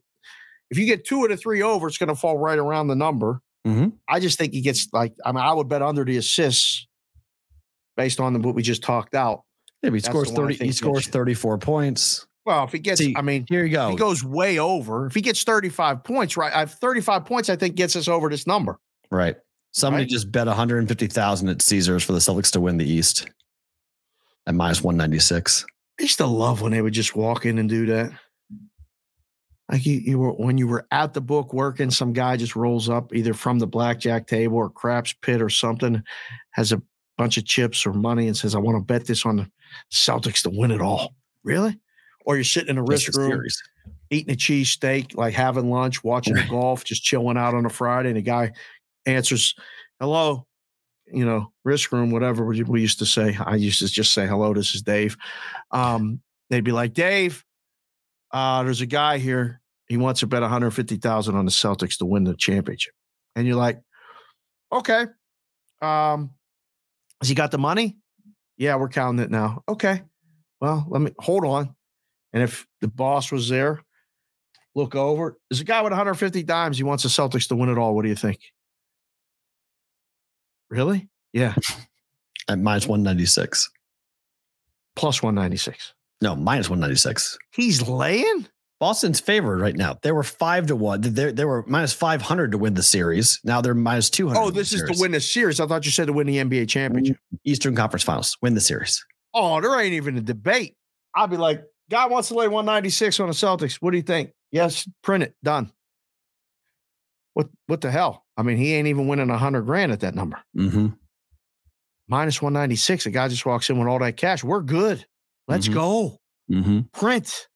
S7: If you get two of the three over, it's going to fall right around the number.
S1: Mhm.
S7: I just think he gets like, I mean, I would bet under the assists based on what we just talked out.
S1: if he
S7: That's
S1: scores
S7: the one I
S1: 30, he scores 34 points.
S7: Well, if he gets,
S1: See,
S7: I mean,
S1: Here you
S7: if
S1: go.
S7: he goes way over, if he gets 35 points, right? I've 35 points, I think gets us over this number.
S1: Right. Somebody
S7: Right?
S1: just bet 150,000 at Caesars for the Celtics to win the East at minus 196.
S7: I used to love when they would just walk in and do that. Like you, you were when you were at the book working, some guy just rolls up either from the blackjack table or craps pit or something, has a bunch of chips or money and says, I want to bet this on the Celtics to win it all. Really? Or you're sitting in a risk room
S1: series.
S7: eating a cheesesteak, like having lunch, watching the
S1: Right.
S7: golf, just chilling out on a Friday, and the guy answers, "Hello," you know, risk room, whatever we, we used to say. I used to just say, "Hello, this is Dave." Um, they'd be like, "Dave, uh, there's a guy here. He wants to bet 150,000 on the Celtics to win the championship," and you're like, "Okay, um, has he got the money?" Yeah, we're counting it now. Okay, well, let me hold on. And if the boss was there, look over. There's a guy with 150 dimes. He wants the Celtics to win it all. What do you think? Really? Yeah. [laughs]
S1: At minus 196.
S7: Plus 196.
S1: No, minus 196.
S7: He's laying?
S1: Boston's favored right now. They were five to one. They they were minus 500 to win the series. Now they're minus 200.
S7: Oh, this is to win the series. I thought you said to win the NBA championship.
S1: Eastern Conference Finals. Win the series.
S7: Oh, there ain't even a debate. I'll be like, guy wants to lay 196 on the Celtics. What do you think? Yes, print it. Done. What what the hell? I mean, he ain't even winning a hundred grand at that number.
S1: Mm-hmm.
S7: Minus 196. A guy just walks in with all that cash. We're good. Let's
S1: Mhm.
S7: go.
S1: Mm-hmm.
S7: Print.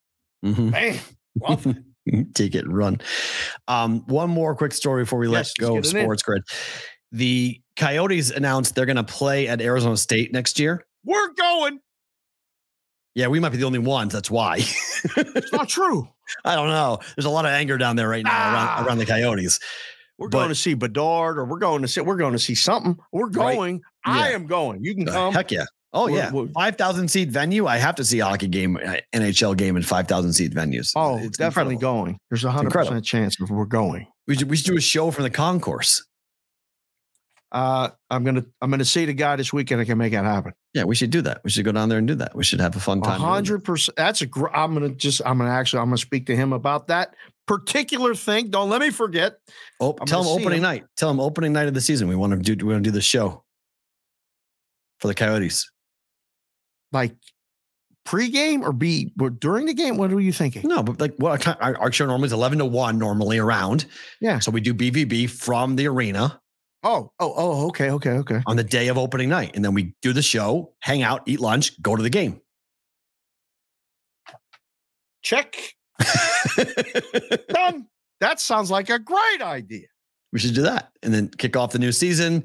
S1: Mm-hmm.
S7: Bam. Love it.
S1: Take it and run. Um, one more quick story before we
S7: Yes,
S1: let go of
S7: it in.
S1: SportsGrid. The Coyotes announced they're going to play at Arizona State next year.
S7: We're going.
S1: Yeah, we might be the only ones. That's why.
S7: It's not true. [laughs]
S1: I don't know. There's a lot of anger down there right now
S7: Ah.
S1: around, around the Coyotes.
S7: We're
S1: But-
S7: going to see Bedard or we're going to see we're going to see something. We're
S1: Right.
S7: going. I am going. You can
S1: Uh,
S7: come.
S1: Heck yeah. Oh
S7: We're-
S1: yeah.
S7: we're-
S1: 5,000 seat venue. I have to see a hockey game, uh, NHL game in 5,000 seat venues.
S7: Oh,
S1: It's
S7: definitely
S1: incredible.
S7: going. There's a hundred percent chance of we're going.
S1: We should, we should do a show from the concourse.
S7: Uh, I'm gonna I'm gonna see the guy this weekend. I can make that happen.
S1: Yeah, we should do that. We should go down there and do that. We should have a fun time.
S7: hundred percent. That's a. Gr- I'm gonna just. I'm gonna actually. I'm gonna speak to him about that particular thing. Don't let me forget.
S1: Oh,
S7: I'm
S1: tell
S7: see
S1: opening
S7: him.
S1: night. Tell him opening night of the season. We want to do. We want to do the show for the Coyotes.
S7: Like pregame or be or during the game. What are you thinking?
S1: No, but like what our, our- our show normally is eleven to one normally around.
S7: Yeah.
S1: So we do BVB from the arena
S7: Oh, oh, oh. Okay, okay, okay.
S1: on the day of opening night, and then we do the show, hang out, eat lunch, go to the game.
S7: Check. Done. That sounds like a great idea.
S1: we should do that, and then kick off the new season.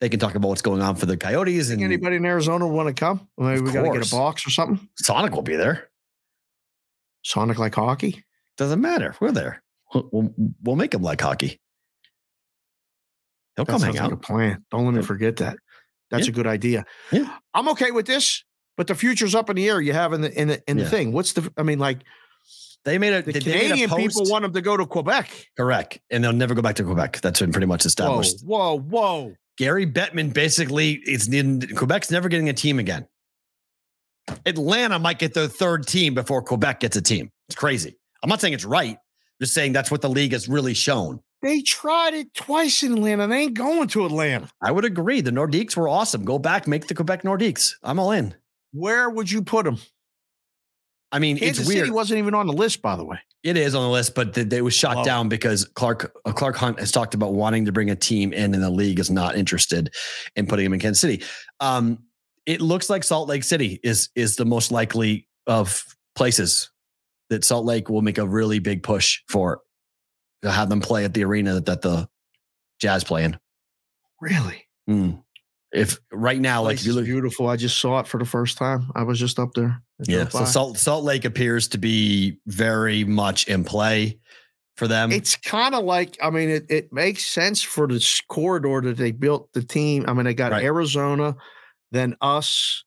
S1: They can talk about what's going on for the Coyotes, and
S7: anybody in Arizona want to come? Maybe we got to get a box or something.
S1: Sonic will be there.
S7: Sonic like hockey.
S1: Doesn't matter. We're there. We'll, we'll, we'll make him like hockey. He'll
S7: That
S1: come hang
S7: sounds like a plan. Don't let me forget that. That's
S1: Yeah.
S7: a good idea.
S1: Yeah.
S7: I'm okay with this, but the future's up in the air. You have in the in the in the
S1: Yeah.
S7: thing. What's the? I mean, like
S1: They made a
S7: the
S1: made a
S7: Canadian people want them to go to Quebec.
S1: correct, and they'll never go back to Quebec. That's been pretty much established.
S7: whoa, whoa!
S1: Gary Bettman basically it's in, Quebec's never getting a team again. Atlanta might get their third team before Quebec gets a team. It's crazy. I'm not saying it's right. Just saying that's what the league has really shown.
S7: They tried it twice in Atlanta. They ain't going to Atlanta.
S1: I would agree. The Nordiques were awesome. Go back, make the Quebec Nordiques. I'm all in.
S7: Where would you put them?
S1: I mean,
S7: Kansas
S1: it's weird.
S7: City wasn't even on the list, by the way.
S1: It is on the list, but th- it was shot down because Clark uh, Clark Hunt has talked about wanting to bring a team in, and the league is not interested in putting him in Kansas City. Um, it looks like Salt Lake City is is the most likely of places that Salt Lake will make a really big push for have them play at the arena that, that the Jazz play in.
S7: Really?
S1: Mm. If right now, like if you look,
S7: beautiful. I just saw it for the first time. I was just up there.
S1: Yeah, so. Salt Salt Lake appears to be very much in play for them.
S7: It's kind of like, I mean, it, it makes sense for the s- corridor that they built the team. I mean, they got
S1: Right.
S7: Arizona, then us,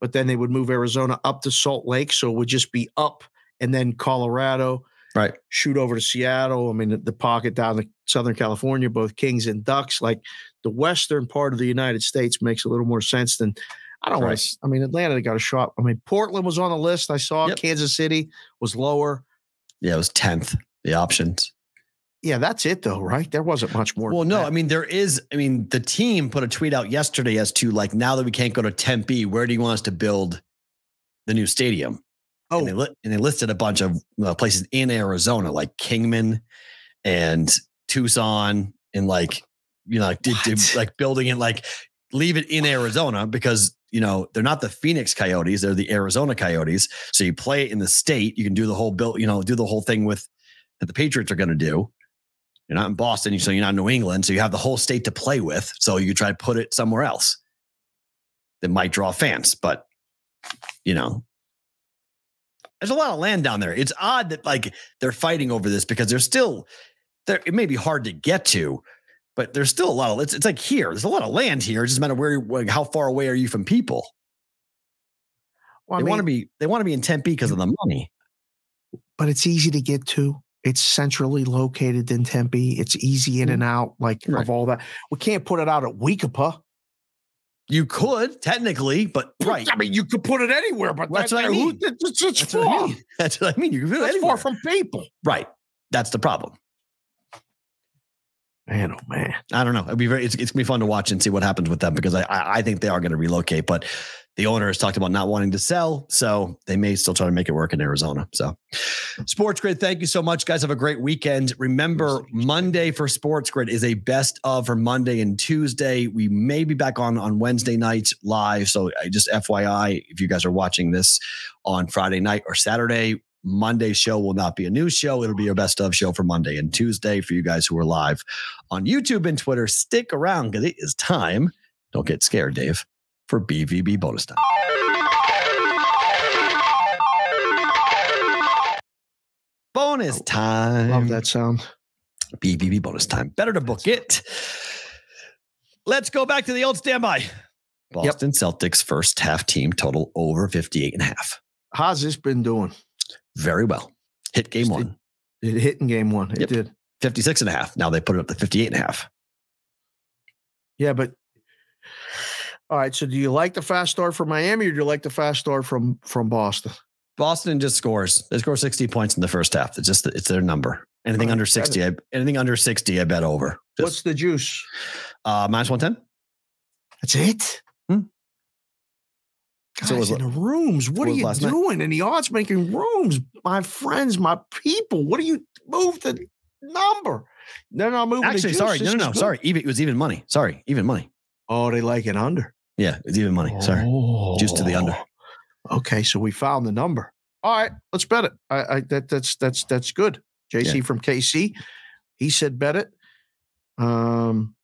S7: but then they would move Arizona up to Salt Lake. So it would just be up and then Colorado,
S1: right.
S7: shoot over to Seattle. I mean, the, the pocket down to Southern California, both Kings and Ducks. Like the western part of the United States makes a little more sense than. I don't want
S1: Right.
S7: to. I mean, Atlanta got a shot. I mean, Portland was on the list. I saw
S1: Yep.
S7: Kansas City was lower.
S1: Yeah, it was tenth. The options.
S7: Yeah, that's it though, right? There wasn't much more.
S1: Well, no,
S7: that.
S1: I mean there is. I mean the team put a tweet out yesterday as to like now that we can't go to Tempe, where do you want us to build the new stadium?
S7: Oh,
S1: And they, li- and they listed a bunch of uh, places in Arizona, like Kingman and Tucson, and like you know, like did, did- like building it, like leave it in Arizona because you know they're not the Phoenix Coyotes, they're the Arizona Coyotes. So you play it in the state, you can do the whole build, you know, do the whole thing with that the Patriots are going to do. You're not in Boston, so you're not in New England, so you have the whole state to play with. So you try to put it somewhere else that might draw fans, but you know, there's a lot of land down there. It's odd that like they're fighting over this because there's still there. It may be hard to get to, but there's still a lot of. It's it's like here. There's a lot of land here. It just matter where, like, how far away are you from people?
S7: well, I
S1: they want to be. They want to be in Tempe because of the money.
S7: but it's easy to get to. it's centrally located in Tempe. It's easy in and mm. out, like
S1: Right.
S7: of all that. We can't put it out at Weekapaugh.
S1: You could technically, but right.
S7: I mean, you could put it anywhere, but
S1: That's
S7: that-
S1: what I
S7: who-
S1: mean.
S7: It's, it's
S1: That's
S7: far.
S1: what I mean. [laughs] That's what I mean. You can do it
S7: It's
S1: anywhere.
S7: far from people.
S1: right. That's the problem.
S7: Man, oh man.
S1: I don't know. It'd be very. It's, it's gonna be fun to watch and see what happens with them because I I, I think they are going to relocate, but the owner has talked about not wanting to sell, so they may still try to make it work in Arizona. So, SportsGrid, thank you so much, guys. Have a great weekend. Remember, Monday for SportsGrid is a best of for Monday and Tuesday. We may be back on on Wednesday night live. So, just FYI, if you guys are watching this on Friday night or Saturday, Monday's show will not be a news show. It'll be a best of show for Monday and Tuesday for you guys who are live on YouTube and Twitter. Stick around because it is time. Don't get scared, Dave, for BVB bonus time. Bonus oh, time.
S7: Love that sound.
S1: BVB bonus time. Better to book it. Let's go back to the old standby. Boston Celtics first half team total over 58 and a half.
S7: How's this been doing?
S1: Very well. Hit game
S7: Just
S1: one,
S7: It hit in game one. It
S1: Yep.
S7: did.
S1: 56 and a half. Now they put it up to 58 and a half.
S7: Yeah, but all right. So do you like the fast start from Miami or do you like the fast start from from Boston?
S1: Boston just scores. They score 60 points in the first half. It's just it's their number. Anything
S7: right,
S1: under 60, I, anything under 60, I bet over.
S7: What's the juice?
S1: uh minus 110.
S7: That's it.
S1: Hmm.
S7: Guys
S1: So was
S7: in the rooms, what are you
S1: last night.
S7: doing in the odds making rooms? My friends, my people, what do you move the number? They're not moving. the
S1: Actually, sorry. No, no, no. Sorry. Even it was even money. Sorry. Even money.
S7: Oh, they like it under.
S1: Yeah, it's even money. Sorry. Juice to the under.
S7: Oh. Okay, so we found the number. All right, let's bet it. I, I that that's that's that's good. JC from KC, he said bet it. Um,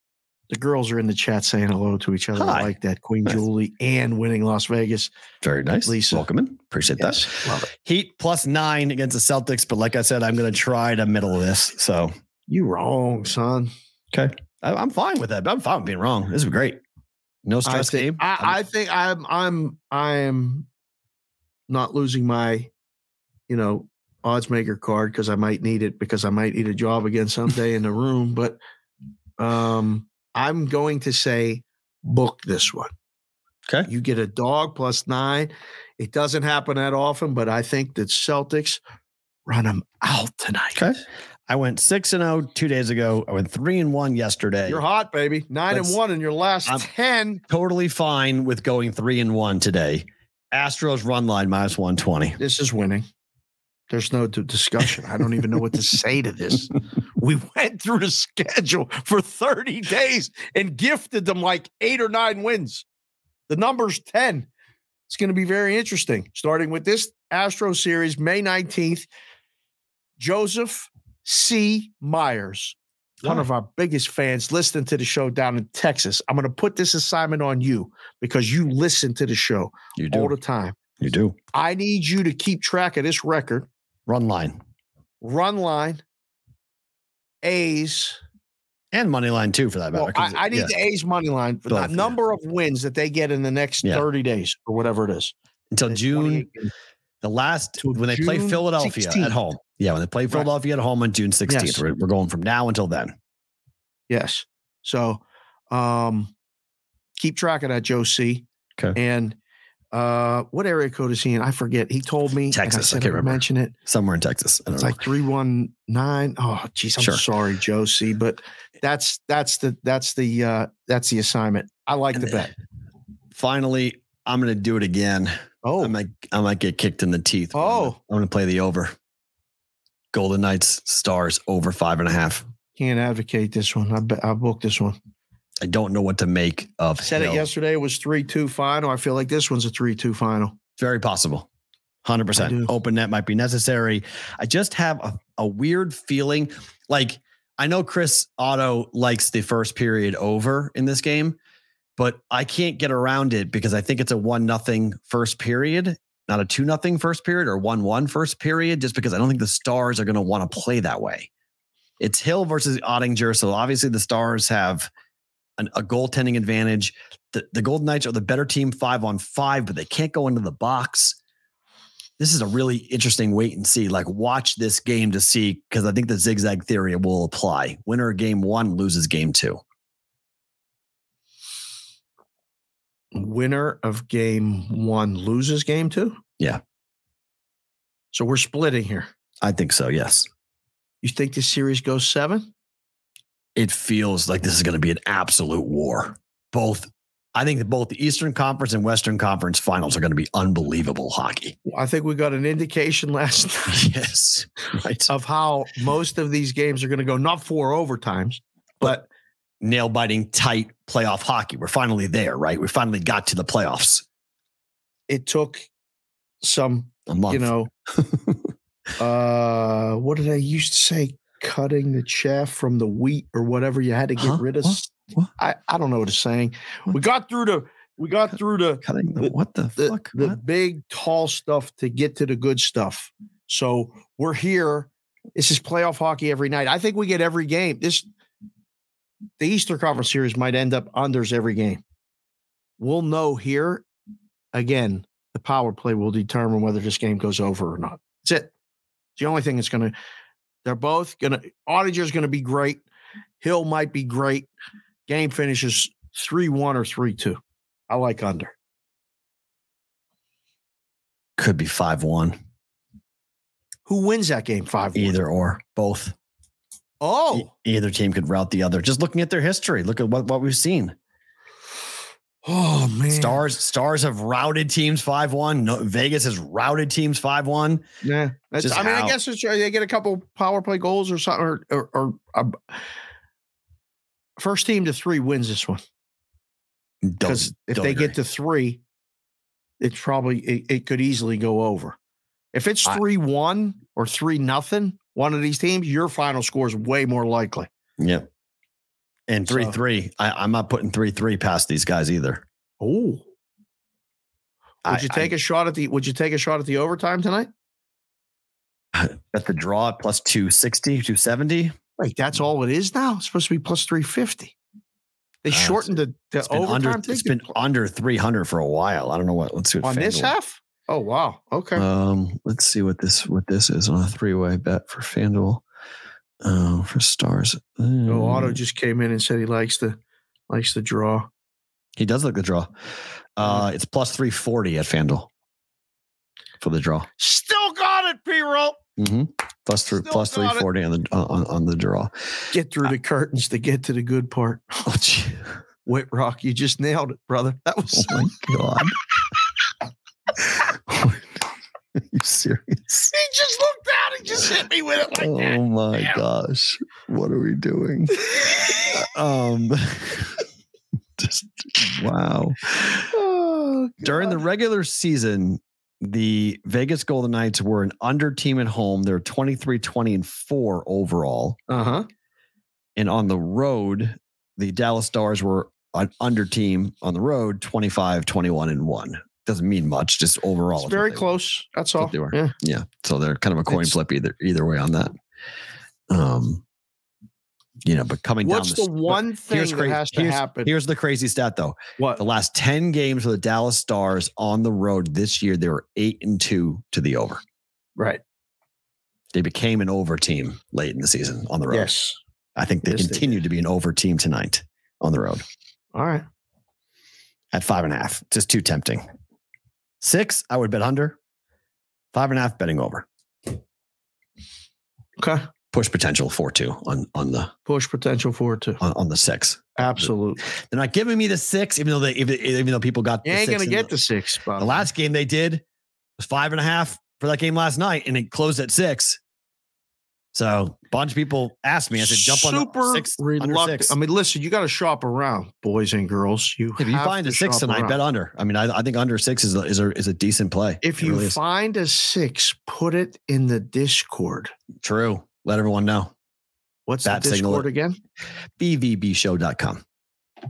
S7: the girls are in the chat saying hello to each other.
S1: Hi.
S7: I like that. Queen
S1: Nice.
S7: Julie and winning Las Vegas.
S1: Very nice.
S7: Lisa.
S1: Welcome in. Appreciate that.
S7: Love it.
S1: Heat plus nine against the Celtics, but like I said, I'm going to try to middle this. So
S7: You wrong, son.
S1: okay, I, I'm fine with that. I'm fine with being wrong. This is great. No
S7: I
S1: stress
S7: think
S1: game.
S7: I, I think I'm I'm I'm not losing my, you know, odds maker card because I might need it because I might need a job again someday in the room. But um I'm going to say book this one.
S1: Okay.
S7: You get a dog plus nine. It doesn't happen that often, but I think that Celtics run them out tonight.
S1: Okay. I went six and zero two days ago. I went three and one yesterday.
S7: You're hot, baby. 9
S1: Let's-
S7: and one in your last
S1: I'm-
S7: 10.
S1: totally fine with going three and one today. Astros run line minus one twenty.
S7: This is winning. There's no discussion. I don't even know what to say to this. [laughs] We went through the schedule for 30 days and gifted them like eight or nine wins. The number's 10. It's going to be very interesting. Starting with this Astro series, May 19th. Joseph C. Myers, one of our biggest fans, listening to the show down in Texas. I'm going to put this assignment on you because you listen to the show
S1: You
S7: all the time.
S1: You do.
S7: I need you to keep track of this record.
S1: Run line
S7: Run line, A's.
S1: and money line too, for that matter.
S7: Well, I, I need
S1: yeah,
S7: the A's money line for the
S1: Both, yeah.
S7: number of wins that they get in the next
S1: Yeah.
S7: 30 days or whatever it is.
S1: until June. The last
S7: Till
S1: when they play Philadelphia
S7: 16th.
S1: at home. Yeah, when they play Philadelphia at home on June 16th.
S7: Yes.
S1: We're, we're going from now until then.
S7: Yes. So um keep track of that, Joe C.
S1: Okay.
S7: And uh what area code is he in? I forget. He told me.
S1: Texas, I
S7: I,
S1: can't remember.
S7: mention it.
S1: Somewhere in Texas. I don't
S7: It's
S1: know.
S7: like 319. Oh, geez, I'm
S1: Sure.
S7: sorry, Joe C. But that's that's the that's the uh that's the assignment. I like
S1: And
S7: the
S1: the-
S7: bet.
S1: Finally, I'm going to do it again.
S7: Oh,
S1: I might I might get kicked in the teeth.
S7: Oh.
S1: I'm going to play the over. Golden Knights Stars over five and a half.
S7: can't advocate this one. I bet I booked this one.
S1: I don't know what to make of.
S7: Said
S1: Hill.
S7: it yesterday. It was three two final. I feel like this one's a three two final.
S1: Very possible. Hundred percent. Open net might be necessary. I just have a, a weird feeling. Like I know Chris Otto likes the first period over in this game, but I can't get around it because I think it's a one nothing first period, not a two nothing first period or one one first period. Just because I don't think the Stars are going to want to play that way. It's Hill versus Oettinger, so obviously the Stars have an, a goaltending advantage. The, the Golden Knights are the better team five on five, but they can't go into the box. this is a really interesting wait and see. Like, watch this game to see because I think the zigzag theory will apply. Winner game one loses game two.
S7: Winner of game one loses game two.
S1: Yeah.
S7: So we're splitting here.
S1: I think so. Yes.
S7: You think this series goes seven?
S1: It feels like this is going to be an absolute war. Both, I think that both the Eastern Conference and Western Conference finals are going to be unbelievable hockey.
S7: I think we got an indication [laughs] last night
S1: Yes. Right.
S7: of how most of these games are going to go. Not four overtimes, but
S1: Nail biting, tight playoff hockey. We're finally there, right? We finally got to the playoffs.
S7: it took some, you know, [laughs] uh, what did I used to say? Cutting the chaff from the wheat or whatever. You had to get
S1: Huh?
S7: rid of.
S1: What? What?
S7: I, I don't know what it's saying.
S1: What?
S7: We got through the we got through the
S1: cutting the,
S7: the-
S1: what the,
S7: the,
S1: fuck?
S7: the
S1: What?
S7: big tall stuff to get to the good stuff. So we're here. This is playoff hockey every night. I think we get every game. This the Eastern Conference series might end up unders every game. We'll know here again. The power play will determine whether this game goes over or not. That's it. It's the only thing that's going to. They're both going to. Oettinger's going to be great. Hill might be great. Game finishes three one or three two. I like under.
S1: Could be 5 1,
S7: Who wins that game? Five. one?
S1: either or both.
S7: Oh,
S1: either team could route the other. Just looking at their history, look at what, what we've seen. [sighs]
S7: oh man.
S1: Stars stars have routed teams 5 1. No, Vegas has routed teams 5 1.
S7: Yeah. I mean,
S1: how-
S7: I guess it's, uh, they get a couple power play goals or something, or, or, or uh, first team to three wins this one because if they get to three, it's probably it, it could easily go over. If it's
S1: I-
S7: three one or three nothing, one of these teams, your final score is way more likely.
S1: Yeah. And 3
S7: So-
S1: 3. I, I'm not putting 3 3 past these guys either.
S7: Oh, would
S1: I-
S7: you take a shot at the? Would you take a shot at the overtime tonight? [sighs]
S1: At the draw at plus 260, 270.
S7: Wait, that's all it is now. It's supposed to be plus three fifty. They
S1: Uh,
S7: shortened the, the
S1: It's been
S7: overtime
S1: under it's been under 300 for a while. I don't know what. Let's see what
S7: on this half. Oh wow. Okay.
S1: Um, let's see what this what this is on a three way bet for FanDuel. Uh, for stars.
S7: oh, Otto
S1: Um,
S7: just came in and said he likes the likes the draw.
S1: he does like the draw. Uh, it's plus three forty at FanDuel for the draw.
S7: Still got it, P roll.
S1: Mm-hmm. Plus three plus three forty on the on, on the draw.
S7: Get through the curtains to get to the good part. [laughs]
S1: Oh, gee.
S7: Whitrock, you just nailed it, brother. That was
S1: oh my god. [laughs] [laughs] Are [laughs] you serious?
S7: he just looked down and just hit me with it like that.
S1: Oh my
S7: Damn.
S1: gosh. What are we doing? [laughs] um [laughs] just wow.
S7: Oh,
S1: During the regular season, the Vegas Golden Knights were an under team at home. They're 23, 20, and 4 overall.
S7: uh-huh.
S1: And on the road, the Dallas Stars were an under team on the road, 25, 21, and 1. Doesn't mean much, just overall.
S7: It's very
S1: they were.
S7: close. That's all.
S1: they were.
S7: Yeah.
S1: Yeah. So they're kind of a coin
S7: It's-
S1: flip either either way on that. Um, you know, but coming
S7: What's
S1: down
S7: the
S1: but
S7: one thing
S1: here's
S7: that
S1: crazy-
S7: has to
S1: here's-
S7: happen?
S1: Here's the crazy stat though.
S7: what?
S1: The last 10 games for the Dallas Stars on the road this year, they were eight and two to the over.
S7: Right.
S1: They became an over team late in the season on the road.
S7: Yes.
S1: I think they
S7: Yes, they
S1: continue to be an over team tonight on the road
S7: All right.
S1: at five and a half. Just too tempting. Six, I would bet under. Five and a half, betting over.
S7: Okay.
S1: Push potential four two on on the
S7: Push potential forward too.
S1: on, on the six.
S7: Absolutely.
S1: They're not giving me the six, even though they even, even though people got
S7: You
S1: the
S7: ain't
S1: six
S7: gonna get
S1: the,
S7: the six. By
S1: the last game they did was five and a half for that game last night, and it closed at six. So a bunch of people asked me. I said, jump on the six under six.
S7: I mean, listen, you got to shop around, boys and girls. You
S1: if you find a six tonight,
S7: around.
S1: bet under. I mean, I, I think under six is a, is a is a decent play.
S7: If
S1: It
S7: you
S1: really
S7: find a six, put it in the Discord.
S1: true, let everyone know.
S7: What's that
S1: signal
S7: Discord again?
S1: BVBshow.com.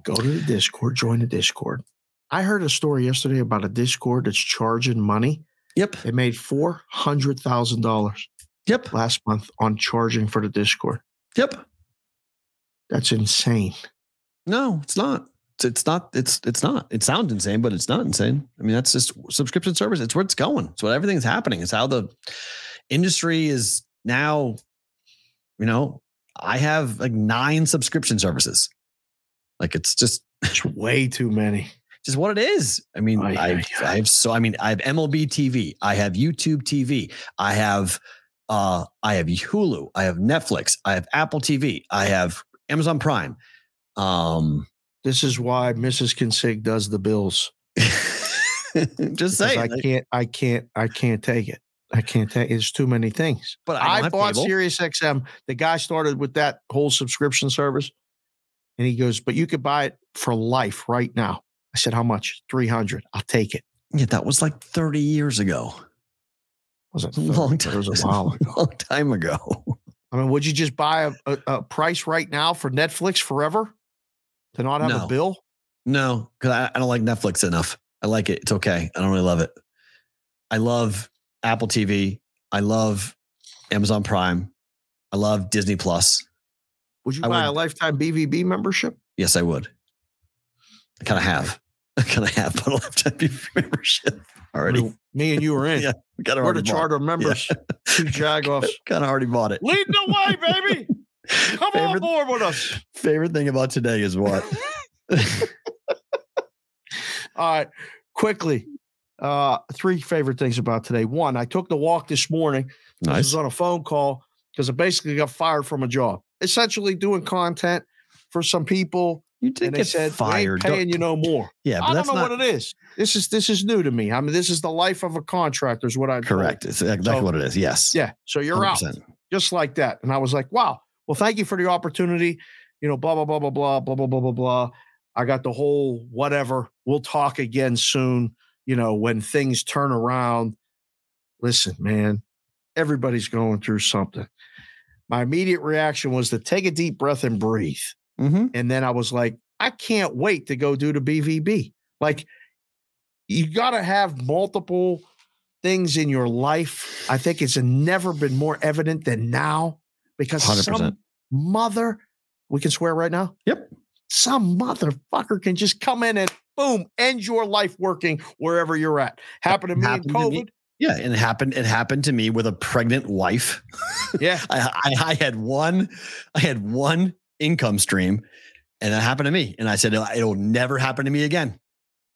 S7: Go to the Discord, join the Discord. I heard a story yesterday about a Discord that's charging money.
S1: Yep.
S7: It made four hundred thousand dollars
S1: Yep.
S7: last month on charging for the Discord.
S1: Yep.
S7: That's insane.
S1: No, it's not. it's not it's it's not it sounds insane but it's not insane i mean that's just subscription service it's where it's going it's what everything's happening it's how the industry is now you know i have like nine subscription services like it's just [laughs]
S7: It's way too many.
S1: just what it is i mean
S7: Ay,
S1: I,
S7: ay, ay.
S1: I have so i mean i have mlb tv i have youtube tv i have uh i have hulu i have netflix i have apple tv i have amazon prime um
S7: This is why Mrs. Consig does the bills. [laughs]
S1: just saying
S7: I can't, I can't, I can't take it. I can't take it. It's too many things.
S1: but I,
S7: I bought
S1: cable.
S7: Sirius XM. The guy started with that whole subscription service. And he goes, but you could buy it for life right now. I said, how much? 300. I'll take it.
S1: Yeah, that was like 30 years ago.
S7: Was it [laughs]
S1: long time.
S7: It was a while ago. [laughs]
S1: long time ago.
S7: I mean, would you just buy a, a, a price right now for Netflix forever to not have
S1: No.
S7: a bill?
S1: No, because I, I don't like Netflix enough. I like it. It's okay. I don't really love it. I love Apple TV. I love Amazon Prime. I love Disney Plus.
S7: Would you
S1: I
S7: buy a lifetime BVB membership?
S1: Yes, I would. I kind of have. Kind of have bought a lifetime TV membership already.
S7: mean, me and you are in. [laughs]
S1: Yeah, Kind of
S7: We're the charter members. Two [laughs] Jagoffs.
S1: Kind of already bought it.
S7: Lead the way, baby. [laughs] Come on board with us.
S1: favorite thing about today is what?
S7: All right, quickly. Uh, three favorite things about today. One, I took the walk this morning. I was on a phone call because I basically got fired from a job. Essentially doing content for some people,
S1: You did
S7: and
S1: get
S7: said,
S1: fired.
S7: paying
S1: Don't-
S7: you no more."
S1: Yeah, but
S7: I don't know
S1: not
S7: what it is. This is this is new to me. I mean, this is the life of a contractor. Is what I
S1: correct. It's exactly
S7: So-
S1: what it is. Yes.
S7: Yeah. So you're out
S1: 100%.
S7: just like that. And I was like, wow, well, thank you for the opportunity. You know, blah, blah, blah, blah, blah, blah, blah, blah, blah, blah. I got the whole whatever. We'll talk again soon. You know, when things turn around. Listen, man, everybody's going through something. My immediate reaction was to take a deep breath and breathe.
S1: Mm-hmm.
S7: And then I was like, I can't wait to go do the BVB. Like, you got to have multiple things in your life. I think it's never been more evident than now because
S1: 100%.
S7: some mother, we can swear right now.
S1: Yep.
S7: Some motherfucker can just come in and boom, end your life working wherever you're at. Happened to me
S1: Happened
S7: in COVID.
S1: me. Yeah, and it happened. It happened to me with a pregnant wife.
S7: Yeah. [laughs]
S1: I, I, I had one, I had one income stream, and that happened to me. And I said it'll, never happen to me again.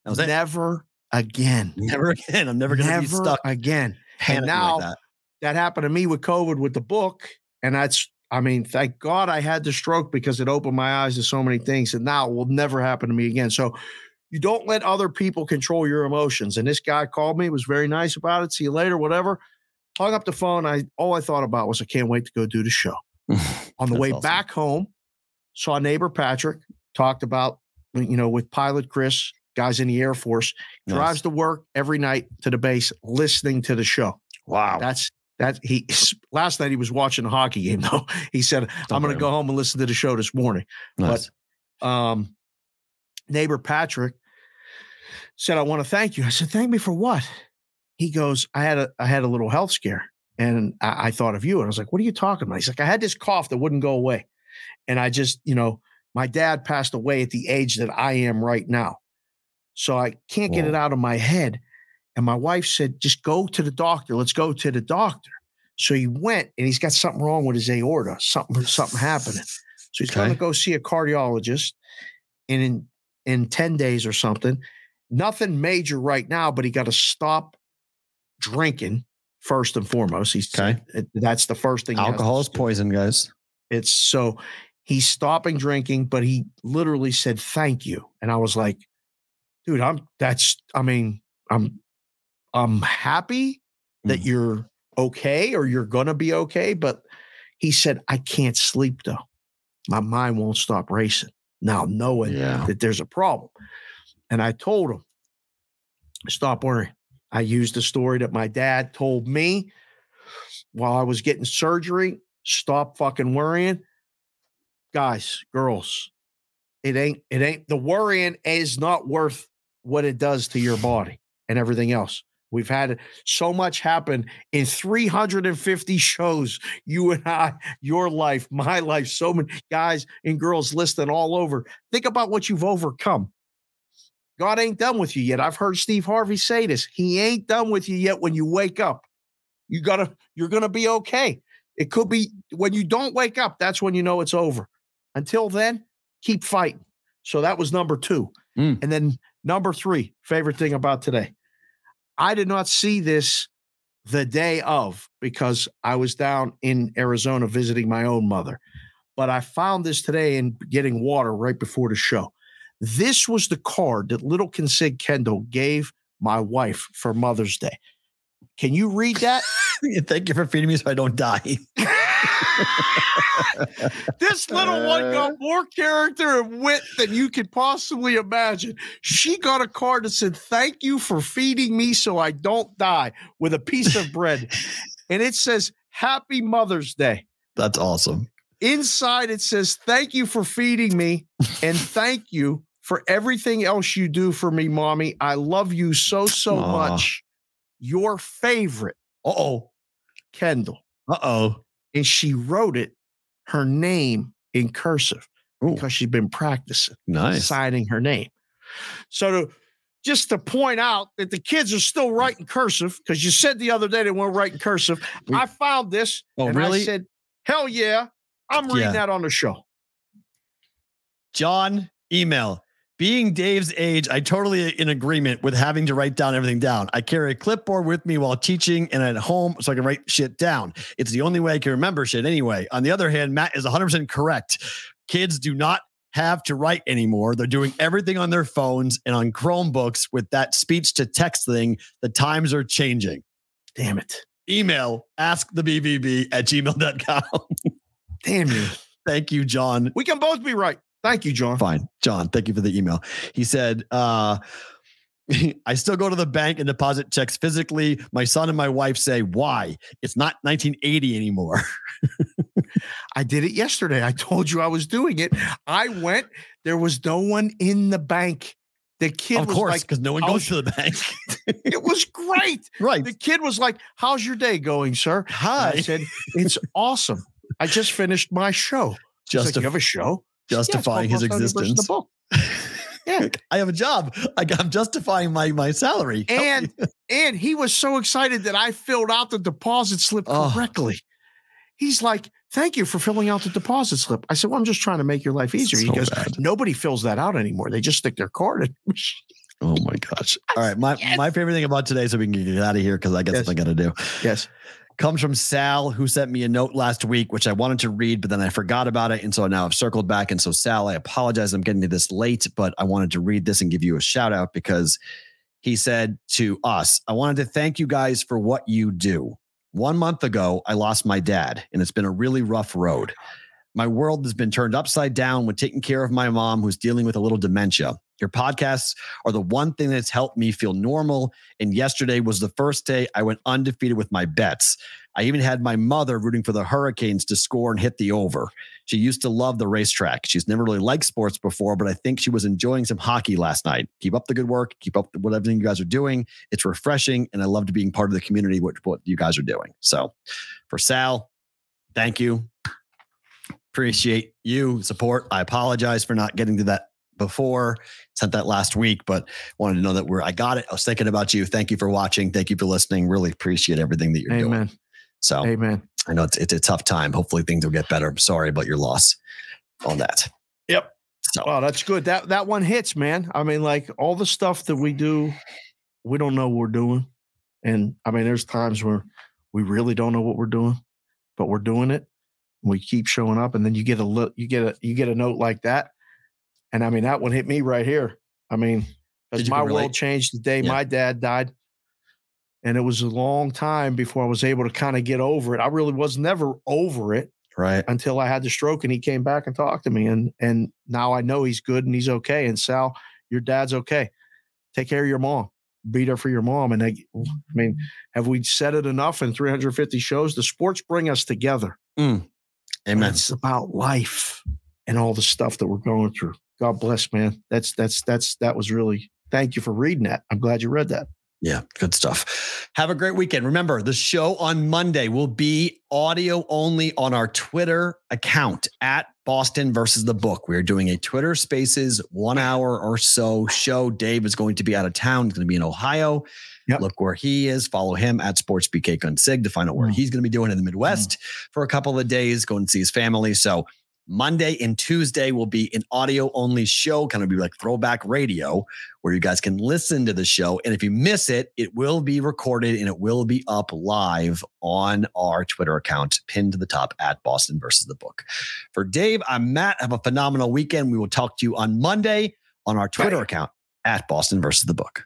S1: That was it.
S7: Never again.
S1: Never again. I'm never going to be stuck
S7: again. And now
S1: like that.
S7: that happened to me with COVID with the book. And that's, I mean, thank God I had the stroke because it opened my eyes to so many things. And now it will never happen to me again. So you don't let other people control your emotions. And this guy called me, was very nice about it. See you later, whatever. Hung up the phone. I all I thought about was I can't wait to go do the show. [laughs] On the
S1: That's
S7: way
S1: awesome.
S7: back home, saw neighbor Patrick, talked about, you know, with pilot Chris, guys in the Air Force,
S1: Nice.
S7: drives to work every night to the base, listening to the show.
S1: Wow.
S7: That's that he last night he was watching a hockey game though. [laughs] He said, I'm gonna go home and listen to the show this morning.
S1: nice.
S7: Um neighbor Patrick said, I want to thank you. I said, Thank me for what? He goes, I had a I had a little health scare and I, I thought of you. And I was like, What are you talking about? He's like, I had this cough that wouldn't go away. And I just, you know, my dad passed away at the age that I am right now. So I can't get it out of my head. And my wife said, just go to the doctor. Let's go to the doctor. So he went and he's got something wrong with his aorta, something, something happening. [laughs] So he's going to go see a cardiologist and in, in 10 days or something. Nothing major right now, but he got to stop drinking first and foremost. He's
S1: Okay.
S7: Uh, that's the first thing. he has to
S1: Alcohol is poison, guys.
S7: It's so he's stopping drinking, but he literally said thank you. And I was like, dude, I'm that's I mean, I'm I'm happy that
S1: Mm.
S7: you're okay or you're gonna be okay. But he said, I can't sleep though. My mind won't stop racing. Now knowing
S1: Yeah.
S7: that there's a problem. And I told him, stop worrying. I used the story that my dad told me while I was getting surgery. Stop fucking worrying. Guys, girls, it ain't, it ain't, the worrying is not worth what it does to your body and everything else. We've had so much happen in 350 shows. You and I, your life, my life, so many guys and girls listening all over. Think about what you've overcome. God ain't done with you yet. I've heard Steve Harvey say this. He ain't done with you yet when you wake up. You gotta, you're gonna be okay. It could be when you don't wake up, that's when you know it's over. Until then, keep fighting. So that was number two.
S1: Mm.
S7: And then number three, favorite thing about today. I did not see this the day of because I was down in Arizona visiting my own mother. But I found this today in getting water right before the show. This was the card that Little Sig Kendall gave my wife for Mother's Day. Can you read that? [laughs]
S1: Thank you for feeding me so I don't die. [laughs] [laughs]
S7: this little one got more character and wit than you could possibly imagine. She got a card that said, Thank you for feeding me so I don't die with a piece of bread. and it says, Happy Mother's Day.
S1: That's awesome.
S7: Inside, it says, Thank you for feeding me and thank you for everything else you do for me, mommy. I love you so, so
S1: Aw.
S7: much. Your favorite,
S1: Uh oh.
S7: Kendall.
S1: Uh oh.
S7: And she wrote it, her name in cursive because she'd been practicing
S1: Nice.
S7: signing her name. So to just to point out that the kids are still writing cursive because you said the other day they weren't writing cursive.
S1: We-
S7: I found this
S1: Oh,
S7: and
S1: really?
S7: I said, "Hell yeah, I'm reading
S1: Yeah.
S7: that on the show."
S1: John, email. Being Dave's age, I totally in agreement with having to write down everything down. I carry a clipboard with me while teaching and at home so I can write shit down. It's the only way I can remember shit anyway. On the other hand, Matt is 100% correct. Kids do not have to write anymore. They're doing everything on their phones and on Chromebooks with that speech to text thing. The times are changing.
S7: Damn it.
S1: Email ask the BVB at gmail.com. [laughs]
S7: Damn you.
S1: Thank you, John.
S7: We can both be right. Thank you, John.
S1: Fine. John, thank you for the email. He said, uh, [laughs] I still go to the bank and deposit checks physically. My son and my wife say, why? It's not 1980 anymore. [laughs]
S7: I did it yesterday. I told you I was doing it. I went. There was no one in the bank. The kid
S1: of
S7: was
S1: course,
S7: like,
S1: because no one goes to the bank. [laughs]
S7: it was great.
S1: right.
S7: The kid was like, How's your day going, sir? And
S1: Hi.
S7: I said, It's awesome. I just finished my show. He's like,
S1: Justif-
S7: you have a show? Yeah,
S1: justifying
S7: called
S1: his
S7: Lost Audio versus
S1: existence.
S7: Yeah. [laughs]
S1: I have a job. I, am justifying my my salary.
S7: And [laughs] and he was so excited that I filled out the deposit slip
S1: Oh.
S7: correctly. He's like, Thank you for filling out the deposit slip. I said, Well, I'm just trying to make your life easier. he goes,
S1: bad.
S7: Nobody fills that out anymore. They just stick their card in. [laughs]
S1: oh my gosh. All right. My my favorite thing about today, so we can get out of here because I got
S7: Yes.
S1: something I got to do.
S7: yes.
S1: Comes from Sal, who sent me a note last week, which I wanted to read, but then I forgot about it. And so now I've circled back. And so, Sal, I apologize. I'm getting to this late, but I wanted to read this and give you a shout out because he said to us, I wanted to thank you guys for what you do. One month ago, I lost my dad, and it's been a really rough road. My world has been turned upside down with taking care of my mom, who's dealing with a little dementia. Your podcasts are the one thing that's helped me feel normal. And yesterday was the first day I went undefeated with my bets. I even had my mother rooting for the Hurricanes to score and hit the over. She used to love the racetrack. She's never really liked sports before, but I think she was enjoying some hockey last night. Keep up the good work. Keep up what everything you guys are doing. It's refreshing, and I loved being part of the community. What what you guys are doing. So, for Sal, thank you. Appreciate you support. I apologize for not getting to that before. Sent that last week, but wanted to know that we're. I got it. I was thinking about you. Thank you for watching. Thank you for listening. Really appreciate everything that you're doing. So
S7: Amen.
S1: I know it's it's a tough time. Hopefully things will get better. I'm sorry about your loss on that.
S7: Yep.
S1: So
S7: Oh, that's good. That that one hits, man. I mean, like all the stuff that we do, we don't know what we're doing. And I mean, there's times where we really don't know what we're doing, but we're doing it. We keep showing up, and then you get a look, you get a you get a note like that. And I mean, that one hit me right here. I mean, because my world changed the day
S1: Yeah.
S7: my dad died. And it was a long time before I was able to kind of get over it. I really was never over it
S1: right.
S7: until I had the stroke and he came back and talked to me. And and now I know he's good and he's okay. And Sal, your dad's okay. Take care of your mom. Be there for your mom. And I, I mean, have we said it enough in 350 shows? The sports bring us together.
S1: Amen.
S7: It's about life and all the stuff that we're going through. God bless, man. That's that's that's that was really thank you for reading that. I'm glad you read that.
S1: Yeah, good stuff. Have a great weekend. Remember, the show on Monday will be audio only on our Twitter account at Boston versus the book. We're doing a Twitter Spaces one hour or so show. Dave is going to be out of town. He's going to be in Ohio.
S7: Yep.
S1: Look where he is. Follow him at Sports BK Consig to find out where
S7: Mm.
S1: he's going to be doing in the Midwest for a couple of days. Go and see his family. So Monday and Tuesday will be an audio only show, kind of be like throwback radio, where you guys can listen to the show. And if you miss it, it will be recorded and it will be up live on our Twitter account, pinned to the top at Boston versus the book. For Dave, I'm Matt. Have a phenomenal weekend. We will talk to you on Monday on our Twitter account at Boston versus the book.